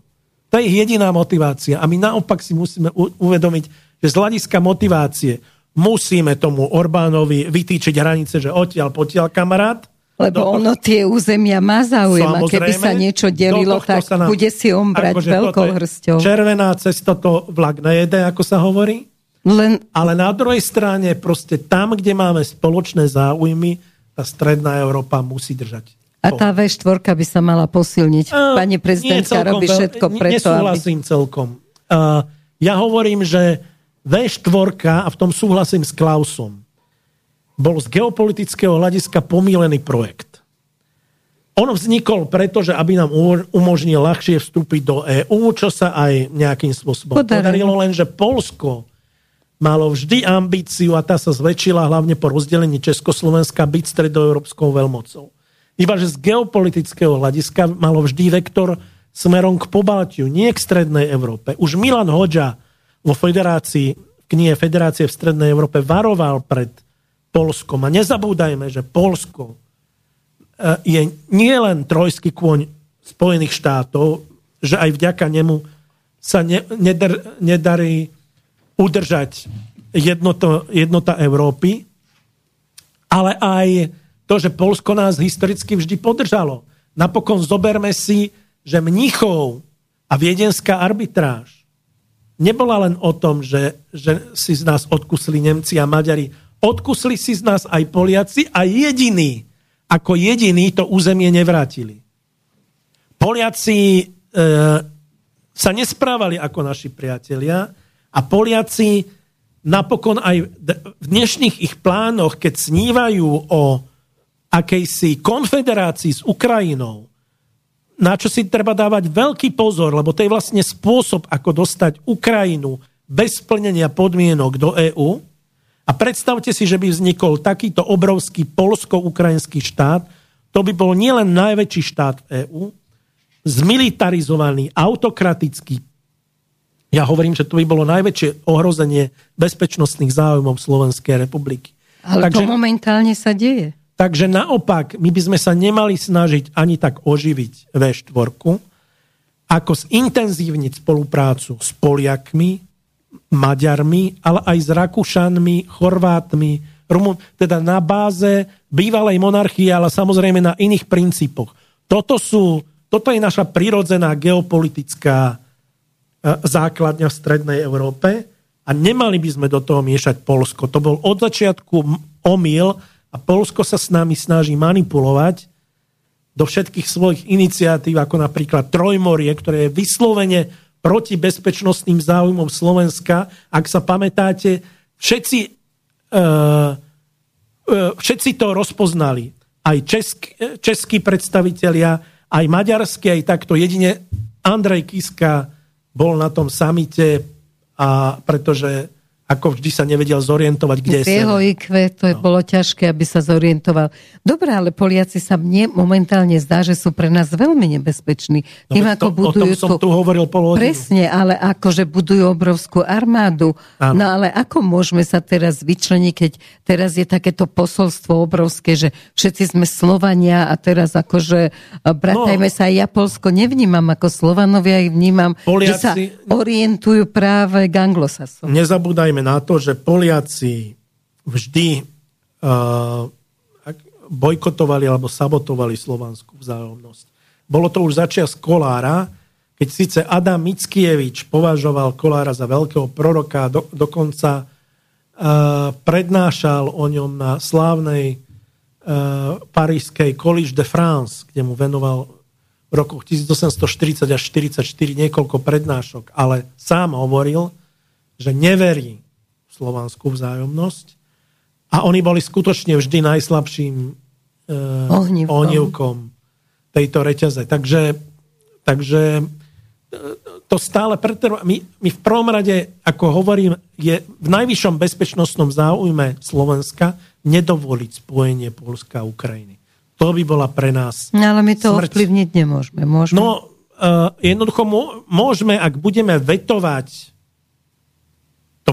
To je ich jediná motivácia. A my naopak si musíme uvedomiť, že z hľadiska motivácie musíme tomu Orbánovi vytýčiť hranice, že odtiaľ potiaľ kamarát. Lebo Do- ono tie územia má záujem a keby sa niečo delilo, tak nám- bude si on brať akože veľkou hrsťou. Červená cesta to vlak nejede, ako sa hovorí. Len Ale na druhej strane, proste tam, kde máme spoločné záujmy, tá stredná Európa musí držať. A tá V4 by sa mala posilniť. A, Pani prezidentka celkom robí veľ- všetko ne- preto, aby... Nesúhlasím celkom. Uh, ja hovorím, že V4, a v tom súhlasím s Klausom, bol z geopolitického hľadiska pomílený projekt. On vznikol preto, že aby nám umožnil ľahšie vstúpiť do EÚ, čo sa aj nejakým spôsobom Podarilo. podarilo, lenže Polsko malo vždy ambíciu, a tá sa zväčšila hlavne po rozdelení Československa, byť stredoeurópskou veľmocou. Iba že z geopolitického hľadiska malo vždy vektor smerom k Pobaltiu, nie k Strednej Európe. Už Milan Hoďa vo federácii, knihe Federácie v Strednej Európe varoval pred Polskom. A nezabúdajme, že Polsko e, je nielen trojský kôň Spojených štátov, že aj vďaka nemu sa ne, nedar, nedarí udržať jednoto, jednota Európy, ale aj to, že Polsko nás historicky vždy podržalo. Napokon zoberme si, že Mnichov a viedenská arbitráž nebola len o tom, že, že si z nás odkusli Nemci a Maďari. Odkusli si z nás aj Poliaci a jediní, ako jediní to územie nevrátili. Poliaci e, sa nesprávali ako naši priatelia, a Poliaci napokon aj v dnešných ich plánoch, keď snívajú o akejsi konfederácii s Ukrajinou, na čo si treba dávať veľký pozor, lebo to je vlastne spôsob, ako dostať Ukrajinu bez splnenia podmienok do EÚ. A predstavte si, že by vznikol takýto obrovský polsko-ukrajinský štát. To by bol nielen najväčší štát v EÚ, zmilitarizovaný, autokratický, ja hovorím, že to by bolo najväčšie ohrozenie bezpečnostných záujmov Slovenskej republiky. Ale takže, to momentálne sa deje. Takže naopak, my by sme sa nemali snažiť ani tak oživiť V4, ako zintenzívniť spoluprácu s Poliakmi, Maďarmi, ale aj s Rakúšanmi, Chorvátmi, Rumun, teda na báze bývalej monarchie, ale samozrejme na iných princípoch. Toto, sú, toto je naša prirodzená geopolitická E, základňa v Strednej Európe a nemali by sme do toho miešať Polsko. To bol od začiatku omyl a Polsko sa s nami snaží manipulovať do všetkých svojich iniciatív, ako napríklad Trojmorie, ktoré je vyslovene proti bezpečnostným záujmom Slovenska. Ak sa pamätáte, všetci, uh, uh, všetci to rozpoznali. Aj česk, českí predstavitelia, aj maďarskí, aj takto. Jedine Andrej Kiska bol na tom samite a pretože ako vždy sa nevedel zorientovať, kde je jeho IQ to je no. bolo ťažké, aby sa zorientoval. Dobre, ale Poliaci sa mne momentálne zdá, že sú pre nás veľmi nebezpeční. No Tým, no, ako to, budujú o tom som tu hovoril pol hodinu. Presne, ale ako, že budujú obrovskú armádu. Áno. No ale ako môžeme sa teraz vyčleniť, keď teraz je takéto posolstvo obrovské, že všetci sme Slovania a teraz akože bratajme no, sa, ja Polsko nevnímam ako Slovanovia, ich vnímam, Poliaci, že sa orientujú práve k anglosasom. Nezabúdajme nezabúdajme na to, že Poliaci vždy uh, bojkotovali alebo sabotovali slovanskú vzájomnosť. Bolo to už začias Kolára, keď síce Adam Mickievič považoval Kolára za veľkého proroka, do, dokonca uh, prednášal o ňom na slávnej uh, parížskej Collège de France, kde mu venoval v rokoch 1840 až 44 niekoľko prednášok, ale sám hovoril, že neverí slovanskú vzájomnosť. A oni boli skutočne vždy najslabším uh, ohnívkom. ohnívkom tejto reťaze. Takže, takže eh, to stále pretrvá. My, my v prvom rade, ako hovorím, je v najvyššom bezpečnostnom záujme Slovenska nedovoliť spojenie Polska a Ukrajiny. To by bola pre nás No ale my to smrť. ovplyvniť nemôžeme. Môžeme? No, uh, jednoducho môžeme, ak budeme vetovať to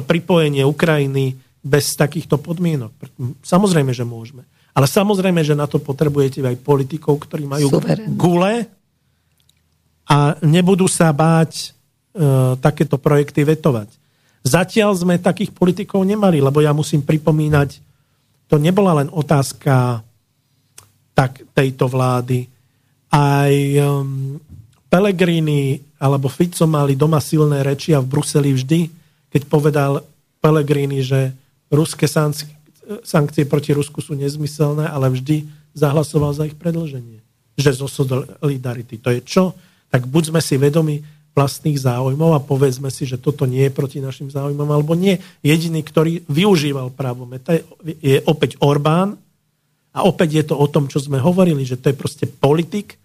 pripojenie Ukrajiny bez takýchto podmienok. Samozrejme, že môžeme. Ale samozrejme, že na to potrebujete aj politikov, ktorí majú Suverén. gule a nebudú sa báť e, takéto projekty vetovať. Zatiaľ sme takých politikov nemali, lebo ja musím pripomínať, to nebola len otázka tak, tejto vlády. Aj um, Pelegrini alebo Fico mali doma silné reči a v Bruseli vždy keď povedal Pellegrini, že ruské sankcie proti Rusku sú nezmyselné, ale vždy zahlasoval za ich predlženie. Že zo solidarity. To je čo? Tak buď sme si vedomi vlastných záujmov a povedzme si, že toto nie je proti našim záujmom, alebo nie. Jediný, ktorý využíval právo meta, je opäť Orbán a opäť je to o tom, čo sme hovorili, že to je proste politik,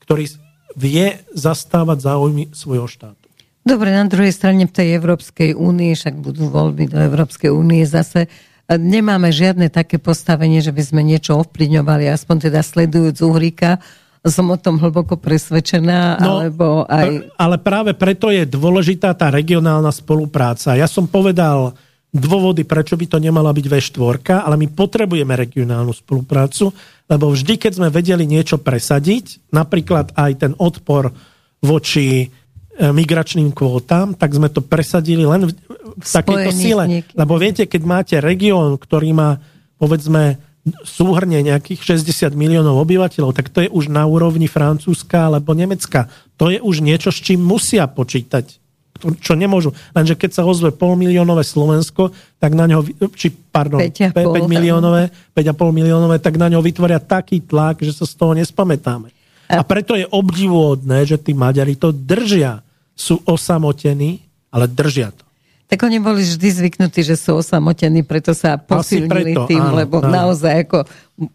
ktorý vie zastávať záujmy svojho štátu. Dobre, na druhej strane v tej Európskej únii, však budú voľby do Európskej únie zase, nemáme žiadne také postavenie, že by sme niečo ovplyvňovali, aspoň teda sledujúc Uhrika, som o tom hlboko presvedčená, no, alebo aj... Ale práve preto je dôležitá tá regionálna spolupráca. Ja som povedal dôvody, prečo by to nemala byť V4, ale my potrebujeme regionálnu spoluprácu, lebo vždy, keď sme vedeli niečo presadiť, napríklad aj ten odpor voči migračným kvótam, tak sme to presadili len v, v takejto sile. Lebo viete, keď máte región, ktorý má, povedzme, súhrne nejakých 60 miliónov obyvateľov, tak to je už na úrovni Francúzska alebo Nemecka. To je už niečo, s čím musia počítať. Čo nemôžu. Lenže keď sa ozve pol miliónové Slovensko, tak na ňo, či pardon, 5, 5 miliónové, 5,5 miliónové, tak na ňo vytvoria taký tlak, že sa z toho nespamätáme. A preto je obdivuhodné, že tí Maďari to držia sú osamotení, ale držia to. Tak oni boli vždy zvyknutí, že sú osamotení, preto sa posilnili preto, tým, áno, lebo áno. naozaj ako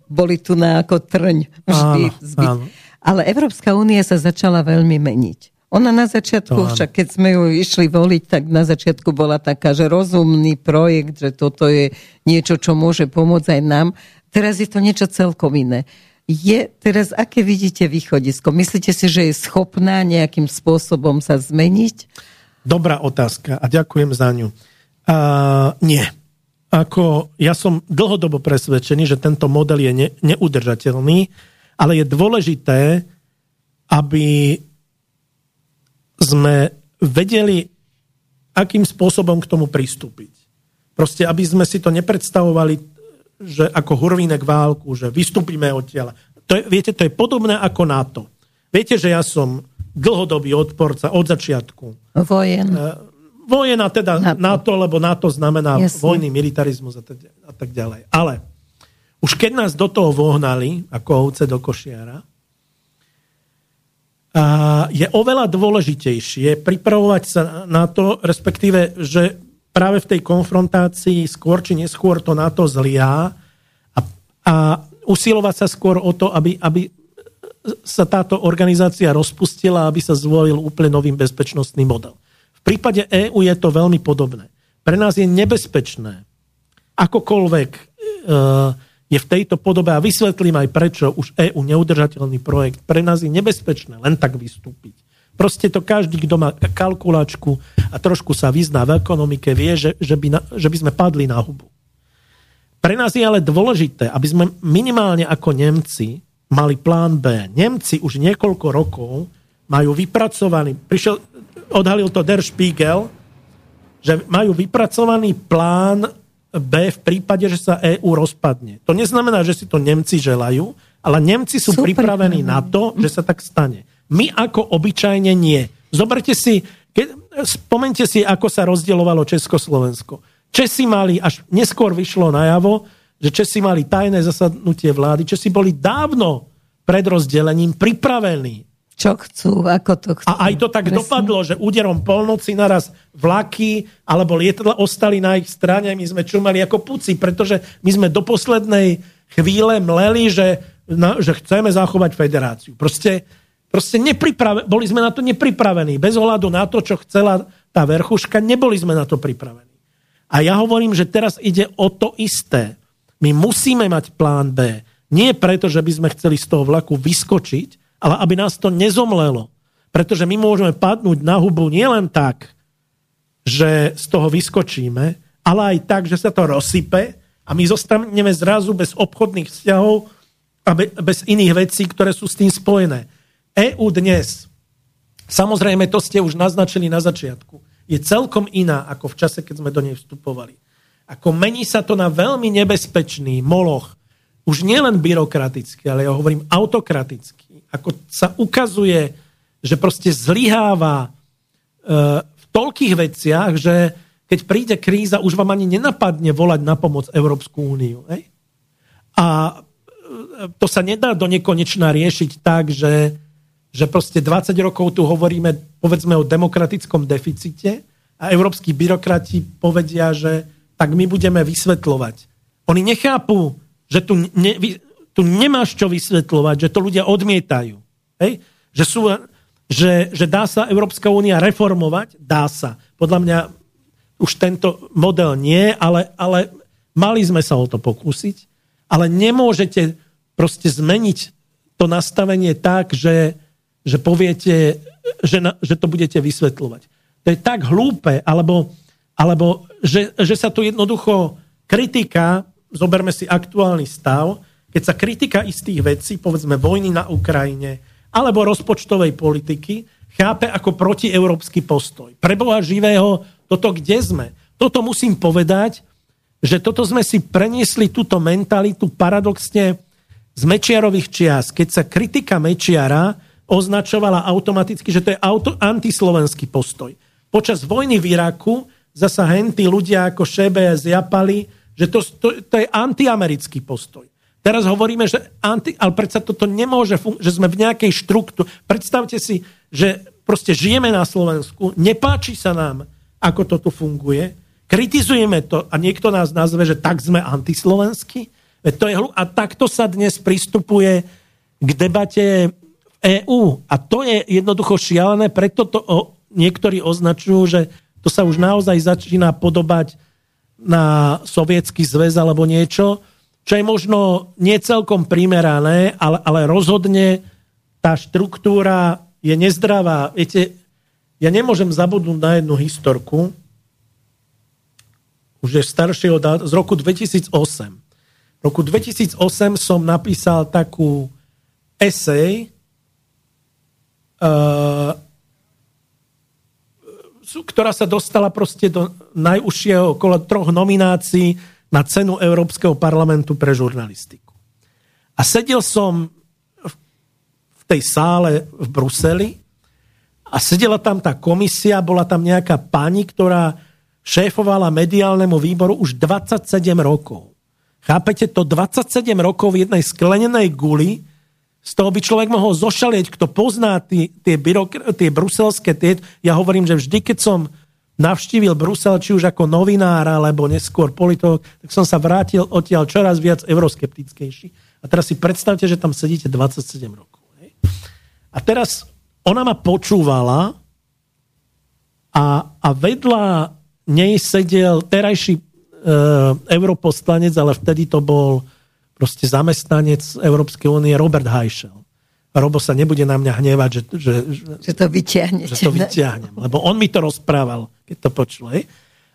boli tu na ako trň vždy. Áno, áno. Ale Európska únia sa začala veľmi meniť. Ona na začiatku, to, však keď sme ju išli voliť, tak na začiatku bola taká, že rozumný projekt, že toto je niečo, čo môže pomôcť aj nám. Teraz je to niečo celkom iné je teraz, aké vidíte východisko? Myslíte si, že je schopná nejakým spôsobom sa zmeniť? Dobrá otázka a ďakujem za ňu. Uh, nie. Ako, ja som dlhodobo presvedčený, že tento model je ne, neudržateľný, ale je dôležité, aby sme vedeli, akým spôsobom k tomu pristúpiť. Proste, aby sme si to nepredstavovali že ako hurvínek válku, že vystúpime odtiaľ. To je, viete, to je podobné ako NATO. Viete, že ja som dlhodobý odporca od začiatku. Vojen. Uh, vojen a teda NATO. NATO, lebo NATO znamená Jasne. vojny, militarizmus a, teda, a tak ďalej. Ale už keď nás do toho vohnali, ako ovce do košiara, a je oveľa dôležitejšie pripravovať sa na to, respektíve, že práve v tej konfrontácii skôr či neskôr to NATO zliá a, a usilovať sa skôr o to, aby, aby sa táto organizácia rozpustila, aby sa zvolil úplne novým bezpečnostný model. V prípade EÚ je to veľmi podobné. Pre nás je nebezpečné, akokoľvek e, je v tejto podobe, a vysvetlím aj prečo už EÚ neudržateľný projekt, pre nás je nebezpečné len tak vystúpiť Proste to každý, kto má kalkulačku a trošku sa vyzná v ekonomike, vie, že, že, by, na, že by sme padli na hubu. Pre nás je ale dôležité, aby sme minimálne ako Nemci mali plán B. Nemci už niekoľko rokov majú vypracovaný, prišiel, odhalil to Der Spiegel, že majú vypracovaný plán B v prípade, že sa EÚ rozpadne. To neznamená, že si to Nemci želajú, ale Nemci sú Super. pripravení na to, že sa tak stane. My ako obyčajne nie. Zoberte si, keď, spomente si, ako sa rozdielovalo Československo. Česi mali, až neskôr vyšlo najavo, že Česi mali tajné zasadnutie vlády, Česi boli dávno pred rozdelením pripravení. Čo chcú, ako to chcú. A aj to tak Presne. dopadlo, že úderom polnoci naraz vlaky alebo lietadla ostali na ich strane, my sme čumali ako puci, pretože my sme do poslednej chvíle mleli, že, na, že chceme zachovať federáciu. Proste Proste nepriprave, boli sme na to nepripravení. Bez ohľadu na to, čo chcela tá verchuška, neboli sme na to pripravení. A ja hovorím, že teraz ide o to isté. My musíme mať plán B. Nie preto, že by sme chceli z toho vlaku vyskočiť, ale aby nás to nezomlelo. Pretože my môžeme padnúť na hubu nielen tak, že z toho vyskočíme, ale aj tak, že sa to rozsype a my zostaneme zrazu bez obchodných vzťahov a bez iných vecí, ktoré sú s tým spojené. EU dnes, samozrejme to ste už naznačili na začiatku, je celkom iná ako v čase, keď sme do nej vstupovali. Ako mení sa to na veľmi nebezpečný moloch, už nielen byrokratický, ale ja hovorím autokratický. Ako sa ukazuje, že proste zlyháva e, v toľkých veciach, že keď príde kríza, už vám ani nenapadne volať na pomoc Európsku úniu. A e, to sa nedá do nekonečna riešiť tak, že že proste 20 rokov tu hovoríme povedzme o demokratickom deficite a európsky byrokrati povedia, že tak my budeme vysvetľovať. Oni nechápu, že tu, ne, tu nemáš čo vysvetľovať, že to ľudia odmietajú. Hej? Že, sú, že, že dá sa Európska únia reformovať? Dá sa. Podľa mňa už tento model nie, ale, ale mali sme sa o to pokúsiť. Ale nemôžete proste zmeniť to nastavenie tak, že, že poviete, že, na, že to budete vysvetľovať. To je tak hlúpe, alebo, alebo že, že sa tu jednoducho kritika, zoberme si aktuálny stav, keď sa kritika istých vecí, povedzme vojny na Ukrajine, alebo rozpočtovej politiky, chápe ako protieurópsky postoj. Pre Boha živého, toto kde sme? Toto musím povedať, že toto sme si preniesli túto mentalitu paradoxne z Mečiarových čias, keď sa kritika Mečiara označovala automaticky, že to je auto, antislovenský postoj. Počas vojny v Iraku zasa hentí ľudia ako Šebe zjapali, že to, to, to je antiamerický postoj. Teraz hovoríme, že anti, ale predsa toto nemôže fun- že sme v nejakej štruktúre. Predstavte si, že proste žijeme na Slovensku, nepáči sa nám, ako to tu funguje, kritizujeme to a niekto nás nazve, že tak sme antislovenskí. To je hlu- a takto sa dnes pristupuje k debate EÚ. A to je jednoducho šialené, preto to o, niektorí označujú, že to sa už naozaj začína podobať na sovietský zväz alebo niečo, čo je možno nie celkom primerané, ale, ale rozhodne tá štruktúra je nezdravá. Viete, ja nemôžem zabudnúť na jednu historku, už je staršieho z roku 2008. V roku 2008 som napísal takú esej, ktorá sa dostala proste do najúžšieho okolo troch nominácií na cenu Európskeho parlamentu pre žurnalistiku. A sedel som v tej sále v Bruseli a sedela tam tá komisia, bola tam nejaká pani, ktorá šéfovala mediálnemu výboru už 27 rokov. Chápete, to 27 rokov v jednej sklenenej guli, z toho by človek mohol zošalieť, kto pozná tie, tie, byrok, tie bruselské tie, ja hovorím, že vždy, keď som navštívil Brusel, či už ako novinár, alebo neskôr politolog, tak som sa vrátil odtiaľ čoraz viac euroskeptickejší. A teraz si predstavte, že tam sedíte 27 rokov. Hej? A teraz ona ma počúvala a, a vedľa nej sedel terajší e, europoslanec, ale vtedy to bol proste zamestnanec Európskej únie Robert Heischel. Robo sa nebude na mňa hnevať, že, že, že to vyťahnete. Že to vyťahnem, lebo on mi to rozprával, keď to počul. Hej.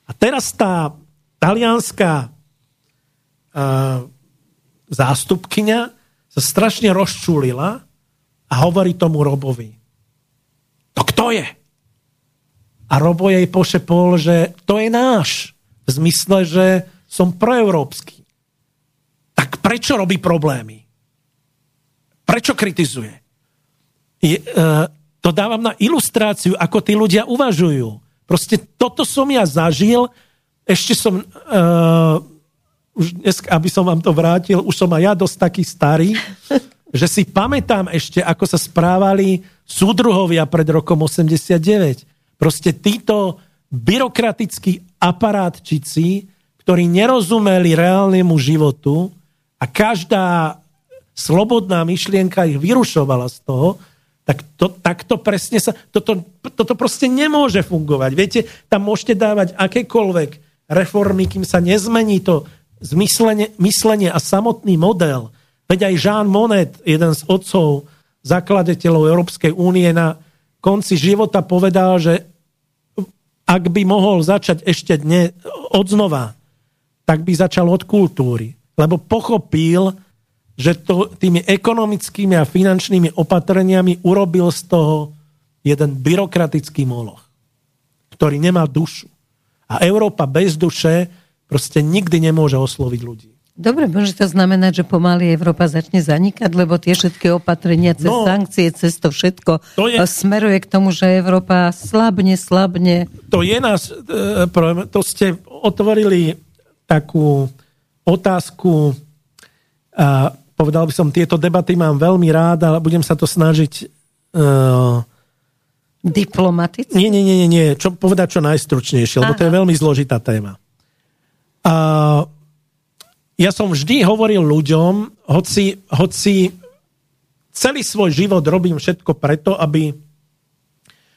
A teraz tá talianská uh, zástupkyňa sa strašne rozčúlila a hovorí tomu Robovi. To kto je? A Robo jej pošepol, že to je náš. V zmysle, že som proeurópsky. Tak prečo robí problémy? Prečo kritizuje? Je, uh, to dávam na ilustráciu, ako tí ľudia uvažujú. Proste toto som ja zažil, ešte som, uh, už dnes, aby som vám to vrátil, už som aj ja dosť taký starý, že si pamätám ešte, ako sa správali súdruhovia pred rokom 89. Proste títo byrokratickí aparátčici, ktorí nerozumeli reálnemu životu a každá slobodná myšlienka ich vyrušovala z toho, tak to, tak to presne sa, toto, toto proste nemôže fungovať. Viete, tam môžete dávať akékoľvek reformy, kým sa nezmení to zmyslenie, myslenie a samotný model. Veď aj Jean Monnet, jeden z otcov, zakladateľov Európskej únie na konci života povedal, že ak by mohol začať ešte dne odznova, tak by začal od kultúry. Lebo pochopil, že to, tými ekonomickými a finančnými opatreniami urobil z toho jeden byrokratický moloch, ktorý nemá dušu. A Európa bez duše proste nikdy nemôže osloviť ľudí. Dobre, môže to znamenať, že pomaly Európa začne zanikať, lebo tie všetky opatrenia cez no, sankcie, cez to všetko to je, smeruje k tomu, že Európa slabne, slabne. To je nás e. To ste otvorili takú otázku a povedal by som, tieto debaty mám veľmi rád, ale budem sa to snažiť... Uh, Diplomaticky? Nie, nie, nie, nie, čo, povedať čo najstručnejšie, lebo Aha. to je veľmi zložitá téma. Uh, ja som vždy hovoril ľuďom, hoci, hoci celý svoj život robím všetko preto, aby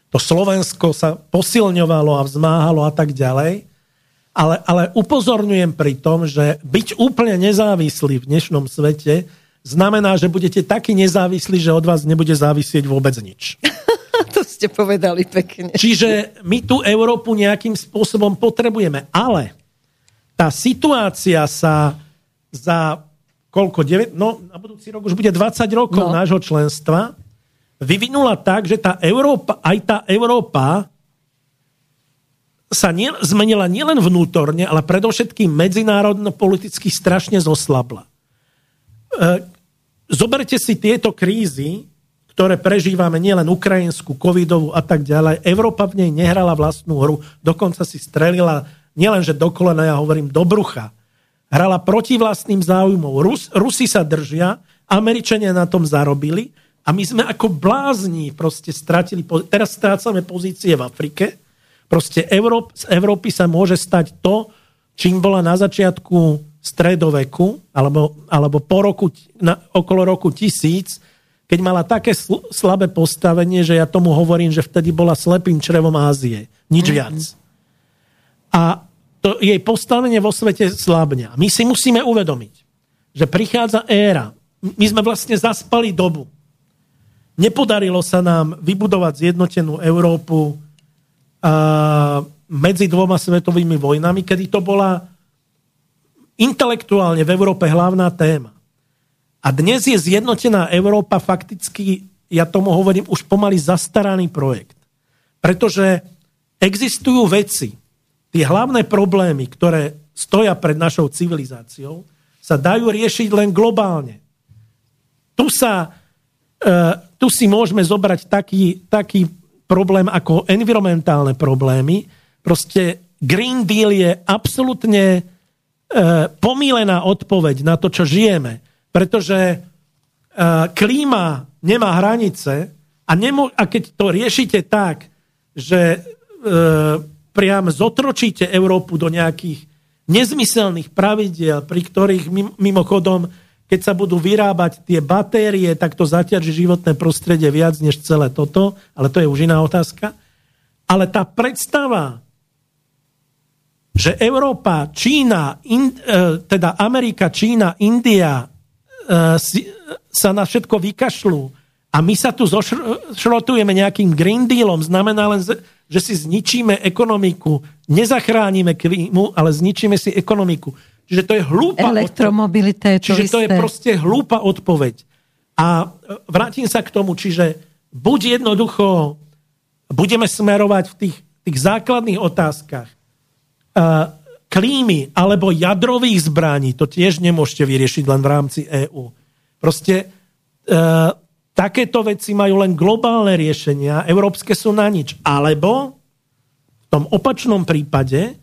to Slovensko sa posilňovalo a vzmáhalo a tak ďalej. Ale, ale upozorňujem pri tom, že byť úplne nezávislý v dnešnom svete znamená, že budete taký nezávislí, že od vás nebude závisieť vôbec nič. to ste povedali pekne. Čiže my tú Európu nejakým spôsobom potrebujeme. Ale tá situácia sa za koľko? 9, no na budúci rok už bude 20 rokov no. nášho členstva vyvinula tak, že tá Európa, aj tá Európa sa nie, zmenila nielen vnútorne, ale predovšetkým medzinárodno politicky strašne zoslabla. E, zoberte si tieto krízy, ktoré prežívame, nielen ukrajinskú, covidovú a tak ďalej. Európa v nej nehrala vlastnú hru, dokonca si strelila nielenže do kolena, ja hovorím do brucha. Hrala proti vlastným záujmom. Rus, Rusi sa držia, Američania na tom zarobili a my sme ako blázni proste stratili, teraz strácame pozície v Afrike. Proste Európ, z Európy sa môže stať to, čím bola na začiatku stredoveku, alebo, alebo po roku, na, okolo roku tisíc, keď mala také sl- slabé postavenie, že ja tomu hovorím, že vtedy bola slepým črevom Ázie. Nič mm-hmm. viac. A to jej postavenie vo svete slabne. My si musíme uvedomiť, že prichádza éra. My sme vlastne zaspali dobu Nepodarilo sa nám vybudovať zjednotenú Európu medzi dvoma svetovými vojnami, kedy to bola intelektuálne v Európe hlavná téma. A dnes je zjednotená Európa fakticky, ja tomu hovorím, už pomaly zastaraný projekt. Pretože existujú veci, tie hlavné problémy, ktoré stoja pred našou civilizáciou, sa dajú riešiť len globálne. Tu sa E, tu si môžeme zobrať taký, taký problém ako environmentálne problémy. Proste Green Deal je absolútne e, pomílená odpoveď na to, čo žijeme. Pretože e, klíma nemá hranice a, nemo- a keď to riešite tak, že e, priam zotročíte Európu do nejakých nezmyselných pravidiel, pri ktorých mimochodom keď sa budú vyrábať tie batérie, tak to zaťaží životné prostredie viac než celé toto, ale to je už iná otázka. Ale tá predstava, že Európa, Čína, in, e, teda Amerika, Čína, India e, si, sa na všetko vykašľú a my sa tu zošrotujeme nejakým Green Dealom, znamená len, že si zničíme ekonomiku, nezachránime klímu, ale zničíme si ekonomiku Čiže to je hlúpa Elektromobilita je to Čiže isté. to je proste hlúpa odpoveď. A e, vrátim sa k tomu, čiže buď jednoducho budeme smerovať v tých, tých základných otázkach uh, klímy alebo jadrových zbraní, to tiež nemôžete vyriešiť len v rámci EÚ. Proste uh, takéto veci majú len globálne riešenia, európske sú na nič. Alebo v tom opačnom prípade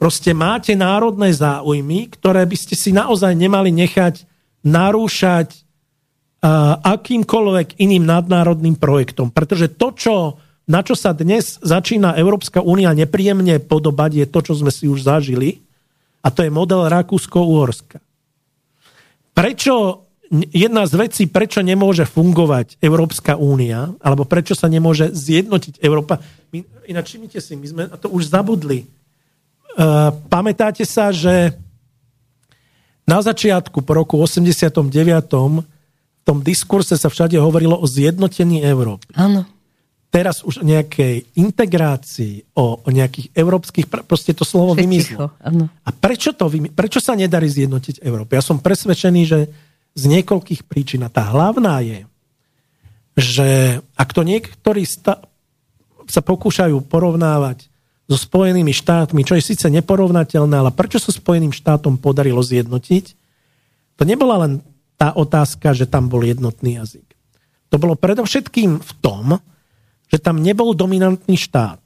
Proste máte národné záujmy, ktoré by ste si naozaj nemali nechať narúšať uh, akýmkoľvek iným nadnárodným projektom. Pretože to, čo, na čo sa dnes začína Európska únia nepríjemne podobať, je to, čo sme si už zažili. A to je model Rakúsko-Uhorska. Prečo jedna z vecí, prečo nemôže fungovať Európska únia, alebo prečo sa nemôže zjednotiť Európa. My, ináč si, my sme to už zabudli. Eh, pamätáte sa, že na začiatku po roku 89. v tom diskurse sa všade hovorilo o zjednotení Európy. Áno. Teraz už o nejakej integrácii, o, o nejakých európskych, proste to slovo vymyslo. A prečo, to, prečo sa nedarí zjednotiť Európu? Ja som presvedčený, že z niekoľkých príčin. A tá hlavná je, že ak to niektorí sta- sa pokúšajú porovnávať so Spojenými štátmi, čo je síce neporovnateľné, ale prečo sa Spojeným štátom podarilo zjednotiť? To nebola len tá otázka, že tam bol jednotný jazyk. To bolo predovšetkým v tom, že tam nebol dominantný štát.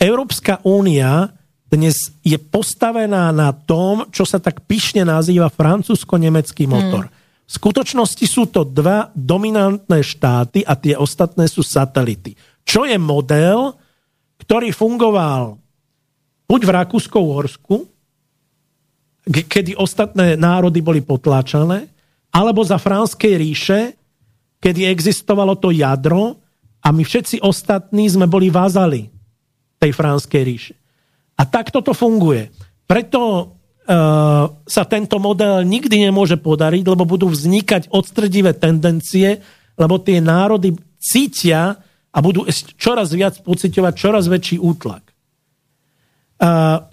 Európska únia dnes je postavená na tom, čo sa tak pyšne nazýva francúzsko-nemecký motor. Hmm. V skutočnosti sú to dva dominantné štáty a tie ostatné sú satelity. Čo je model, ktorý fungoval buď v Rakúsko-Uhorsku, kedy ostatné národy boli potláčané, alebo za Franskej ríše, kedy existovalo to jadro a my všetci ostatní sme boli vázali tej Franskej ríše. A tak toto funguje. Preto uh, sa tento model nikdy nemôže podariť, lebo budú vznikať odstredivé tendencie, lebo tie národy cítia a budú čoraz viac pociťovať čoraz väčší útlak.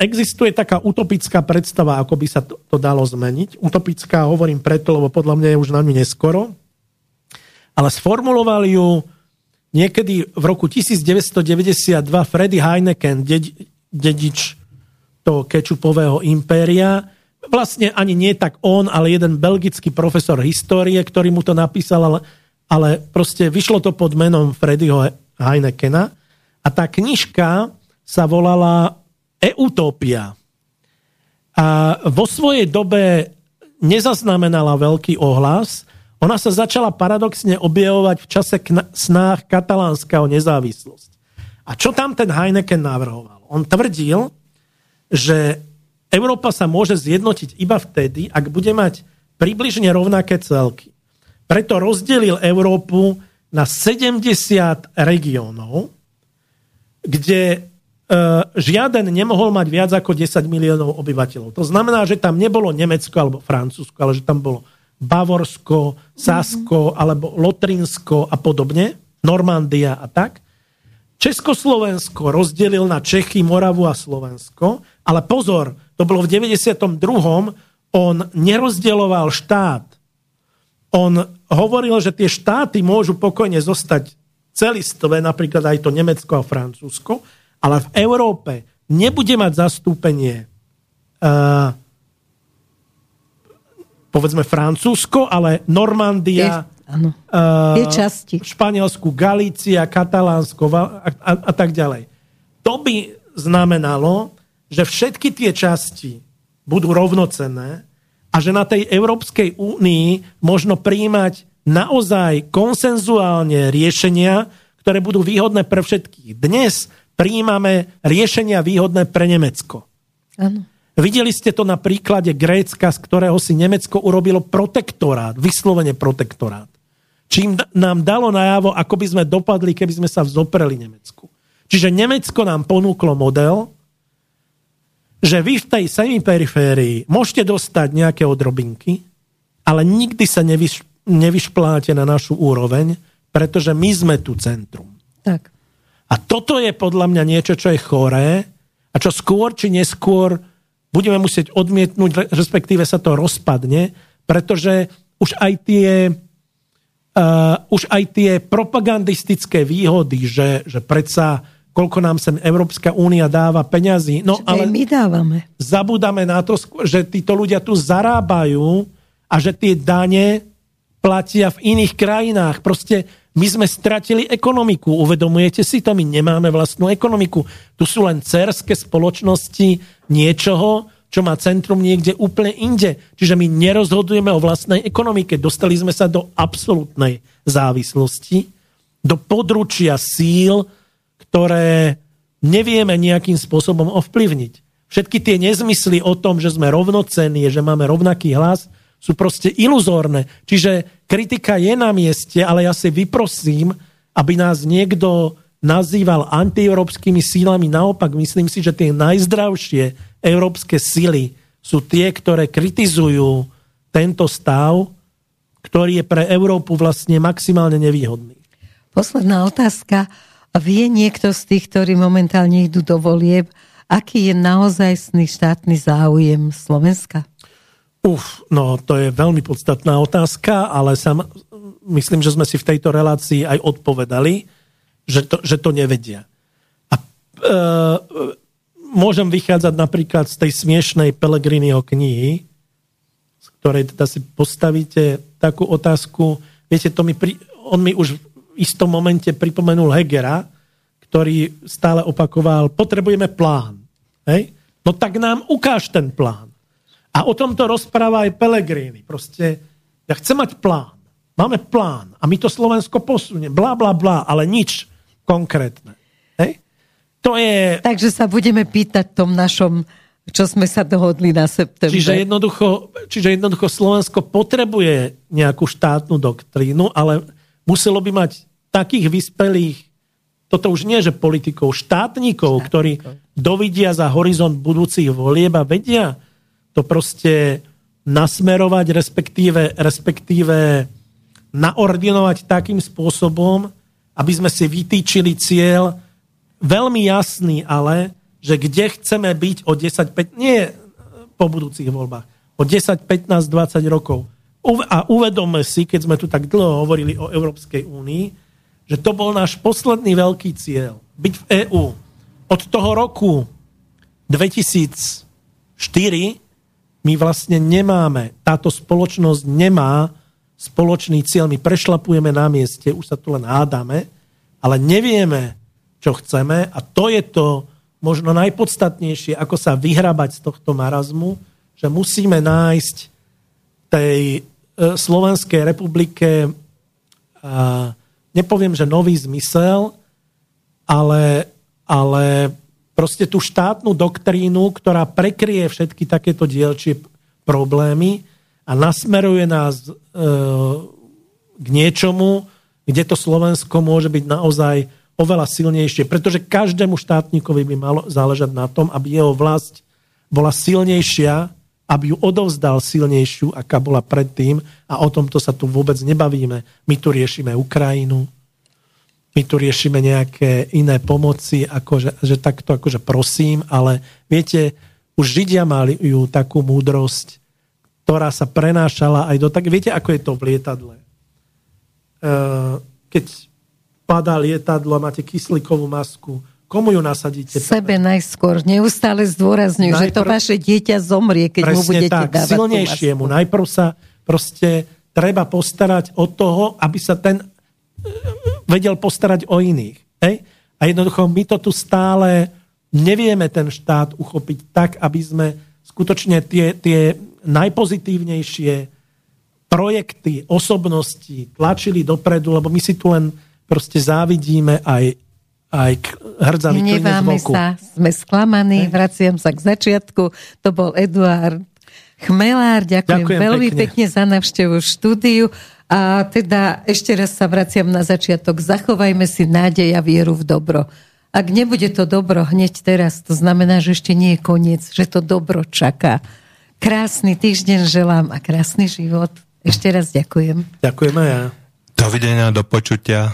Existuje taká utopická predstava, ako by sa to, to dalo zmeniť. Utopická hovorím preto, lebo podľa mňa je už na ňu neskoro. Ale sformuloval ju niekedy v roku 1992 Freddy Heineken, dedič toho kečupového impéria. Vlastne ani nie tak on, ale jeden belgický profesor histórie, ktorý mu to napísal, ale, ale proste vyšlo to pod menom Freddyho Heinekena. A tá knižka sa volala Eutopia. A vo svojej dobe nezaznamenala veľký ohlas, ona sa začala paradoxne objavovať v čase snách katalánska o nezávislosť. A čo tam ten Heineken navrhoval? On tvrdil, že Európa sa môže zjednotiť iba vtedy, ak bude mať približne rovnaké celky. Preto rozdelil Európu na 70 regiónov, kde e, žiaden nemohol mať viac ako 10 miliónov obyvateľov. To znamená, že tam nebolo Nemecko alebo Francúzsko, ale že tam bolo Bavorsko, Sasko alebo Lotrinsko a podobne, Normandia a tak. Československo rozdelil na Čechy, Moravu a Slovensko, ale pozor, to bolo v 92. On nerozdeloval štát. On hovoril, že tie štáty môžu pokojne zostať celistve, napríklad aj to Nemecko a Francúzsko, ale v Európe nebude mať zastúpenie uh, povedzme Francúzsko, ale Normandia, Áno. Uh, Tie časti. Španielsku, Galícia, Katalánsko a, a, a tak ďalej. To by znamenalo, že všetky tie časti budú rovnocenné a že na tej Európskej únii možno príjmať naozaj konsenzuálne riešenia, ktoré budú výhodné pre všetkých. Dnes príjmame riešenia výhodné pre Nemecko. Áno. Videli ste to na príklade Grécka, z ktorého si Nemecko urobilo protektorát, vyslovene protektorát. Čím nám dalo najavo, ako by sme dopadli, keby sme sa vzopreli Nemecku. Čiže Nemecko nám ponúklo model, že vy v tej semiperiférii môžete dostať nejaké odrobinky, ale nikdy sa nevyš, nevyšpláte na našu úroveň, pretože my sme tu centrum. Tak. A toto je podľa mňa niečo, čo je choré a čo skôr či neskôr budeme musieť odmietnúť, respektíve sa to rozpadne, pretože už aj tie, uh, už aj tie propagandistické výhody, že, že predsa koľko nám sem Európska únia dáva peňazí. No ale my dávame. Zabúdame na to, že títo ľudia tu zarábajú a že tie dane platia v iných krajinách. Proste my sme stratili ekonomiku. Uvedomujete si to? My nemáme vlastnú ekonomiku. Tu sú len cerské spoločnosti niečoho, čo má centrum niekde úplne inde. Čiže my nerozhodujeme o vlastnej ekonomike. Dostali sme sa do absolútnej závislosti, do područia síl, ktoré nevieme nejakým spôsobom ovplyvniť. Všetky tie nezmysly o tom, že sme rovnocenní, že máme rovnaký hlas, sú proste iluzórne. Čiže kritika je na mieste, ale ja si vyprosím, aby nás niekto nazýval antieurópskymi sílami. Naopak, myslím si, že tie najzdravšie európske síly sú tie, ktoré kritizujú tento stav, ktorý je pre Európu vlastne maximálne nevýhodný. Posledná otázka. Vie niekto z tých, ktorí momentálne idú do volieb, aký je naozajstný štátny záujem Slovenska? Uf, no to je veľmi podstatná otázka, ale sam, myslím, že sme si v tejto relácii aj odpovedali, že to, že to nevedia. A e, môžem vychádzať napríklad z tej smiešnej Pelegriniho knihy, z ktorej teda si postavíte takú otázku, viete, to mi pri, on mi už istom momente pripomenul Hegera, ktorý stále opakoval, potrebujeme plán. Hej? No tak nám ukáž ten plán. A o tomto rozpráva aj Pelegrini. Proste, ja chcem mať plán. Máme plán a my to Slovensko posunie. Bla, bla, bla, ale nič konkrétne. Hej? To je... Takže sa budeme pýtať tom našom, čo sme sa dohodli na september. Čiže jednoducho, čiže jednoducho Slovensko potrebuje nejakú štátnu doktrínu, ale muselo by mať takých vyspelých, toto už nie, že politikov, štátnikov, štátnikov. ktorí dovidia za horizont budúcich volieb a vedia to proste nasmerovať, respektíve, respektíve naordinovať takým spôsobom, aby sme si vytýčili cieľ veľmi jasný, ale že kde chceme byť o 10, 5, nie po budúcich voľbách, o 10, 15, 20 rokov. A uvedomme si, keď sme tu tak dlho hovorili o Európskej únii, že to bol náš posledný veľký cieľ. Byť v EÚ. Od toho roku 2004 my vlastne nemáme, táto spoločnosť nemá spoločný cieľ. My prešlapujeme na mieste, už sa tu len hádame, ale nevieme, čo chceme a to je to možno najpodstatnejšie, ako sa vyhrabať z tohto marazmu, že musíme nájsť tej Slovenskej republike a nepoviem, že nový zmysel, ale, ale proste tú štátnu doktrínu, ktorá prekrie všetky takéto dielčie problémy a nasmeruje nás e, k niečomu, kde to Slovensko môže byť naozaj oveľa silnejšie, pretože každému štátnikovi by malo záležať na tom, aby jeho vlast bola silnejšia, aby ju odovzdal silnejšiu, aká bola predtým a o tomto sa tu vôbec nebavíme. My tu riešime Ukrajinu, my tu riešime nejaké iné pomoci, akože, že takto akože prosím, ale viete, už Židia mali ju takú múdrosť, ktorá sa prenášala aj do tak... Viete, ako je to v lietadle? E, keď padá lietadlo máte kyslíkovú masku, komu ju nasadíte? Sebe najskôr. Neustále zdôrazňujú, Najprv... že to vaše dieťa zomrie, keď mu budete tak, dávať silnejšiemu. Najprv sa proste treba postarať o toho, aby sa ten vedel postarať o iných. Hej? A jednoducho my to tu stále nevieme ten štát uchopiť tak, aby sme skutočne tie, tie najpozitívnejšie projekty, osobnosti tlačili dopredu, lebo my si tu len proste závidíme aj, aj hrdzali Hneváme sa, sme sklamaní, ne? vraciam sa k začiatku. To bol Eduard Chmelár, ďakujem, ďakujem veľmi pekne. pekne za navštevu štúdiu. A teda ešte raz sa vraciam na začiatok. Zachovajme si nádej a vieru v dobro. Ak nebude to dobro hneď teraz, to znamená, že ešte nie je koniec, že to dobro čaká. Krásny týždeň želám a krásny život. Ešte raz ďakujem. Ďakujem aj ja. Dovidenia, do počutia.